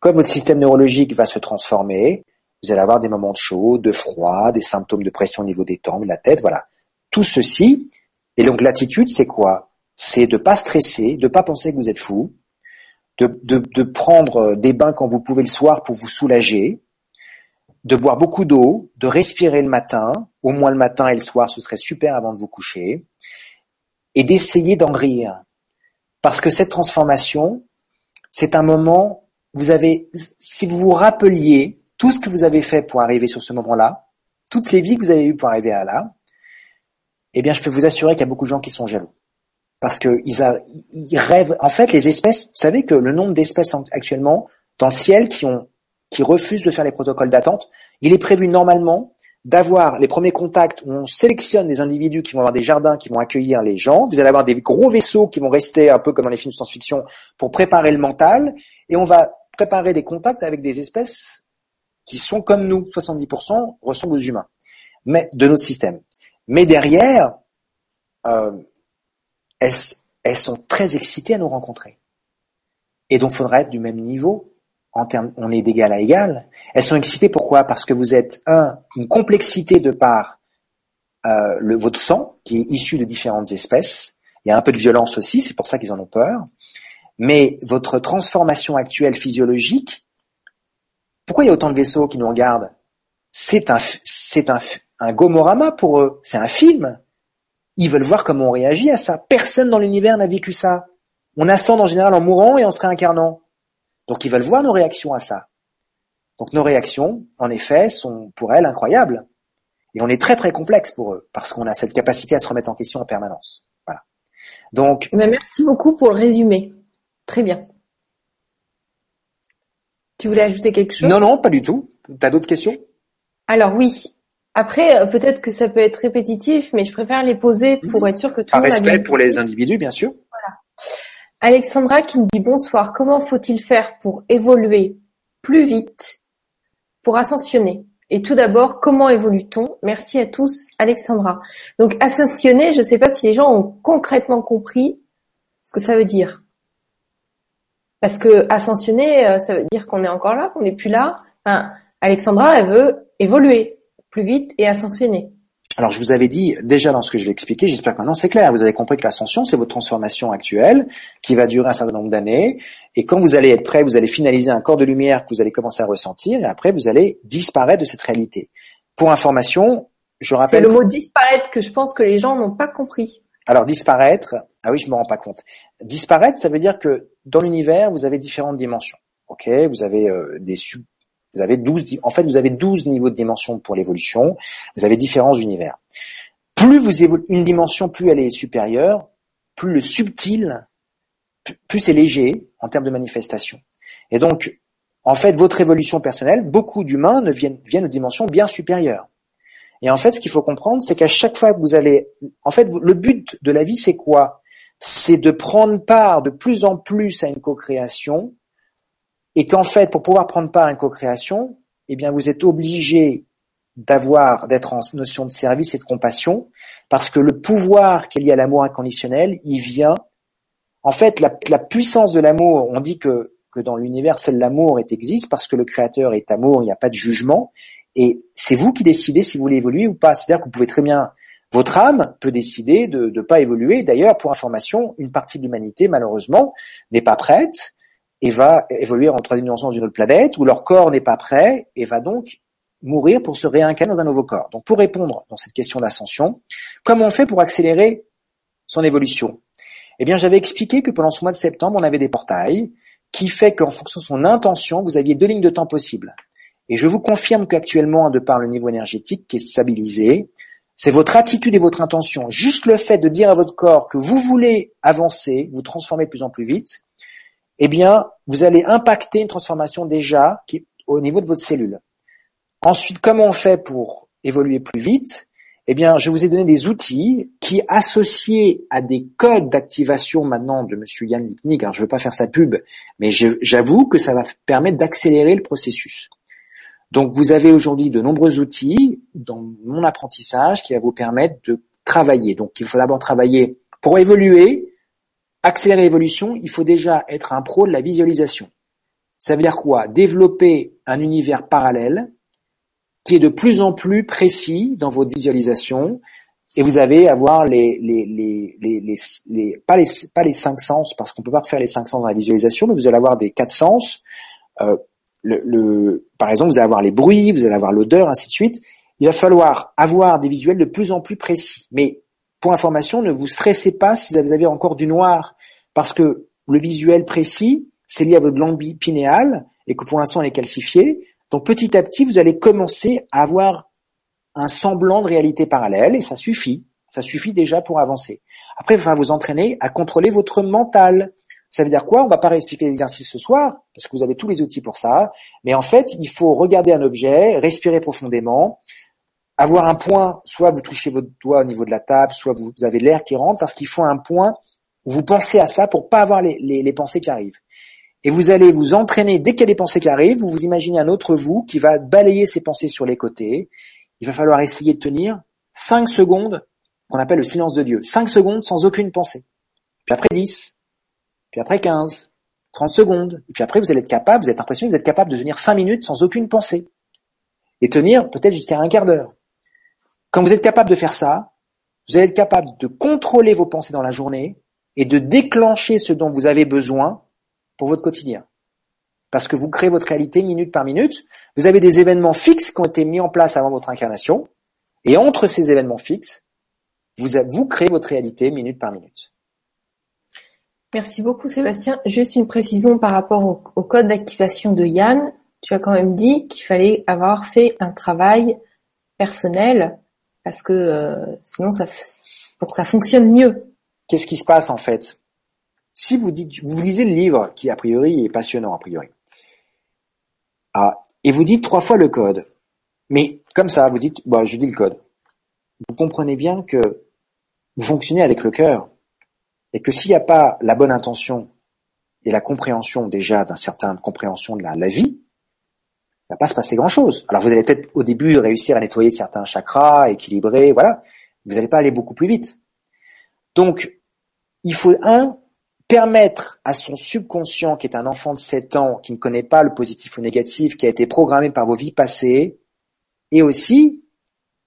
Comme votre système neurologique va se transformer, vous allez avoir des moments de chaud, de froid, des symptômes de pression au niveau des tempes, de la tête, voilà. Tout ceci. Et donc l'attitude, c'est quoi? C'est de pas stresser, de pas penser que vous êtes fou, de, prendre des bains quand vous pouvez le soir pour vous soulager, de boire beaucoup d'eau, de respirer le matin, au moins le matin et le soir, ce serait super avant de vous coucher, et d'essayer d'en rire. Parce que cette transformation, c'est un moment, vous avez, si vous vous rappeliez tout ce que vous avez fait pour arriver sur ce moment-là, toutes les vies que vous avez eues pour arriver à là, eh bien, je peux vous assurer qu'il y a beaucoup de gens qui sont jaloux. parce que ils, rêvent. En fait, les espèces, vous savez que le nombre d'espèces actuellement dans le ciel qui ont qui refusent de faire les protocoles d'attente, il est prévu normalement d'avoir les premiers contacts où on sélectionne des individus qui vont avoir des jardins, qui vont accueillir les gens. Vous allez avoir des gros vaisseaux qui vont rester un peu comme dans les films de science-fiction pour préparer le mental. Et on va préparer des contacts avec des espèces qui sont comme nous, 70% ressemblent aux humains, mais de notre système. Mais derrière, euh, elles, elles sont très excitées à nous rencontrer. Et donc, faudra être du même niveau en termes, on est d'égal à égal. Elles sont excitées pourquoi? Parce que vous êtes un une complexité de par euh, le, votre sang qui est issu de différentes espèces. Il y a un peu de violence aussi, c'est pour ça qu'ils en ont peur. Mais votre transformation actuelle physiologique, pourquoi il y a autant de vaisseaux qui nous regardent? C'est un c'est un un gomorama pour eux, c'est un film. Ils veulent voir comment on réagit à ça. Personne dans l'univers n'a vécu ça. On ascend en général en mourant et en se réincarnant. Donc ils veulent voir nos réactions à ça. Donc nos réactions, en effet, sont pour elles incroyables. Et on est très très complexe pour eux, parce qu'on a cette capacité à se remettre en question en permanence. Voilà. Donc. Mais merci beaucoup pour le résumé. Très bien. Tu voulais ajouter quelque chose? Non, non, pas du tout. T'as d'autres questions? Alors oui. Après, euh, peut-être que ça peut être répétitif, mais je préfère les poser pour mhm. être sûr que tout le monde respect pour les individus, bien sûr. Voilà. Alexandra qui me dit bonsoir, comment faut-il faire pour évoluer plus vite, pour ascensionner? Et tout d'abord, comment évolue-t-on? Merci à tous, Alexandra. Donc ascensionner, je ne sais pas si les gens ont concrètement compris ce que ça veut dire. Parce que ascensionner, euh, ça veut dire qu'on est encore là, qu'on n'est plus là. Enfin, Alexandra, elle veut évoluer plus vite et ascensionner. Alors je vous avais dit déjà dans ce que je vais expliquer, j'espère que maintenant c'est clair, vous avez compris que l'ascension c'est votre transformation actuelle qui va durer un certain nombre d'années et quand vous allez être prêt, vous allez finaliser un corps de lumière que vous allez commencer à ressentir et après vous allez disparaître de cette réalité. Pour information, je rappelle... C'est le mot disparaître que je pense que les gens n'ont pas compris. Alors disparaître, ah oui je me rends pas compte. Disparaître ça veut dire que dans l'univers vous avez différentes dimensions. Ok, vous avez euh, des sub vous avez 12, en fait, vous avez 12 niveaux de dimension pour l'évolution. Vous avez différents univers. Plus vous évoluez une dimension, plus elle est supérieure, plus le subtil, plus c'est léger en termes de manifestation. Et donc, en fait, votre évolution personnelle, beaucoup d'humains ne viennent, viennent de dimensions bien supérieures. Et en fait, ce qu'il faut comprendre, c'est qu'à chaque fois que vous allez, en fait, le but de la vie, c'est quoi? C'est de prendre part de plus en plus à une co-création et qu'en fait, pour pouvoir prendre part à une co-création, eh bien, vous êtes obligé d'avoir, d'être en notion de service et de compassion, parce que le pouvoir qu'il y a à l'amour inconditionnel, il vient. En fait, la, puissance de l'amour, on dit que, que dans l'univers, seul l'amour est existe parce que le Créateur est amour, il n'y a pas de jugement, et c'est vous qui décidez si vous voulez évoluer ou pas. C'est-à-dire que vous pouvez très bien, votre âme peut décider de ne pas évoluer. D'ailleurs, pour information, une partie de l'humanité, malheureusement, n'est pas prête et va évoluer en troisième dimension dans une autre planète, où leur corps n'est pas prêt et va donc mourir pour se réincarner dans un nouveau corps. Donc pour répondre dans cette question d'ascension, comment on fait pour accélérer son évolution? Eh bien j'avais expliqué que pendant ce mois de septembre, on avait des portails qui fait qu'en fonction de son intention, vous aviez deux lignes de temps possibles. Et je vous confirme qu'actuellement, de par le niveau énergétique qui est stabilisé, c'est votre attitude et votre intention. Juste le fait de dire à votre corps que vous voulez avancer, vous transformer de plus en plus vite, eh bien, vous allez impacter une transformation déjà qui au niveau de votre cellule. Ensuite, comment on fait pour évoluer plus vite? Eh bien, je vous ai donné des outils qui, associés à des codes d'activation maintenant de Monsieur Yann Lipnik, alors je ne veux pas faire sa pub, mais j'avoue que ça va permettre d'accélérer le processus. Donc, vous avez aujourd'hui de nombreux outils dans mon apprentissage qui va vous permettre de travailler. Donc, il faut d'abord travailler pour évoluer, accélérer l'évolution, il faut déjà être un pro de la visualisation. Ça veut dire quoi? Développer un univers parallèle qui est de plus en plus précis dans votre visualisation et vous avez avoir les les les les, les, pas les pas les cinq sens parce qu'on peut pas faire les cinq sens dans la visualisation mais vous allez avoir des quatre sens. Euh, le, le, par exemple vous allez avoir les bruits vous allez avoir l'odeur ainsi de suite. Il va falloir avoir des visuels de plus en plus précis. Mais pour information ne vous stressez pas si vous avez encore du noir parce que le visuel précis, c'est lié à votre glande pinéale et que pour l'instant elle est calcifiée. Donc petit à petit, vous allez commencer à avoir un semblant de réalité parallèle et ça suffit. Ça suffit déjà pour avancer. Après, il va vous entraîner à contrôler votre mental. Ça veut dire quoi? On va pas réexpliquer l'exercice ce soir, parce que vous avez tous les outils pour ça. Mais en fait, il faut regarder un objet, respirer profondément, avoir un point, soit vous touchez votre doigt au niveau de la table, soit vous avez l'air qui rentre, parce qu'il faut un point vous pensez à ça pour pas avoir les, les, pensées qui arrivent. Et vous allez vous entraîner, dès qu'il y a des pensées qui arrivent, vous vous imaginez un autre vous qui va balayer ces pensées sur les côtés. Il va falloir essayer de tenir 5 secondes, qu'on appelle le silence de Dieu. 5 secondes sans aucune pensée. Puis après 10, puis après 15, 30 secondes. Et puis après, vous allez être capable, vous êtes impressionné, vous êtes capable de tenir 5 minutes sans aucune pensée. Et tenir peut-être jusqu'à un quart d'heure. Quand vous êtes capable de faire ça, vous allez être capable de contrôler vos pensées dans la journée et de déclencher ce dont vous avez besoin pour votre quotidien. Parce que vous créez votre réalité minute par minute. Vous avez des événements fixes qui ont été mis en place avant votre incarnation. Et entre ces événements fixes, vous, créez votre réalité minute par minute. Merci beaucoup Sébastien. Juste une précision par rapport au, au code d'activation de Yann. Tu as quand même dit qu'il fallait avoir fait un travail personnel parce que euh, sinon ça pour que ça fonctionne mieux. Qu'est-ce qui se passe en fait? Si vous dites, vous lisez le livre qui a priori est passionnant a priori, ah, et vous dites trois fois le code, mais comme ça vous dites, bah je dis le code. Vous comprenez bien que vous fonctionnez avec le cœur et que s'il n'y a pas la bonne intention et la compréhension déjà d'un certain compréhension de la vie, il va pas se passer grand-chose. Alors vous allez peut-être au début réussir à nettoyer certains chakras, équilibrer, voilà. Vous n'allez pas aller beaucoup plus vite. Donc, il faut, un, permettre à son subconscient, qui est un enfant de 7 ans, qui ne connaît pas le positif ou négatif, qui a été programmé par vos vies passées, et aussi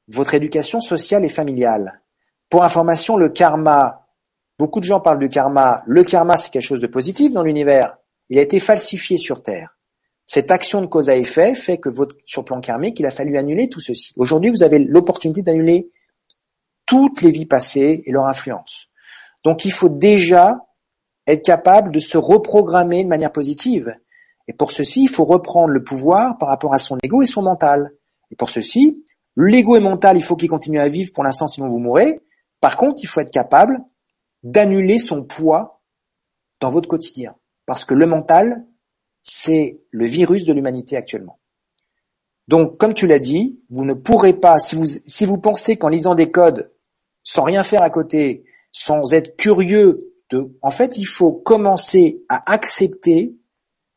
votre éducation sociale et familiale. Pour information, le karma, beaucoup de gens parlent du karma. Le karma, c'est quelque chose de positif dans l'univers. Il a été falsifié sur Terre. Cette action de cause à effet fait que votre, sur plan karmique, il a fallu annuler tout ceci. Aujourd'hui, vous avez l'opportunité d'annuler toutes les vies passées et leur influence. Donc, il faut déjà être capable de se reprogrammer de manière positive. Et pour ceci, il faut reprendre le pouvoir par rapport à son ego et son mental. Et pour ceci, l'ego et mental, il faut qu'il continue à vivre pour l'instant, sinon vous mourrez. Par contre, il faut être capable d'annuler son poids dans votre quotidien. Parce que le mental, c'est le virus de l'humanité actuellement. Donc, comme tu l'as dit, vous ne pourrez pas, si vous, si vous pensez qu'en lisant des codes, sans rien faire à côté, sans être curieux de, en fait, il faut commencer à accepter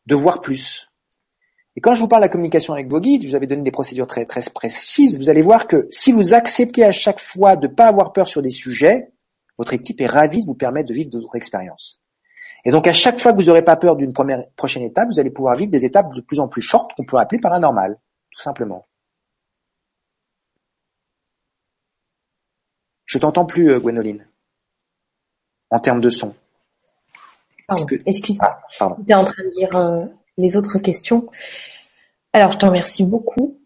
de voir plus. Et quand je vous parle de la communication avec vos guides, je vous avais donné des procédures très, très précises, vous allez voir que si vous acceptez à chaque fois de ne pas avoir peur sur des sujets, votre équipe est ravie de vous permettre de vivre d'autres expériences. Et donc à chaque fois que vous n'aurez pas peur d'une prochaine étape, vous allez pouvoir vivre des étapes de plus en plus fortes qu'on peut appeler paranormales, tout simplement. Je t'entends plus, euh, Gwénoline, en termes de son. Pardon, excuse-moi. Ah, es en train de lire euh, les autres questions. Alors, je t'en remercie beaucoup.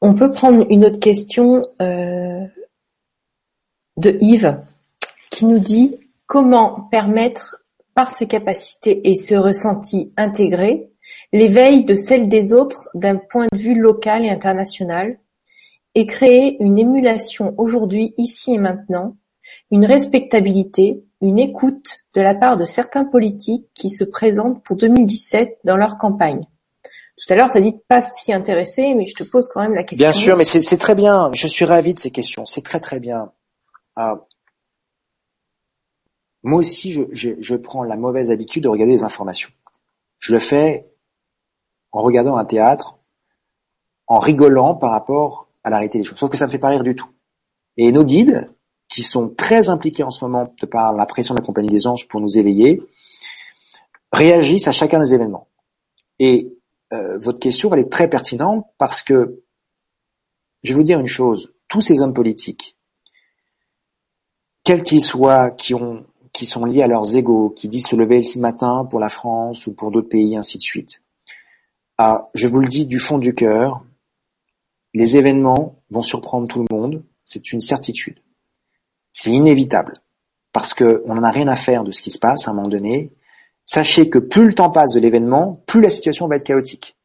On peut prendre une autre question euh, de Yves qui nous dit comment permettre par ses capacités et ce ressenti intégré, l'éveil de celle des autres d'un point de vue local et international, et créer une émulation aujourd'hui, ici et maintenant, une respectabilité, une écoute de la part de certains politiques qui se présentent pour 2017 dans leur campagne. Tout à l'heure, tu as dit pas s'y intéresser, mais je te pose quand même la question. Bien sûr, mais c'est très bien. Je suis ravi de ces questions. C'est très très bien. Ah, moi aussi, je, je, je, prends la mauvaise habitude de regarder les informations. Je le fais en regardant un théâtre, en rigolant par rapport à la réalité des choses. Sauf que ça ne me fait pas rire du tout. Et nos guides, qui sont très impliqués en ce moment de par la pression de la Compagnie des Anges pour nous éveiller, réagissent à chacun des événements. Et euh, votre question, elle est très pertinente parce que, je vais vous dire une chose, tous ces hommes politiques, quels qu'ils soient, qui ont qui sont liés à leurs égaux, qui disent se lever ce matin pour la France ou pour d'autres pays, ainsi de suite. Je vous le dis du fond du cœur, les événements vont surprendre tout le monde, c'est une certitude. C'est inévitable, parce qu'on n'en a rien à faire de ce qui se passe à un moment donné. Sachez que plus le temps passe de l'événement, plus la situation va être chaotique.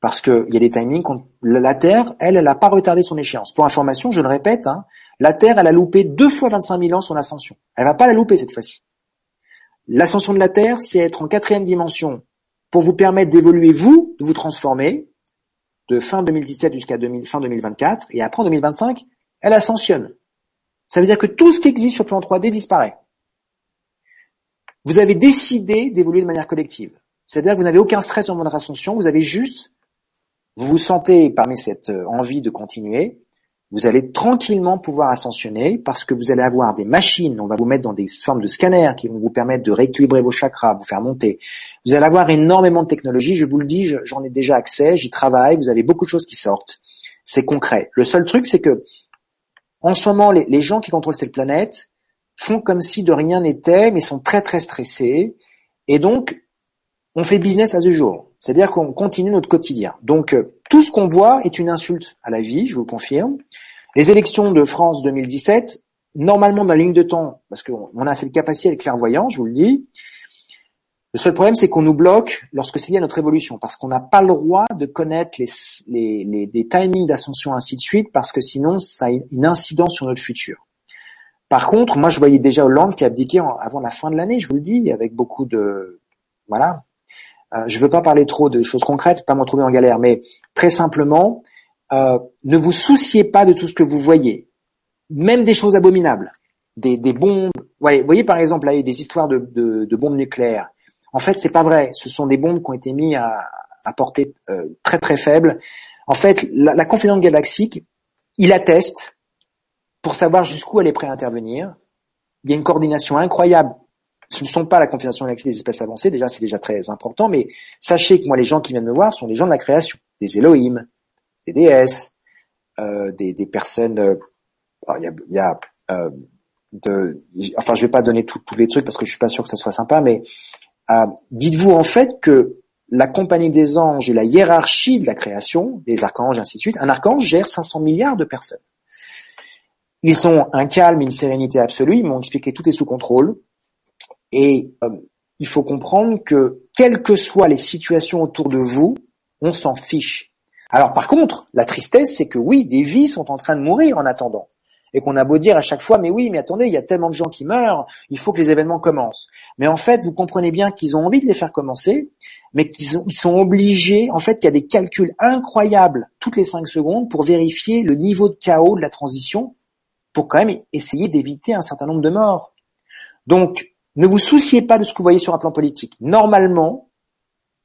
Parce qu'il y a des timings, la Terre, elle, elle n'a pas retardé son échéance. Pour information, je le répète, hein, La Terre, elle a loupé deux fois 25 000 ans son ascension. Elle va pas la louper cette fois-ci. L'ascension de la Terre, c'est être en quatrième dimension pour vous permettre d'évoluer vous, de vous transformer de fin 2017 jusqu'à fin 2024 et après en 2025, elle ascensionne. Ça veut dire que tout ce qui existe sur le plan 3D disparaît. Vous avez décidé d'évoluer de manière collective. C'est-à-dire que vous n'avez aucun stress au moment de ascension, vous avez juste, vous vous sentez parmi cette euh, envie de continuer, vous allez tranquillement pouvoir ascensionner parce que vous allez avoir des machines, on va vous mettre dans des formes de scanners qui vont vous permettre de rééquilibrer vos chakras, vous faire monter. Vous allez avoir énormément de technologies, je vous le dis, j'en ai déjà accès, j'y travaille, vous avez beaucoup de choses qui sortent. C'est concret. Le seul truc, c'est que en ce moment, les, gens qui contrôlent cette planète font comme si de rien n'était, mais sont très très stressés. Et donc, on fait business à ce jour. C'est-à-dire qu'on continue notre quotidien. Donc, euh, tout ce qu'on voit est une insulte à la vie, je vous confirme. Les élections de France 2017, normalement dans la ligne de temps, parce qu'on a cette capacité à être clairvoyant, je vous le dis, le seul problème, c'est qu'on nous bloque lorsque c'est lié à notre évolution, parce qu'on n'a pas le droit de connaître les, les, les, timings d'ascension, ainsi de suite, parce que sinon, ça a une incidence sur notre futur. Par contre, moi, je voyais déjà Hollande qui a abdiqué avant la fin de l'année, je vous le dis, avec beaucoup de, voilà, euh, je ne veux pas parler trop de choses concrètes, pas me retrouver en galère, mais très simplement, euh, ne vous souciez pas de tout ce que vous voyez, même des choses abominables, des, des bombes. Vous voyez par exemple là, il y a des histoires de, de, de, bombes nucléaires. En fait, c'est pas vrai. Ce sont des bombes qui ont été mises à, portée euh, très très faible. En fait, la, la galaxique, il atteste pour savoir jusqu'où elle est prête à intervenir. Il y a une coordination incroyable ce ne sont pas la configuration galaxique des espèces avancées, déjà c'est déjà très important, mais sachez que moi les gens qui viennent me voir sont des gens de la création, des Elohim, des déesses, euh, des, personnes. Euh, y a, enfin je vais pas donner tous les trucs parce que je suis pas sûr que ça soit sympa, mais euh, dites-vous en fait que la compagnie des anges et la hiérarchie de la création, des archanges, ainsi de suite, un archange gère 500 milliards de personnes. Ils ont un calme, une sérénité absolue, ils m'ont expliqué tout est sous contrôle, et euh, il faut comprendre que quelles que soient les situations autour de vous, on s'en fiche. Alors par contre, la tristesse, c'est que oui, des vies sont en train de mourir en attendant. Et qu'on a beau dire à chaque fois, mais oui, mais attendez, il y a tellement de gens qui meurent, il faut que les événements commencent. Mais en fait, vous comprenez bien qu'ils ont envie de les faire commencer, mais qu'ils ils sont obligés, en fait, il y a des calculs incroyables toutes les cinq secondes pour vérifier le niveau de chaos de la transition, pour quand même essayer d'éviter un certain nombre de morts. Donc, ne vous souciez pas de ce que vous voyez sur un plan politique. Normalement,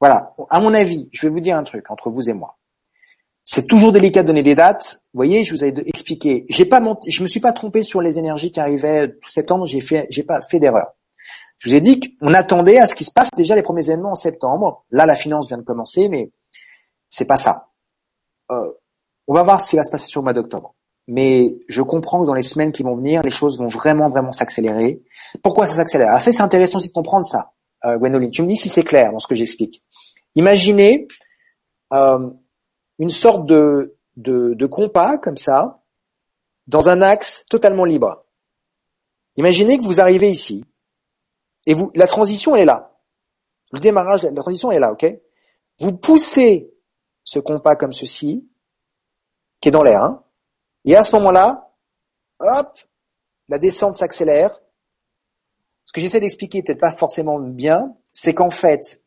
voilà, à mon avis, je vais vous dire un truc entre vous et moi. C'est toujours délicat de donner des dates. Vous voyez, je vous ai expliqué. J'ai pas je me suis pas trompé sur les énergies qui arrivaient tout septembre. J'ai fait, j'ai pas fait d'erreur. Je vous ai dit qu'on attendait à ce qui se passe déjà les premiers événements en septembre. Là, la finance vient de commencer, mais c'est pas ça. Euh, on va voir ce qui va se passer sur le mois d'octobre mais je comprends que dans les semaines qui vont venir, les choses vont vraiment, vraiment s'accélérer. Pourquoi ça s'accélère? Alors ça, c'est intéressant aussi de comprendre ça, euh, Gwenoline. Tu me dis si c'est clair dans ce que j'explique. Imaginez euh, une sorte de, de, compas comme ça, dans un axe totalement libre. Imaginez que vous arrivez ici, et vous, la transition est là. Le démarrage, la transition est là, ok? Vous poussez ce compas comme ceci, qui est dans l'air, hein, et à ce moment-là, hop, la descente s'accélère. Ce que j'essaie d'expliquer, peut-être pas forcément bien, c'est qu'en fait,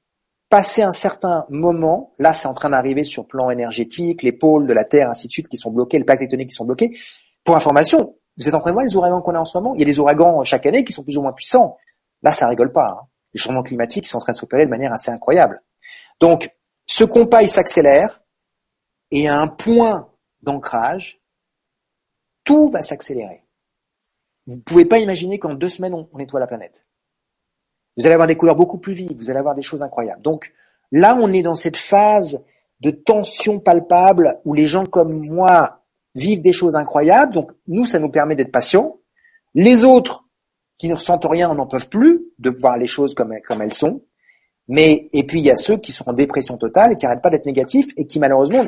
passé un certain moment, là c'est en train d'arriver sur plan énergétique, les pôles de la Terre, ainsi de suite, qui sont bloqués, les plaques tectoniques qui sont bloqués. Pour information, vous êtes en train de voir les ouragans qu'on a en ce moment? Il y a des ouragans chaque année qui sont plus ou moins puissants. Là, ça rigole pas. Hein. Les changements climatiques sont en train de s'opérer de manière assez incroyable. Donc, ce compas, s'accélère, et à un point d'ancrage, tout va s'accélérer. Vous ne pouvez pas imaginer qu'en deux semaines, on, nettoie la planète. Vous allez avoir des couleurs beaucoup plus vives, vous allez avoir des choses incroyables. Donc là, on est dans cette phase de tension palpable où les gens comme moi vivent des choses incroyables. Donc nous, ça nous permet d'être patients. Les autres qui ne ressentent rien n'en peuvent plus de voir les choses comme, comme elles sont. Mais et puis il y a ceux qui sont en dépression totale et qui n'arrêtent pas d'être négatifs et qui malheureusement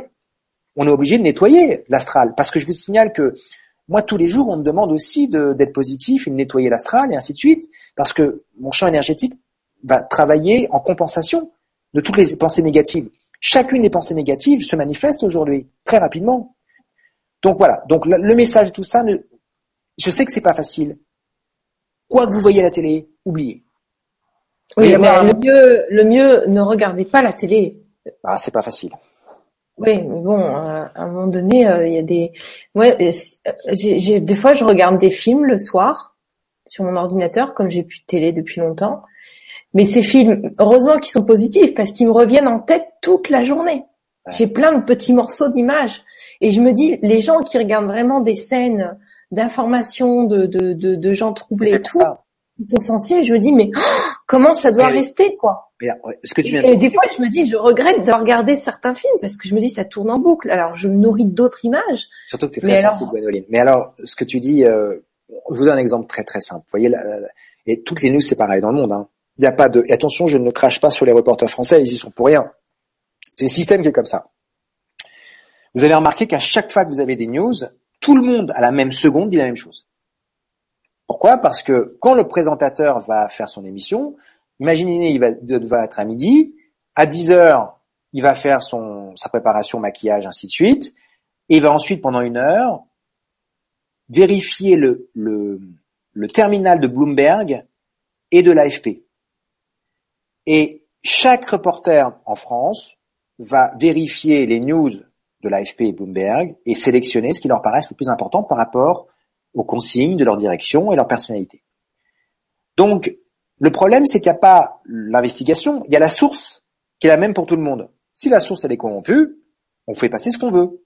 on est obligé de nettoyer l'astral parce que je vous signale que moi, tous les jours, on me demande aussi d'être positif et de nettoyer l'astral et ainsi de suite, parce que mon champ énergétique va travailler en compensation de toutes les pensées négatives. Chacune des pensées négatives se manifeste aujourd'hui, très rapidement. Donc voilà. Donc le, message de tout ça, ne, Je sais que c'est pas facile. Quoi que vous voyez à la télé, oubliez. Oui, mais le mieux, le mieux, ne regardez pas la télé. Ah, c'est pas facile. Oui, mais bon, à un moment donné, euh, il y a des, ouais, euh, j'ai, des fois, je regarde des films le soir sur mon ordinateur, comme j'ai plus de télé depuis longtemps. Mais ces films, heureusement qu'ils sont positifs parce qu'ils me reviennent en tête toute la journée. J'ai plein de petits morceaux d'images et je me dis, les gens qui regardent vraiment des scènes d'informations de, de, de, de, gens troublés et tout, Je me dis, mais oh, comment ça doit rester, quoi? Ce que tu viens et, des fois, je me dis, je regrette de regarder certains films parce que je me dis, ça tourne en boucle. Alors, je me nourris d'autres images. Surtout que tu es très sensible, Gwenoline. Mais alors, ce que tu dis, euh, je vous donne un exemple très très simple. Vous voyez, et toutes les news, c'est pareil dans le monde. Hein. Il n'y a pas de. Et attention, je ne crache pas sur les reporters français, ils y sont pour rien. C'est le système qui est comme ça. Vous avez remarqué qu'à chaque fois que vous avez des news, tout le monde à la même seconde dit la même chose. Pourquoi? Parce que quand le présentateur va faire son émission, imaginez, il va, être à midi, à 10 heures, il va faire son, sa préparation, maquillage, ainsi de suite, et il va ensuite, pendant une heure, vérifier le, le, le terminal de Bloomberg et de l'AFP. Et chaque reporter en France va vérifier les news de l'AFP et Bloomberg et sélectionner ce qui leur paraît le plus important par rapport aux consignes de leur direction et leur personnalité. Donc, le problème, c'est qu'il n'y a pas l'investigation, il y a la source qui est la même pour tout le monde. Si la source elle est corrompue, on fait passer ce qu'on veut.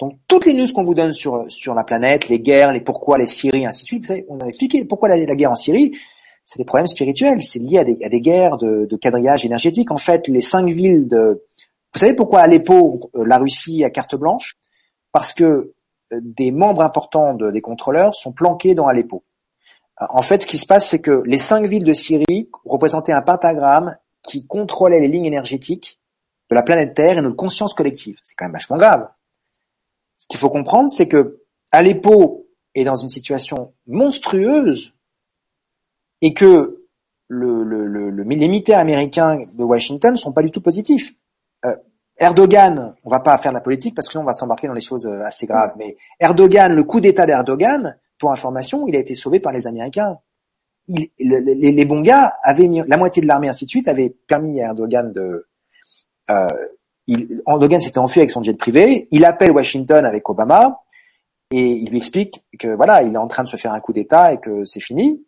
Donc toutes les news qu'on vous donne sur sur la planète, les guerres, les pourquoi, les Syries, ainsi de suite, vous savez, on a expliqué pourquoi la, guerre en Syrie, c'est des problèmes spirituels, c'est lié à des, à des guerres de, de, quadrillage énergétique. En fait, les cinq villes de, vous savez pourquoi Aleppo euh, la Russie a carte blanche? Parce que des membres importants des contrôleurs sont planqués dans Aleppo. En fait, ce qui se passe, c'est que les cinq villes de Syrie représentaient un pentagramme qui contrôlait les lignes énergétiques de la planète Terre et notre conscience collective. C'est quand même vachement grave. Ce qu'il faut comprendre, c'est que Aleppo est dans une situation monstrueuse et que le, le, le, les militaires américains de Washington sont pas du tout positifs. Erdogan, on va pas faire de la politique parce que sinon on va s'embarquer dans des choses euh, assez graves, mais Erdogan, le coup d'État d'Erdogan, pour information, il a été sauvé par les Américains. les, les, bons gars avaient mis la moitié de l'armée ainsi de suite avait permis à Erdogan de euh, il, Erdogan s'était enfui avec son jet privé. Il appelle Washington avec Obama et il lui explique que voilà, il est en train de se faire un coup d'État et que c'est fini.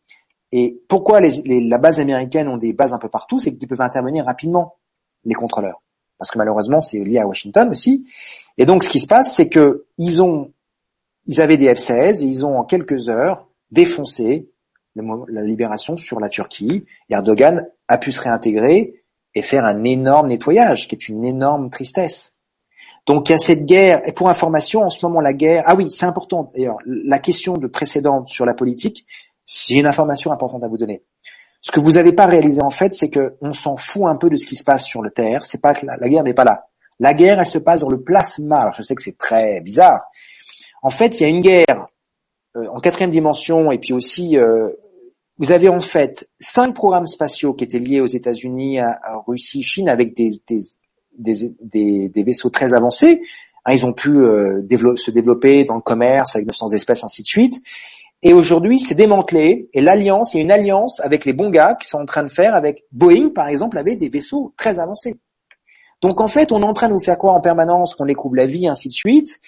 Et pourquoi les, les, la base américaine ont des bases un peu partout, c'est qu'ils peuvent intervenir rapidement, les contrôleurs. Parce que malheureusement, c'est lié à Washington aussi. Et donc, ce qui se passe, c'est que ils ont, ils avaient des F-16 et ils ont en quelques heures défoncé la libération sur la Turquie. Et Erdogan a pu se réintégrer et faire un énorme nettoyage, qui est une énorme tristesse. Donc il y a cette guerre, et pour information, en ce moment la guerre, ah oui, c'est important d'ailleurs, la question de précédente sur la politique, j'ai une information importante à vous donner. Ce que vous n'avez pas réalisé en fait, c'est que on s'en fout un peu de ce qui se passe sur le terre. C'est pas que la, guerre n'est pas là. La guerre, elle se passe dans le plasma. Alors je sais que c'est très bizarre. En fait, il y a une guerre euh, en quatrième dimension et puis aussi euh, vous avez en fait cinq programmes spatiaux qui étaient liés aux États-Unis, à, Russie, Chine, avec des, des, des, vaisseaux très avancés. Hein, ils ont pu euh, se développer dans le commerce avec 900 espèces, ainsi de suite. Et aujourd'hui, c'est démantelé. Et l'alliance, il y a une alliance avec les bons gars qui sont en train de faire avec Boeing, par exemple, avec des vaisseaux très avancés. Donc en fait, on est en train de nous faire croire en permanence qu'on découvre la vie, ainsi de suite.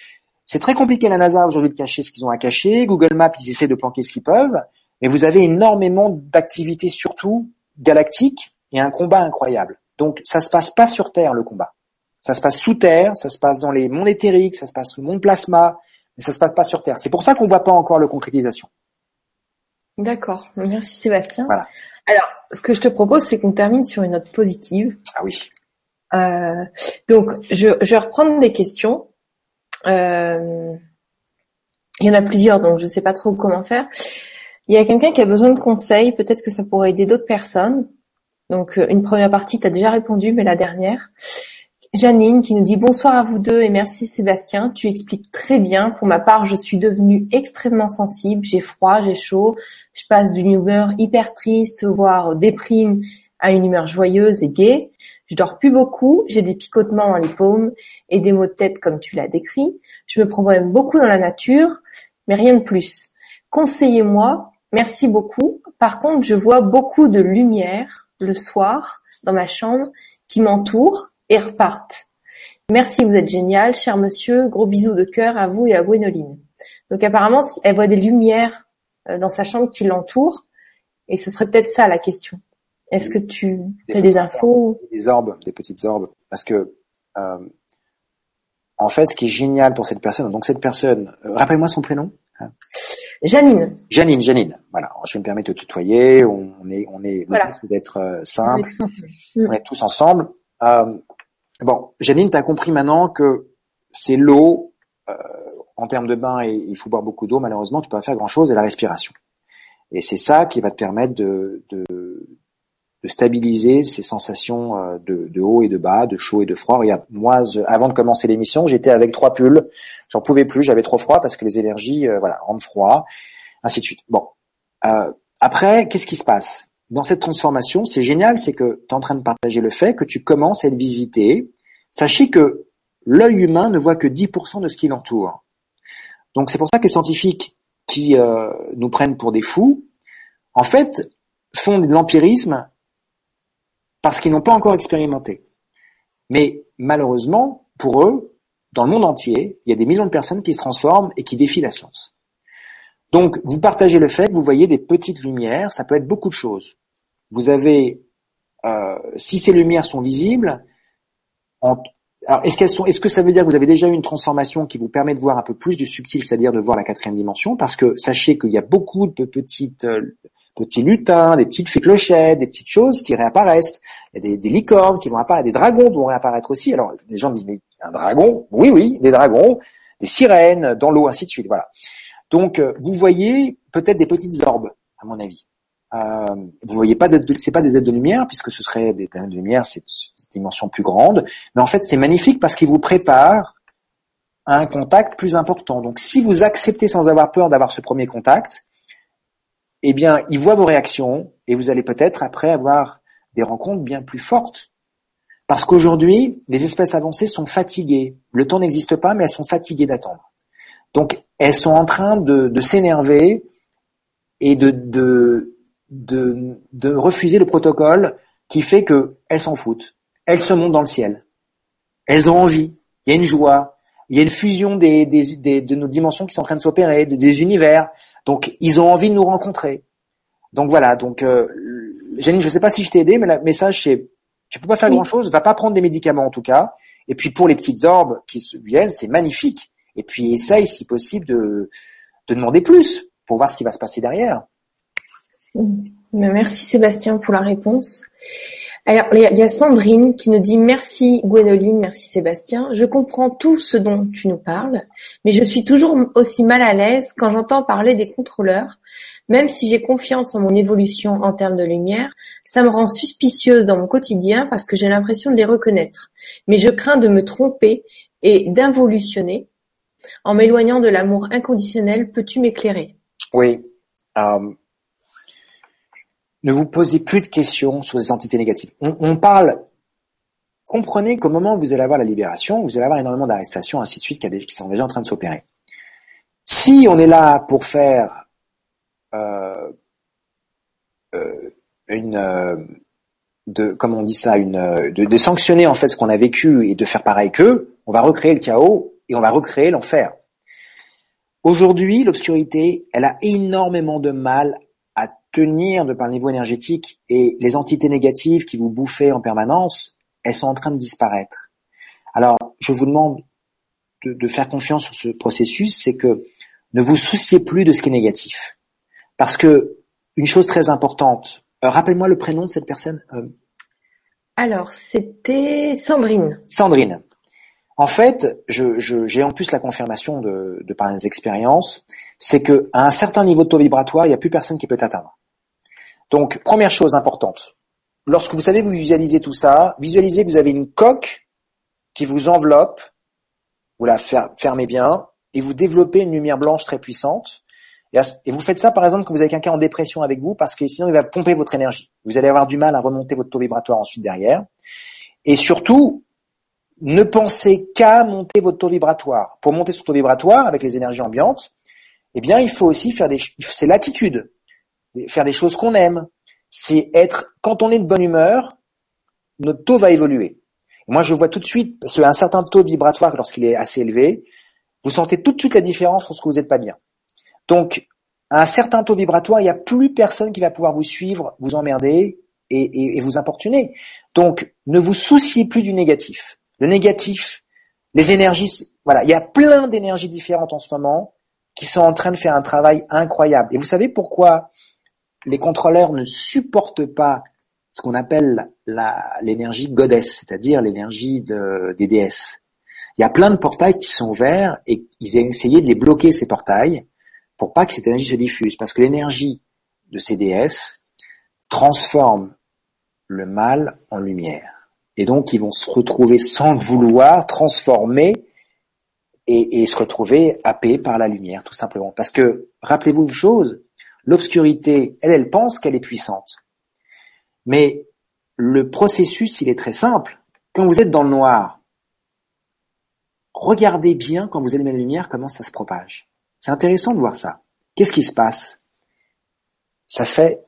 C'est très compliqué la NASA aujourd'hui de cacher ce qu'ils ont à cacher. Google Maps, ils essaient de planquer ce qu'ils peuvent mais vous avez énormément d'activités surtout galactiques et un combat incroyable. Donc ça se passe pas sur Terre le combat. Ça se passe sous Terre, ça se passe dans les mondes éthériques, ça se passe sous le monde plasma, mais ça se passe pas sur Terre. C'est pour ça qu'on voit pas encore le concrétisation. D'accord. Merci Sébastien. Voilà. Alors, ce que je te propose, c'est qu'on termine sur une note positive. Ah oui. Euh, donc, je, je, vais reprendre des questions. Euh, il y en a plusieurs, donc je sais pas trop comment faire. Il y a quelqu'un qui a besoin de conseils, peut-être que ça pourrait aider d'autres personnes. Donc euh, une première partie, tu as déjà répondu, mais la dernière. Janine qui nous dit bonsoir à vous deux et merci Sébastien, tu expliques très bien. Pour ma part, je suis devenue extrêmement sensible, j'ai froid, j'ai chaud, je passe d'une humeur hyper triste, voire déprime, à une humeur joyeuse et gaie. Je dors plus beaucoup, j'ai des picotements dans les paumes et des maux de tête comme tu l'as décrit. Je me promène beaucoup dans la nature, mais rien de plus. Conseillez-moi, merci beaucoup. Par contre, je vois beaucoup de lumière le soir dans ma chambre qui m'entoure et repartent. Merci, vous êtes génial, cher monsieur. Gros bisous de cœur à vous et à Gwénoline. Donc apparemment, elle voit des lumières euh, dans sa chambre qui l'entourent. Et ce serait peut-être ça la question. Est-ce que tu as des infos Des orbes, des petites orbes. Parce que, euh, en fait, ce qui est génial pour cette personne, donc cette personne, euh, rappelle-moi son prénom. Janine. Janine, Janine. Voilà, je me permets de tutoyer. On est, on est, voilà. d'être euh, simple. On est tous ensemble. Euh, bon, Janine, tu as compris maintenant que c'est l'eau. Euh, en termes de bain, et il faut boire beaucoup d'eau. Malheureusement, tu peux pas faire grand-chose. Et la respiration. Et c'est ça qui va te permettre de, stabiliser ces sensations euh, de, haut et de bas, de chaud et de froid. Regarde, moi, avant de commencer l'émission, j'étais avec trois pulls. J'en pouvais plus, j'avais trop froid parce que les énergies, euh, voilà, rendent froid, ainsi de suite. Bon. Après, qu'est-ce qui se passe? Dans cette transformation, c'est génial, c'est que tu es en train de partager le fait que tu commences à être visité. Sachez que l'œil humain ne voit que 10% de ce qui l'entoure. Donc c'est pour ça que les scientifiques qui euh, nous prennent pour des fous, en fait, font de l'empirisme parce qu'ils n'ont pas encore expérimenté. Mais malheureusement, pour eux, dans le monde entier, il y a des millions de personnes qui se transforment et qui défient la science. Donc, vous partagez le fait que vous voyez des petites lumières, ça peut être beaucoup de choses. Vous avez, euh, si ces lumières sont visibles, alors est-ce qu'elles sont, est-ce que ça veut dire que vous avez déjà eu une transformation qui vous permet de voir un peu plus du subtil, c'est-à-dire de voir la quatrième dimension? Parce que sachez qu'il y a beaucoup de petites euh, petits lutins, des petites fées clochettes, des petites choses qui réapparaissent. Il y a des, des, licornes qui vont apparaître, des dragons vont réapparaître aussi. Alors, des gens disent, mais un dragon? Oui, oui, des dragons, des sirènes dans l'eau, ainsi de suite. Voilà. Donc, euh, vous voyez peut-être des petites orbes, à mon avis. Euh, vous voyez pas, c'est pas des aides de lumière puisque ce serait des aides de lumière, c'est une dimension plus grande. Mais en fait, c'est magnifique parce qu'il vous prépare à un contact plus important. Donc, si vous acceptez sans avoir peur d'avoir ce premier contact, eh bien, ils voient vos réactions et vous allez peut-être après avoir des rencontres bien plus fortes. Parce qu'aujourd'hui, les espèces avancées sont fatiguées. Le temps n'existe pas, mais elles sont fatiguées d'attendre. Donc, elles sont en train de, s'énerver et de, de, de, refuser le protocole qui fait qu'elles s'en foutent. Elles se montent dans le ciel. Elles ont envie. Il y a une joie. Il y a une fusion des, des, de nos dimensions qui sont en train de s'opérer, des univers. Donc ils ont envie de nous rencontrer. Donc voilà, donc euh, Janine, je ne sais pas si je t'ai aidé, mais le message c'est tu peux pas faire grand chose, va pas prendre des médicaments en tout cas. Et puis pour les petites orbes qui viennent, c'est magnifique. Et puis essaye si possible de, de demander plus pour voir ce qui va se passer derrière. Merci Sébastien pour la réponse. Alors, il y a Sandrine qui nous dit merci Gwénoline, merci Sébastien. Je comprends tout ce dont tu nous parles, mais je suis toujours aussi mal à l'aise quand j'entends parler des contrôleurs. Même si j'ai confiance en mon évolution en termes de lumière, ça me rend suspicieuse dans mon quotidien parce que j'ai l'impression de les reconnaître. Mais je crains de me tromper et d'involutionner. En m'éloignant de l'amour inconditionnel, peux-tu m'éclairer? Oui. Euh, ne vous posez plus de questions sur les entités négatives. On, parle, comprenez qu'au moment où vous allez avoir la libération, vous allez avoir énormément d'arrestations, ainsi de suite, qui, sont déjà en train de s'opérer. Si on est là pour faire euh, euh, une, de, comme on dit ça, une, de, de sanctionner en fait ce qu'on a vécu et de faire pareil qu'eux, on va recréer le chaos et on va recréer l'enfer. Aujourd'hui, l'obscurité, elle a énormément de mal tenir de par le niveau énergétique et les entités négatives qui vous bouffaient en permanence, elles sont en train de disparaître. Alors, je vous demande de, faire confiance sur ce processus, c'est que ne vous souciez plus de ce qui est négatif. Parce que une chose très importante, euh, rappelle-moi le prénom de cette personne. Euh. Alors, c'était Sandrine. Sandrine. En fait, j'ai en plus la confirmation de, de par les expériences, c'est que à un certain niveau de taux vibratoire, il n'y a plus personne qui peut atteindre. Donc, première chose importante, lorsque vous savez vous visualisez tout ça, visualisez que vous avez une coque qui vous enveloppe, vous la fermez bien, et vous développez une lumière blanche très puissante. Et vous faites ça, par exemple, quand vous avez quelqu'un en dépression avec vous, parce que sinon il va pomper votre énergie. Vous allez avoir du mal à remonter votre taux vibratoire ensuite derrière. Et surtout, ne pensez qu'à monter votre taux vibratoire. Pour monter son taux vibratoire avec les énergies ambiantes, eh bien, il faut aussi faire des, c'est l'attitude, faire des choses qu'on aime. C'est être, quand on est de bonne humeur, notre taux va évoluer. moi, je vois tout de suite, parce qu'un certain taux vibratoire, lorsqu'il est assez élevé, vous sentez tout de suite la différence lorsque vous n'êtes pas bien. Donc, à un certain taux vibratoire, il n'y a plus personne qui va pouvoir vous suivre, vous emmerder et, et vous importuner. Donc, ne vous souciez plus du négatif. Le négatif, les énergies, voilà, il y a plein d'énergies différentes en ce moment qui sont en train de faire un travail incroyable. Et vous savez pourquoi les contrôleurs ne supportent pas ce qu'on appelle l'énergie goddess, c'est-à-dire l'énergie de, des déesses? Il y a plein de portails qui sont ouverts et ils ont essayé de les bloquer ces portails pour pas que cette énergie se diffuse, parce que l'énergie de ces déesses transforme le mal en lumière. Et donc ils vont se retrouver sans le vouloir transformer et, se retrouver happé par la lumière, tout simplement. Parce que, rappelez-vous une chose, l'obscurité, elle, elle pense qu'elle est puissante. Mais le processus, il est très simple. Quand vous êtes dans le noir, regardez bien quand vous allumez la lumière comment ça se propage. C'est intéressant de voir ça. Qu'est-ce qui se passe? Ça fait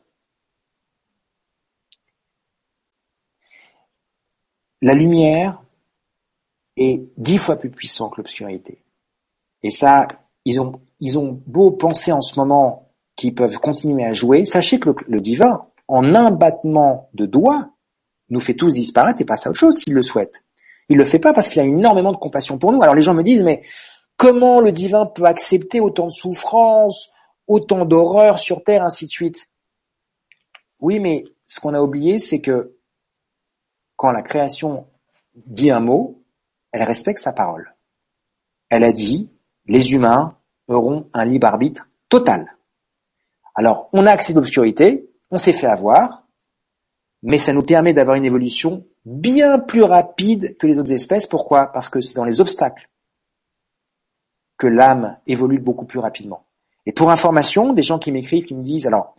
la lumière est dix fois plus puissant que l'obscurité. Et ça, ils ont, beau penser en ce moment qu'ils peuvent continuer à jouer, sachez que le, divin, en un battement de doigts, nous fait tous disparaître et passe à autre chose s'il le souhaite. Il le fait pas parce qu'il a énormément de compassion pour nous. Alors les gens me disent, mais comment le divin peut accepter autant de souffrance, autant d'horreur sur terre, ainsi de suite? Oui, mais ce qu'on a oublié, c'est que quand la création dit un mot, elle respecte sa parole. Elle a dit, les humains auront un libre arbitre total. Alors, on a accès d'obscurité, on s'est fait avoir, mais ça nous permet d'avoir une évolution bien plus rapide que les autres espèces. Pourquoi? Parce que c'est dans les obstacles que l'âme évolue beaucoup plus rapidement. Et pour information, des gens qui m'écrivent, qui me disent, alors,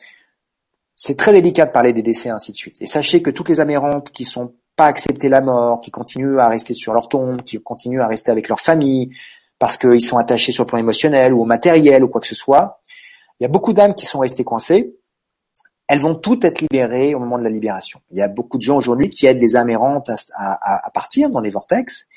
c'est très délicat de parler des décès, ainsi de suite. Et sachez que toutes les amérantes qui sont pas accepter la mort, qui continuent à rester sur leur tombe, qui continuent à rester avec leur famille, parce qu'ils sont attachés sur le plan émotionnel ou au matériel ou quoi que ce soit. Il y a beaucoup d'âmes qui sont restées coincées. Elles vont toutes être libérées au moment de la libération. Il y a beaucoup de gens aujourd'hui qui aident les âmes errantes à, partir dans les vortex,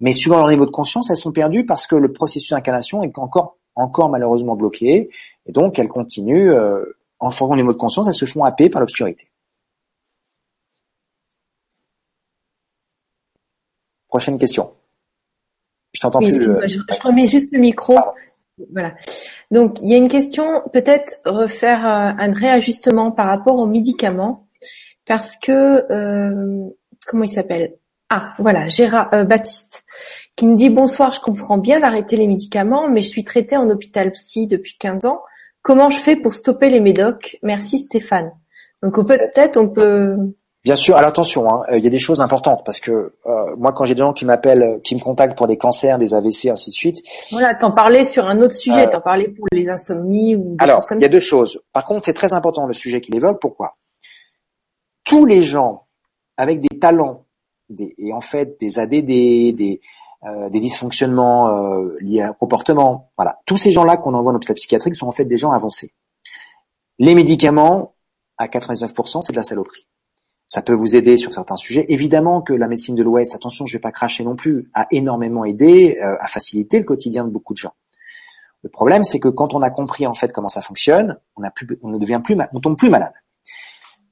mais suivant leur niveau de conscience, elles sont perdues parce que le processus d'incarnation est encore, encore malheureusement bloqué, et donc elles continuent, euh, en formant les niveau de conscience, elles se font happer par l'obscurité. Prochaine question. Je t'entends plus. Euh, je, remets juste le micro. Voilà. Donc, il y a une question, peut-être refaire euh, un réajustement par rapport aux médicaments, parce que euh, comment il s'appelle? Ah, voilà, Gérard Baptiste, qui nous dit bonsoir. Je comprends bien d'arrêter les médicaments, mais je suis traité en hôpital psy depuis 15 ans. Comment je fais pour stopper les médocs? Merci Stéphane. Donc peut-être on peut Bien sûr, alors attention, hein, il y a des choses importantes parce que euh, moi, quand j'ai des gens qui m'appellent, qui me contactent pour des cancers, des AVC, ainsi de suite. Voilà, t'en parlais sur un autre sujet, euh, t'en parlais pour les insomnies ou des alors, choses comme il y a deux choses. Par contre, c'est très important le sujet qu'il évoque. Pourquoi? Tous les gens avec des talents des, et en fait des ADD, des euh, des dysfonctionnements liés à un comportement, voilà, tous ces gens-là qu'on envoie dans l'hôpital psychiatrique sont en fait des gens avancés. Les médicaments, à 99%, c'est de la saloperie. Ça peut vous aider sur certains sujets. Évidemment que la médecine de l'Ouest, attention, je vais pas cracher non plus, a énormément aidé euh, à faciliter le quotidien de beaucoup de gens. Le problème, c'est que quand on a compris en fait comment ça fonctionne, on, a plus, on ne devient plus, on tombe plus malade.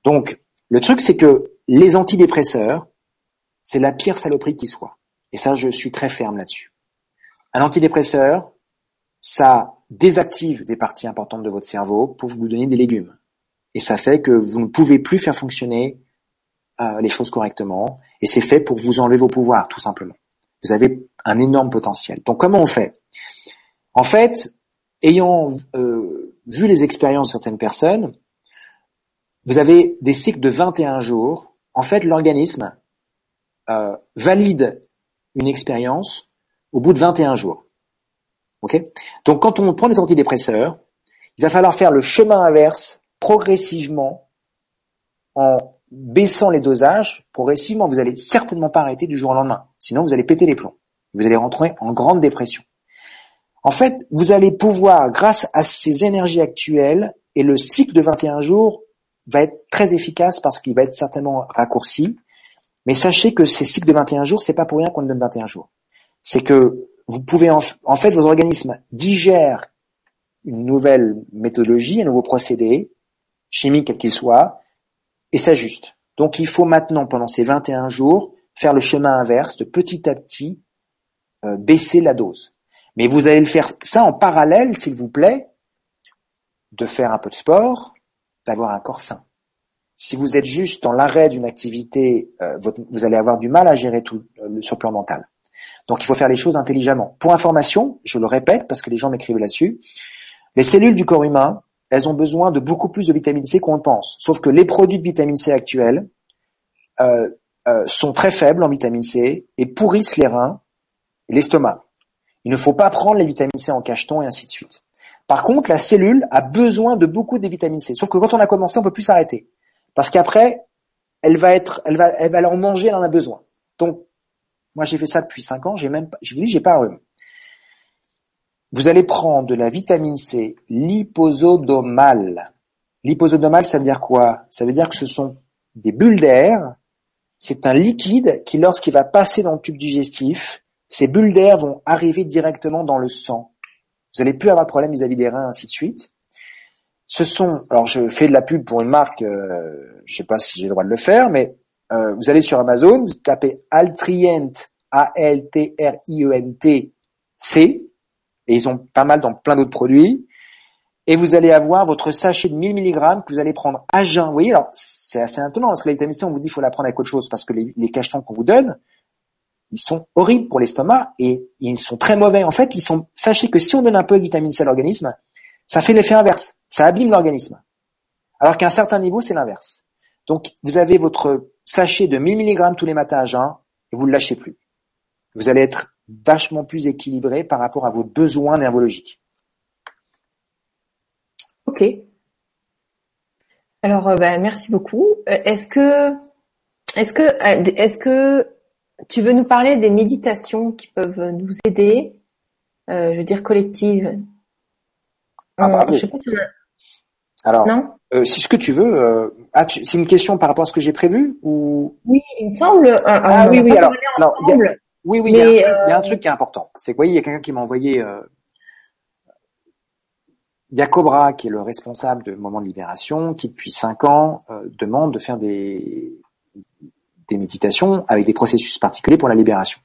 Donc, le truc, c'est que les antidépresseurs, c'est la pire saloperie qui soit. Et ça, je suis très ferme là-dessus. Un antidépresseur, ça désactive des parties importantes de votre cerveau pour vous donner des légumes. Et ça fait que vous ne pouvez plus faire fonctionner euh, les choses correctement, et c'est fait pour vous enlever vos pouvoirs, tout simplement. Vous avez un énorme potentiel. Donc comment on fait? En fait, ayant euh, vu les expériences de certaines personnes, vous avez des cycles de 21 jours. En fait, l'organisme euh, valide une expérience au bout de 21 jours. Donc quand on prend des antidépresseurs, il va falloir faire le chemin inverse progressivement en baissant les dosages, progressivement, vous allez certainement pas arrêter du jour au lendemain. Sinon, vous allez péter les plombs. Vous allez rentrer en grande dépression. En fait, vous allez pouvoir, grâce à ces énergies actuelles, et le cycle de 21 jours va être très efficace parce qu'il va être certainement raccourci. Mais sachez que ces cycles de 21 jours, c'est pas pour rien qu'on donne 21 jours. C'est que vous pouvez en, en fait, vos organismes digèrent une nouvelle méthodologie, un nouveau procédé, chimique quel qu'il soit, et s'ajuste. Donc il faut maintenant, pendant ces 21 jours, faire le chemin inverse, de petit à petit euh, baisser la dose. Mais vous allez le faire ça en parallèle, s'il vous plaît, de faire un peu de sport, d'avoir un corps sain. Si vous êtes juste dans l'arrêt d'une activité, euh, vous allez avoir du mal à gérer tout euh, le plan mental. Donc il faut faire les choses intelligemment. Pour information, je le répète parce que les gens m'écrivent là-dessus, les cellules du corps humain, elles ont besoin de beaucoup plus de vitamine C qu'on le pense. Sauf que les produits de vitamine C actuels euh, euh, sont très faibles en vitamine C et pourrissent les reins et l'estomac. Il ne faut pas prendre les vitamines C en cacheton et ainsi de suite. Par contre, la cellule a besoin de beaucoup de vitamine C. Sauf que quand on a commencé, on peut plus s'arrêter. Parce qu'après, elle va être, elle va, en manger, elle en a besoin. Donc, moi, j'ai fait ça depuis 5 ans, j'ai même je vous dis, j'ai pas un rhume. Vous allez prendre de la vitamine C liposodomale. Liposodomale, ça veut dire quoi? Ça veut dire que ce sont des bulles d'air. C'est un liquide qui, lorsqu'il va passer dans le tube digestif, ces bulles d'air vont arriver directement dans le sang. Vous n'allez plus avoir de problème vis-à-vis des reins, ainsi de suite. Ce sont, alors je fais de la pub pour une marque, euh, je sais pas si j'ai le droit de le faire, mais euh, vous allez sur Amazon, vous tapez Altrient, A-L-T-R-I-E-N-T, C, et ils ont pas mal dans plein d'autres produits, et vous allez avoir votre sachet de 1000 mg que vous allez prendre à jeun. Vous voyez, alors c'est assez étonnant parce que la vitamine C, on vous dit qu'il faut la prendre avec autre chose parce que les, cachetons qu'on vous donne, ils sont horribles pour l'estomac et ils sont très mauvais. En fait, ils sont. Sachez que si on donne un peu de vitamine C à l'organisme, ça fait l'effet inverse. Ça abîme l'organisme. Alors qu'à un certain niveau, c'est l'inverse. Donc, vous avez votre sachet de 1000 mg tous les matins à jeun et vous ne le lâchez plus. Vous allez être vachement plus équilibré par rapport à vos besoins neurologiques. Ok. Alors, euh, bah, merci beaucoup. Euh, est-ce que, est-ce que, euh, est-ce que tu veux nous parler des méditations qui peuvent nous aider, je veux dire collectives? Ah, bravo. Je sais pas si on a... Alors, non? euh, si ce que tu veux, euh, ah, c'est une question par rapport à ce que j'ai prévu ou? Oui, il me semble. ah oui, oui. Alors, alors y a, oui, oui. Il y, y, a un truc qui est important. C'est quoi Il y a quelqu'un qui m'a envoyé. Euh, il y a Cobra qui est le responsable de Moment de Libération, qui depuis cinq ans euh, demande de faire des des méditations avec des processus particuliers pour la libération.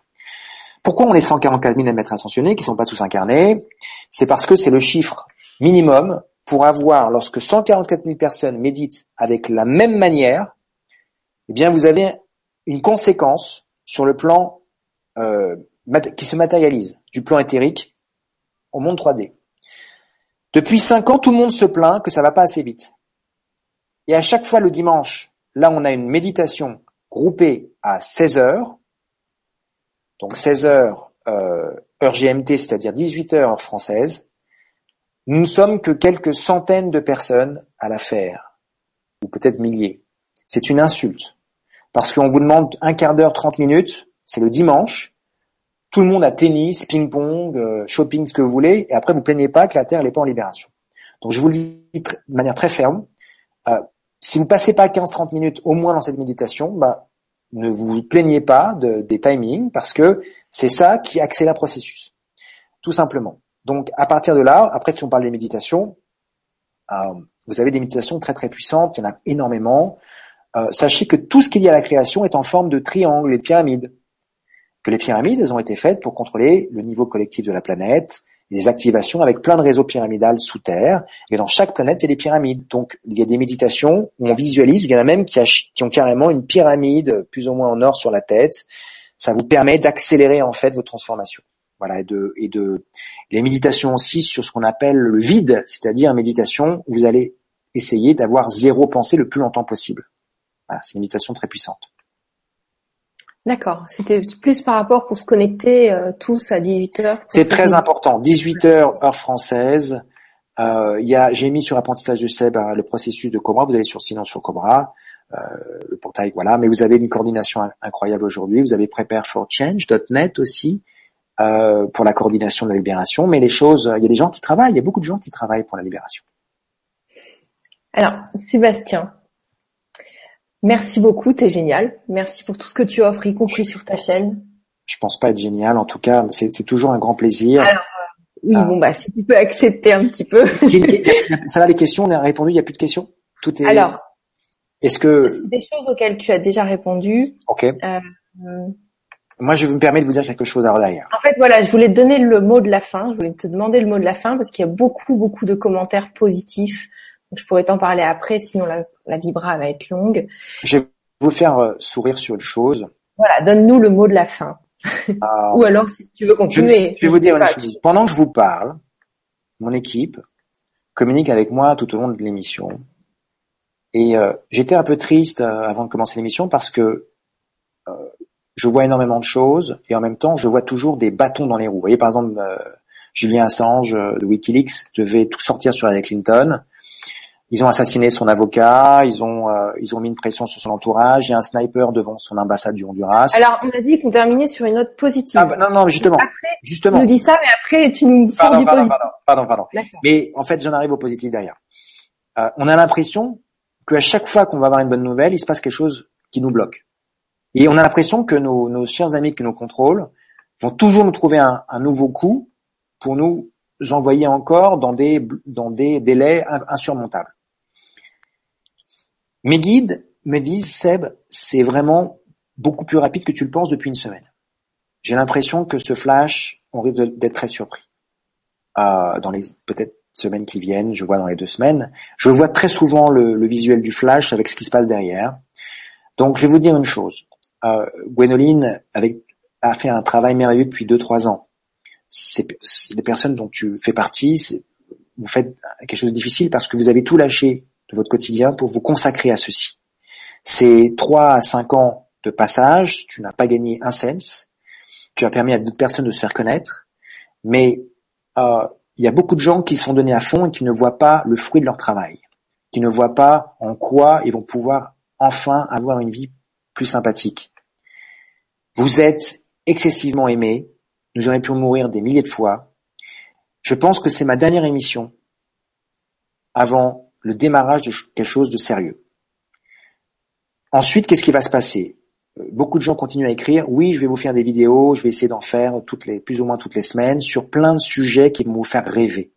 Pourquoi on est 144 000 à mettre ascensionnés qui sont pas tous incarnés? C'est parce que c'est le chiffre minimum pour avoir, lorsque 144 000 personnes méditent avec la même manière, eh bien, vous avez une conséquence sur le plan euh, qui se matérialise du plan éthérique au monde 3D. Depuis cinq ans, tout le monde se plaint que ça va pas assez vite. Et à chaque fois le dimanche, là, on a une méditation groupée à 16 heures. Donc 16 heures euh, heure GMT, c'est-à-dire 18 heures française. Nous ne sommes que quelques centaines de personnes à la faire, ou peut-être milliers. C'est une insulte. Parce qu'on vous demande un quart d'heure, 30 minutes, c'est le dimanche, tout le monde a tennis, ping-pong, euh, shopping, ce que vous voulez, et après vous plaignez pas que la Terre n'est pas en libération. Donc je vous le dis de manière très ferme, euh, si vous passez pas 15-30 minutes au moins dans cette méditation, bah, ne vous plaignez pas de, des timings, parce que c'est ça qui accélère le processus. Tout simplement. Donc à partir de là, après si on parle des méditations, euh, vous avez des méditations très très puissantes, il y en a énormément. Euh, sachez que tout ce qu'il y a à la création est en forme de triangle et de pyramide. Que les pyramides, elles ont été faites pour contrôler le niveau collectif de la planète, les activations avec plein de réseaux pyramidales sous terre. Et dans chaque planète, il y a des pyramides. Donc, il y a des méditations où on visualise, il y en a même qui, qui ont carrément une pyramide plus ou moins en or sur la tête. Ça vous permet d'accélérer en fait vos transformations. Voilà, et de, et de les méditations aussi sur ce qu'on appelle le vide, c'est-à-dire méditation où vous allez essayer d'avoir zéro pensée le plus longtemps possible. Voilà, c'est une méditation très puissante. D'accord. C'était plus par rapport pour se connecter euh, tous à 18 heures. C'est très important. 18 heures heure française. Euh, il y a, j'ai mis sur apprentissage de Seb hein, le processus de Cobra. Vous allez sur Sinon sur Cobra, euh, le portail, voilà. Mais vous avez une coordination incroyable aujourd'hui. Vous avez prepare4change.net aussi euh, pour la coordination de la libération, mais les choses, il y a des gens qui travaillent, il y a beaucoup de gens qui travaillent pour la libération. Alors, Sébastien, merci beaucoup, t'es génial. Merci pour tout ce que tu offres, y compris sur ta chaîne. Je pense pas être génial, en tout cas, c'est toujours un grand plaisir. Alors, oui, ah. bon bah si tu peux accepter un petit peu. ça va les questions, on a répondu, il n'y a plus de questions? Tout est. Alors, est-ce que c'est des choses auxquelles tu as déjà répondu. Ok. Euh, moi, je me permets de vous dire quelque chose à derrière. En fait, voilà, je voulais te donner le mot de la fin. Je voulais te demander le mot de la fin parce qu'il y a beaucoup, beaucoup de commentaires positifs. Je pourrais t'en parler après, sinon la, la, vibra va être longue. Je vais vous faire euh, sourire sur une chose. Voilà, donne-nous le mot de la fin. Ah. Ou alors, si tu veux continuer. Je, vais vous dire une chose. Pendant que je vous parle, mon équipe communique avec moi tout au long de l'émission. Et euh, j'étais un peu triste euh, avant de commencer l'émission parce que je vois énormément de choses et en même temps, je vois toujours des bâtons dans les roues. Vous voyez, par exemple, euh, Julien Assange euh, de WikiLeaks devait tout sortir sur Hillary Clinton. Ils ont assassiné son avocat, ils ont euh, ils ont mis une pression sur son entourage. Il y a un sniper devant son ambassade du Honduras. Alors on a dit qu'on terminait sur une note positive. Ah, bah, non non justement. Après, justement. Tu nous dis ça, mais après tu nous sors du pardon, positif. Pardon pardon pardon. Mais en fait j'en arrive au positif derrière. Euh, on a l'impression qu'à chaque fois qu'on va avoir une bonne nouvelle, il se passe quelque chose qui nous bloque. Et on a l'impression que nos, nos, chers amis qui nous contrôlent vont toujours nous trouver un, un, nouveau coup pour nous envoyer encore dans des, dans des délais insurmontables. Mes guides me disent, Seb, c'est vraiment beaucoup plus rapide que tu le penses depuis une semaine. J'ai l'impression que ce flash, on risque d'être très surpris. Euh, dans les peut-être semaines qui viennent, je vois dans les deux semaines, je vois très souvent le, visuel du flash avec ce qui se passe derrière. Donc je vais vous dire une chose euh, avec, a fait un travail merveilleux depuis 2-3 ans. C'est les personnes dont tu fais partie, vous faites quelque chose de difficile parce que vous avez tout lâché de votre quotidien pour vous consacrer à ceci. C'est 3 à 5 ans de passage, tu n'as pas gagné un sens, tu as permis à d'autres personnes de se faire connaître, mais euh, il y a beaucoup de gens qui sont donnés à fond et qui ne voient pas le fruit de leur travail, qui ne voient pas en quoi ils vont pouvoir enfin avoir une vie plus sympathique. Vous êtes excessivement aimé, nous aurions pu mourir des milliers de fois. Je pense que c'est ma dernière émission avant le démarrage de quelque chose de sérieux. Ensuite, qu'est-ce qui va se passer? Euh, Beaucoup de gens continuent à écrire. Oui, je vais vous faire des vidéos, je vais essayer d'en faire toutes les, plus ou moins toutes les semaines sur plein de sujets qui vont vous faire rêver,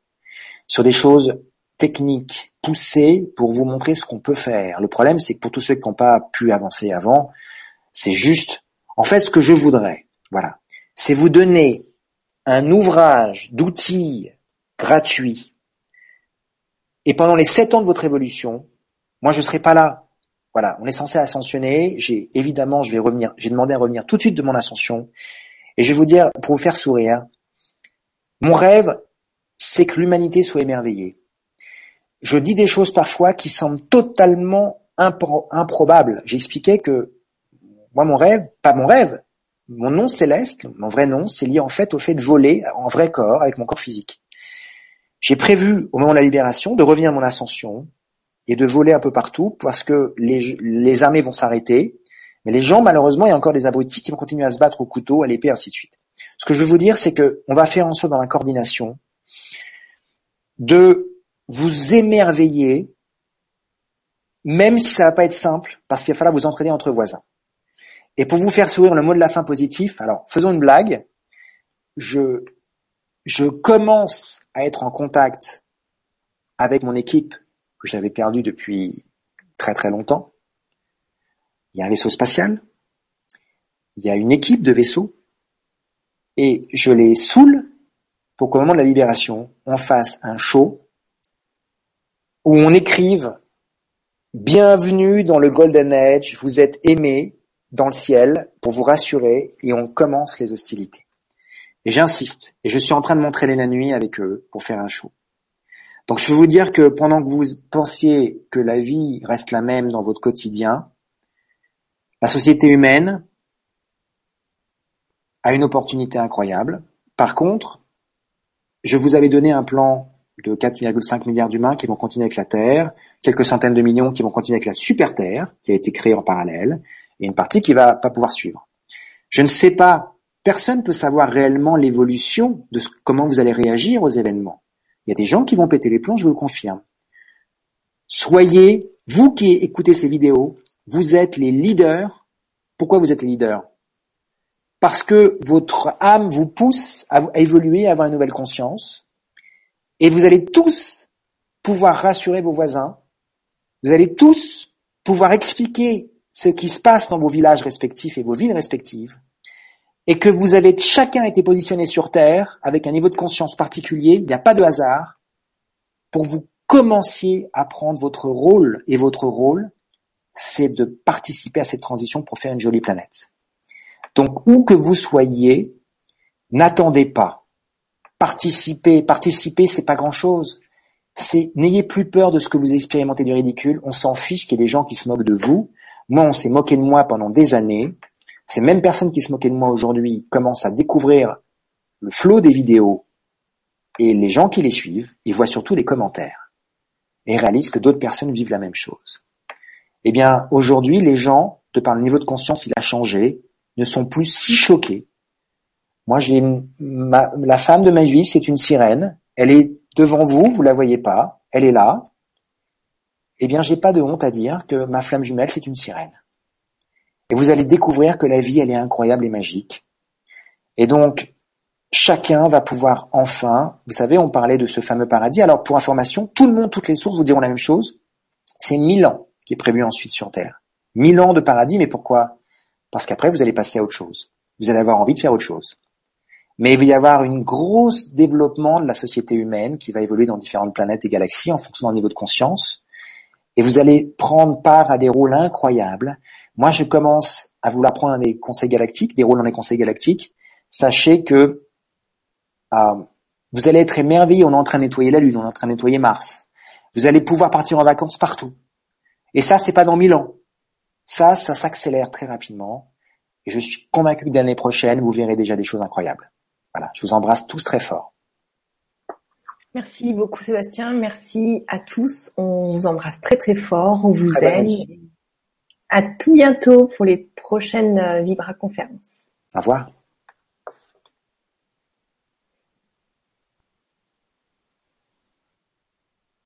sur des choses techniques poussées pour vous montrer ce qu'on peut faire. Le problème, c'est que pour tous ceux qui n'ont pas pu avancer avant, c'est juste en fait, ce que je voudrais, voilà, c'est vous donner un ouvrage d'outils gratuits. Et pendant les sept ans de votre évolution, moi, je serai pas là. Voilà, on est censé ascensionner. J'ai évidemment, je vais revenir. J'ai demandé à revenir tout de suite de mon ascension. Et je vais vous dire, pour vous faire sourire, mon rêve, c'est que l'humanité soit émerveillée. Je dis des choses parfois qui semblent totalement improbables. J'expliquais que moi, mon rêve, pas mon rêve, mon nom céleste, mon vrai nom, c'est lié en fait au fait de voler en vrai corps avec mon corps physique. J'ai prévu au moment de la libération de revenir à mon ascension et de voler un peu partout parce que les, les armées vont s'arrêter, mais les gens malheureusement il y a encore des abrutis qui vont continuer à se battre au couteau, à l'épée, ainsi de suite. Ce que je veux vous dire, c'est que on va faire en sorte dans la coordination de vous émerveiller, même si ça va pas être simple, parce qu'il va falloir vous entraîner entre voisins. Et pour vous faire sourire le mot de la fin positif, alors faisons une blague. Je, je commence à être en contact avec mon équipe que j'avais perdue depuis très très longtemps. Il y a un vaisseau spatial, il y a une équipe de vaisseaux, et je les saoule pour qu'au moment de la libération, on fasse un show où on écrive Bienvenue dans le Golden Age, vous êtes aimés, dans le ciel pour vous rassurer et on commence les hostilités. Et j'insiste, et je suis en train de montrer la nuit avec eux pour faire un show. Donc je veux vous dire que pendant que vous pensiez que la vie reste la même dans votre quotidien, la société humaine a une opportunité incroyable. Par contre, je vous avais donné un plan de 4,5 milliards d'humains qui vont continuer avec la Terre, quelques centaines de millions qui vont continuer avec la super Terre, qui a été créée en parallèle, et une partie qui va pas pouvoir suivre. Je ne sais pas personne peut savoir réellement l'évolution de comment vous allez réagir aux événements. Il y a des gens qui vont péter les plombs, je vous le confirme. Soyez, vous qui écoutez ces vidéos, vous êtes les leaders. Pourquoi vous êtes les leaders? Parce que votre âme vous pousse à, évoluer, à avoir une nouvelle conscience. Et vous allez tous pouvoir rassurer vos voisins. Vous allez tous pouvoir expliquer ce qui se passe dans vos villages respectifs et vos villes respectives. Et que vous avez chacun été positionné sur Terre avec un niveau de conscience particulier. Il n'y a pas de hasard pour vous commenciez à prendre votre rôle, et votre rôle, c'est de participer à cette transition pour faire une jolie planète. Donc, où que vous soyez, n'attendez pas. Participez, participer, c'est pas grand chose. C'est, n'ayez plus peur de ce que vous expérimentez du ridicule. On s'en fiche qu'il y ait des gens qui se moquent de vous. Moi, on s'est moqué de moi pendant des années. Ces mêmes personnes qui se moquaient de moi aujourd'hui commencent à découvrir le flot des vidéos et les gens qui les suivent, ils voient surtout les commentaires et réalisent que d'autres personnes vivent la même chose. Eh bien, aujourd'hui, les gens, de par le niveau de conscience, il a changé, ne sont plus si choqués. Moi, j'ai la femme de ma vie, c'est une sirène. Elle est devant vous, vous la voyez pas. Elle est là. Eh bien, j'ai pas de honte à dire que ma flamme jumelle, c'est une sirène. Et vous allez découvrir que la vie, elle est incroyable et magique. Et donc, chacun va pouvoir enfin, vous savez, on parlait de ce fameux paradis. Alors pour information, tout le monde, toutes les sources vous diront la même chose. C'est mille ans qui est prévu ensuite sur Terre. Mille ans de paradis, mais pourquoi? Parce qu'après, vous allez passer à autre chose. Vous allez avoir envie de faire autre chose. Mais il va y avoir une grosse développement de la société humaine qui va évoluer dans différentes planètes et galaxies en fonction d'un niveau de conscience. Et vous allez prendre part à des rôles incroyables. Moi, je commence à vouloir prendre des conseils galactiques, des rôles dans les conseils galactiques. Sachez que euh, vous allez être émerveillé, on est en train de nettoyer la Lune, on est en train de nettoyer Mars. Vous allez pouvoir partir en vacances partout. Et ça, c'est pas dans mille ans. Ça, ça s'accélère très rapidement. Et je suis convaincu que l'année prochaine, vous verrez déjà des choses incroyables. Voilà, je vous embrasse tous très fort. Merci beaucoup Sébastien, merci à tous. On vous embrasse très très fort, on vous aime. À tout bientôt pour les prochaines euh, Vibra conférences. Au revoir.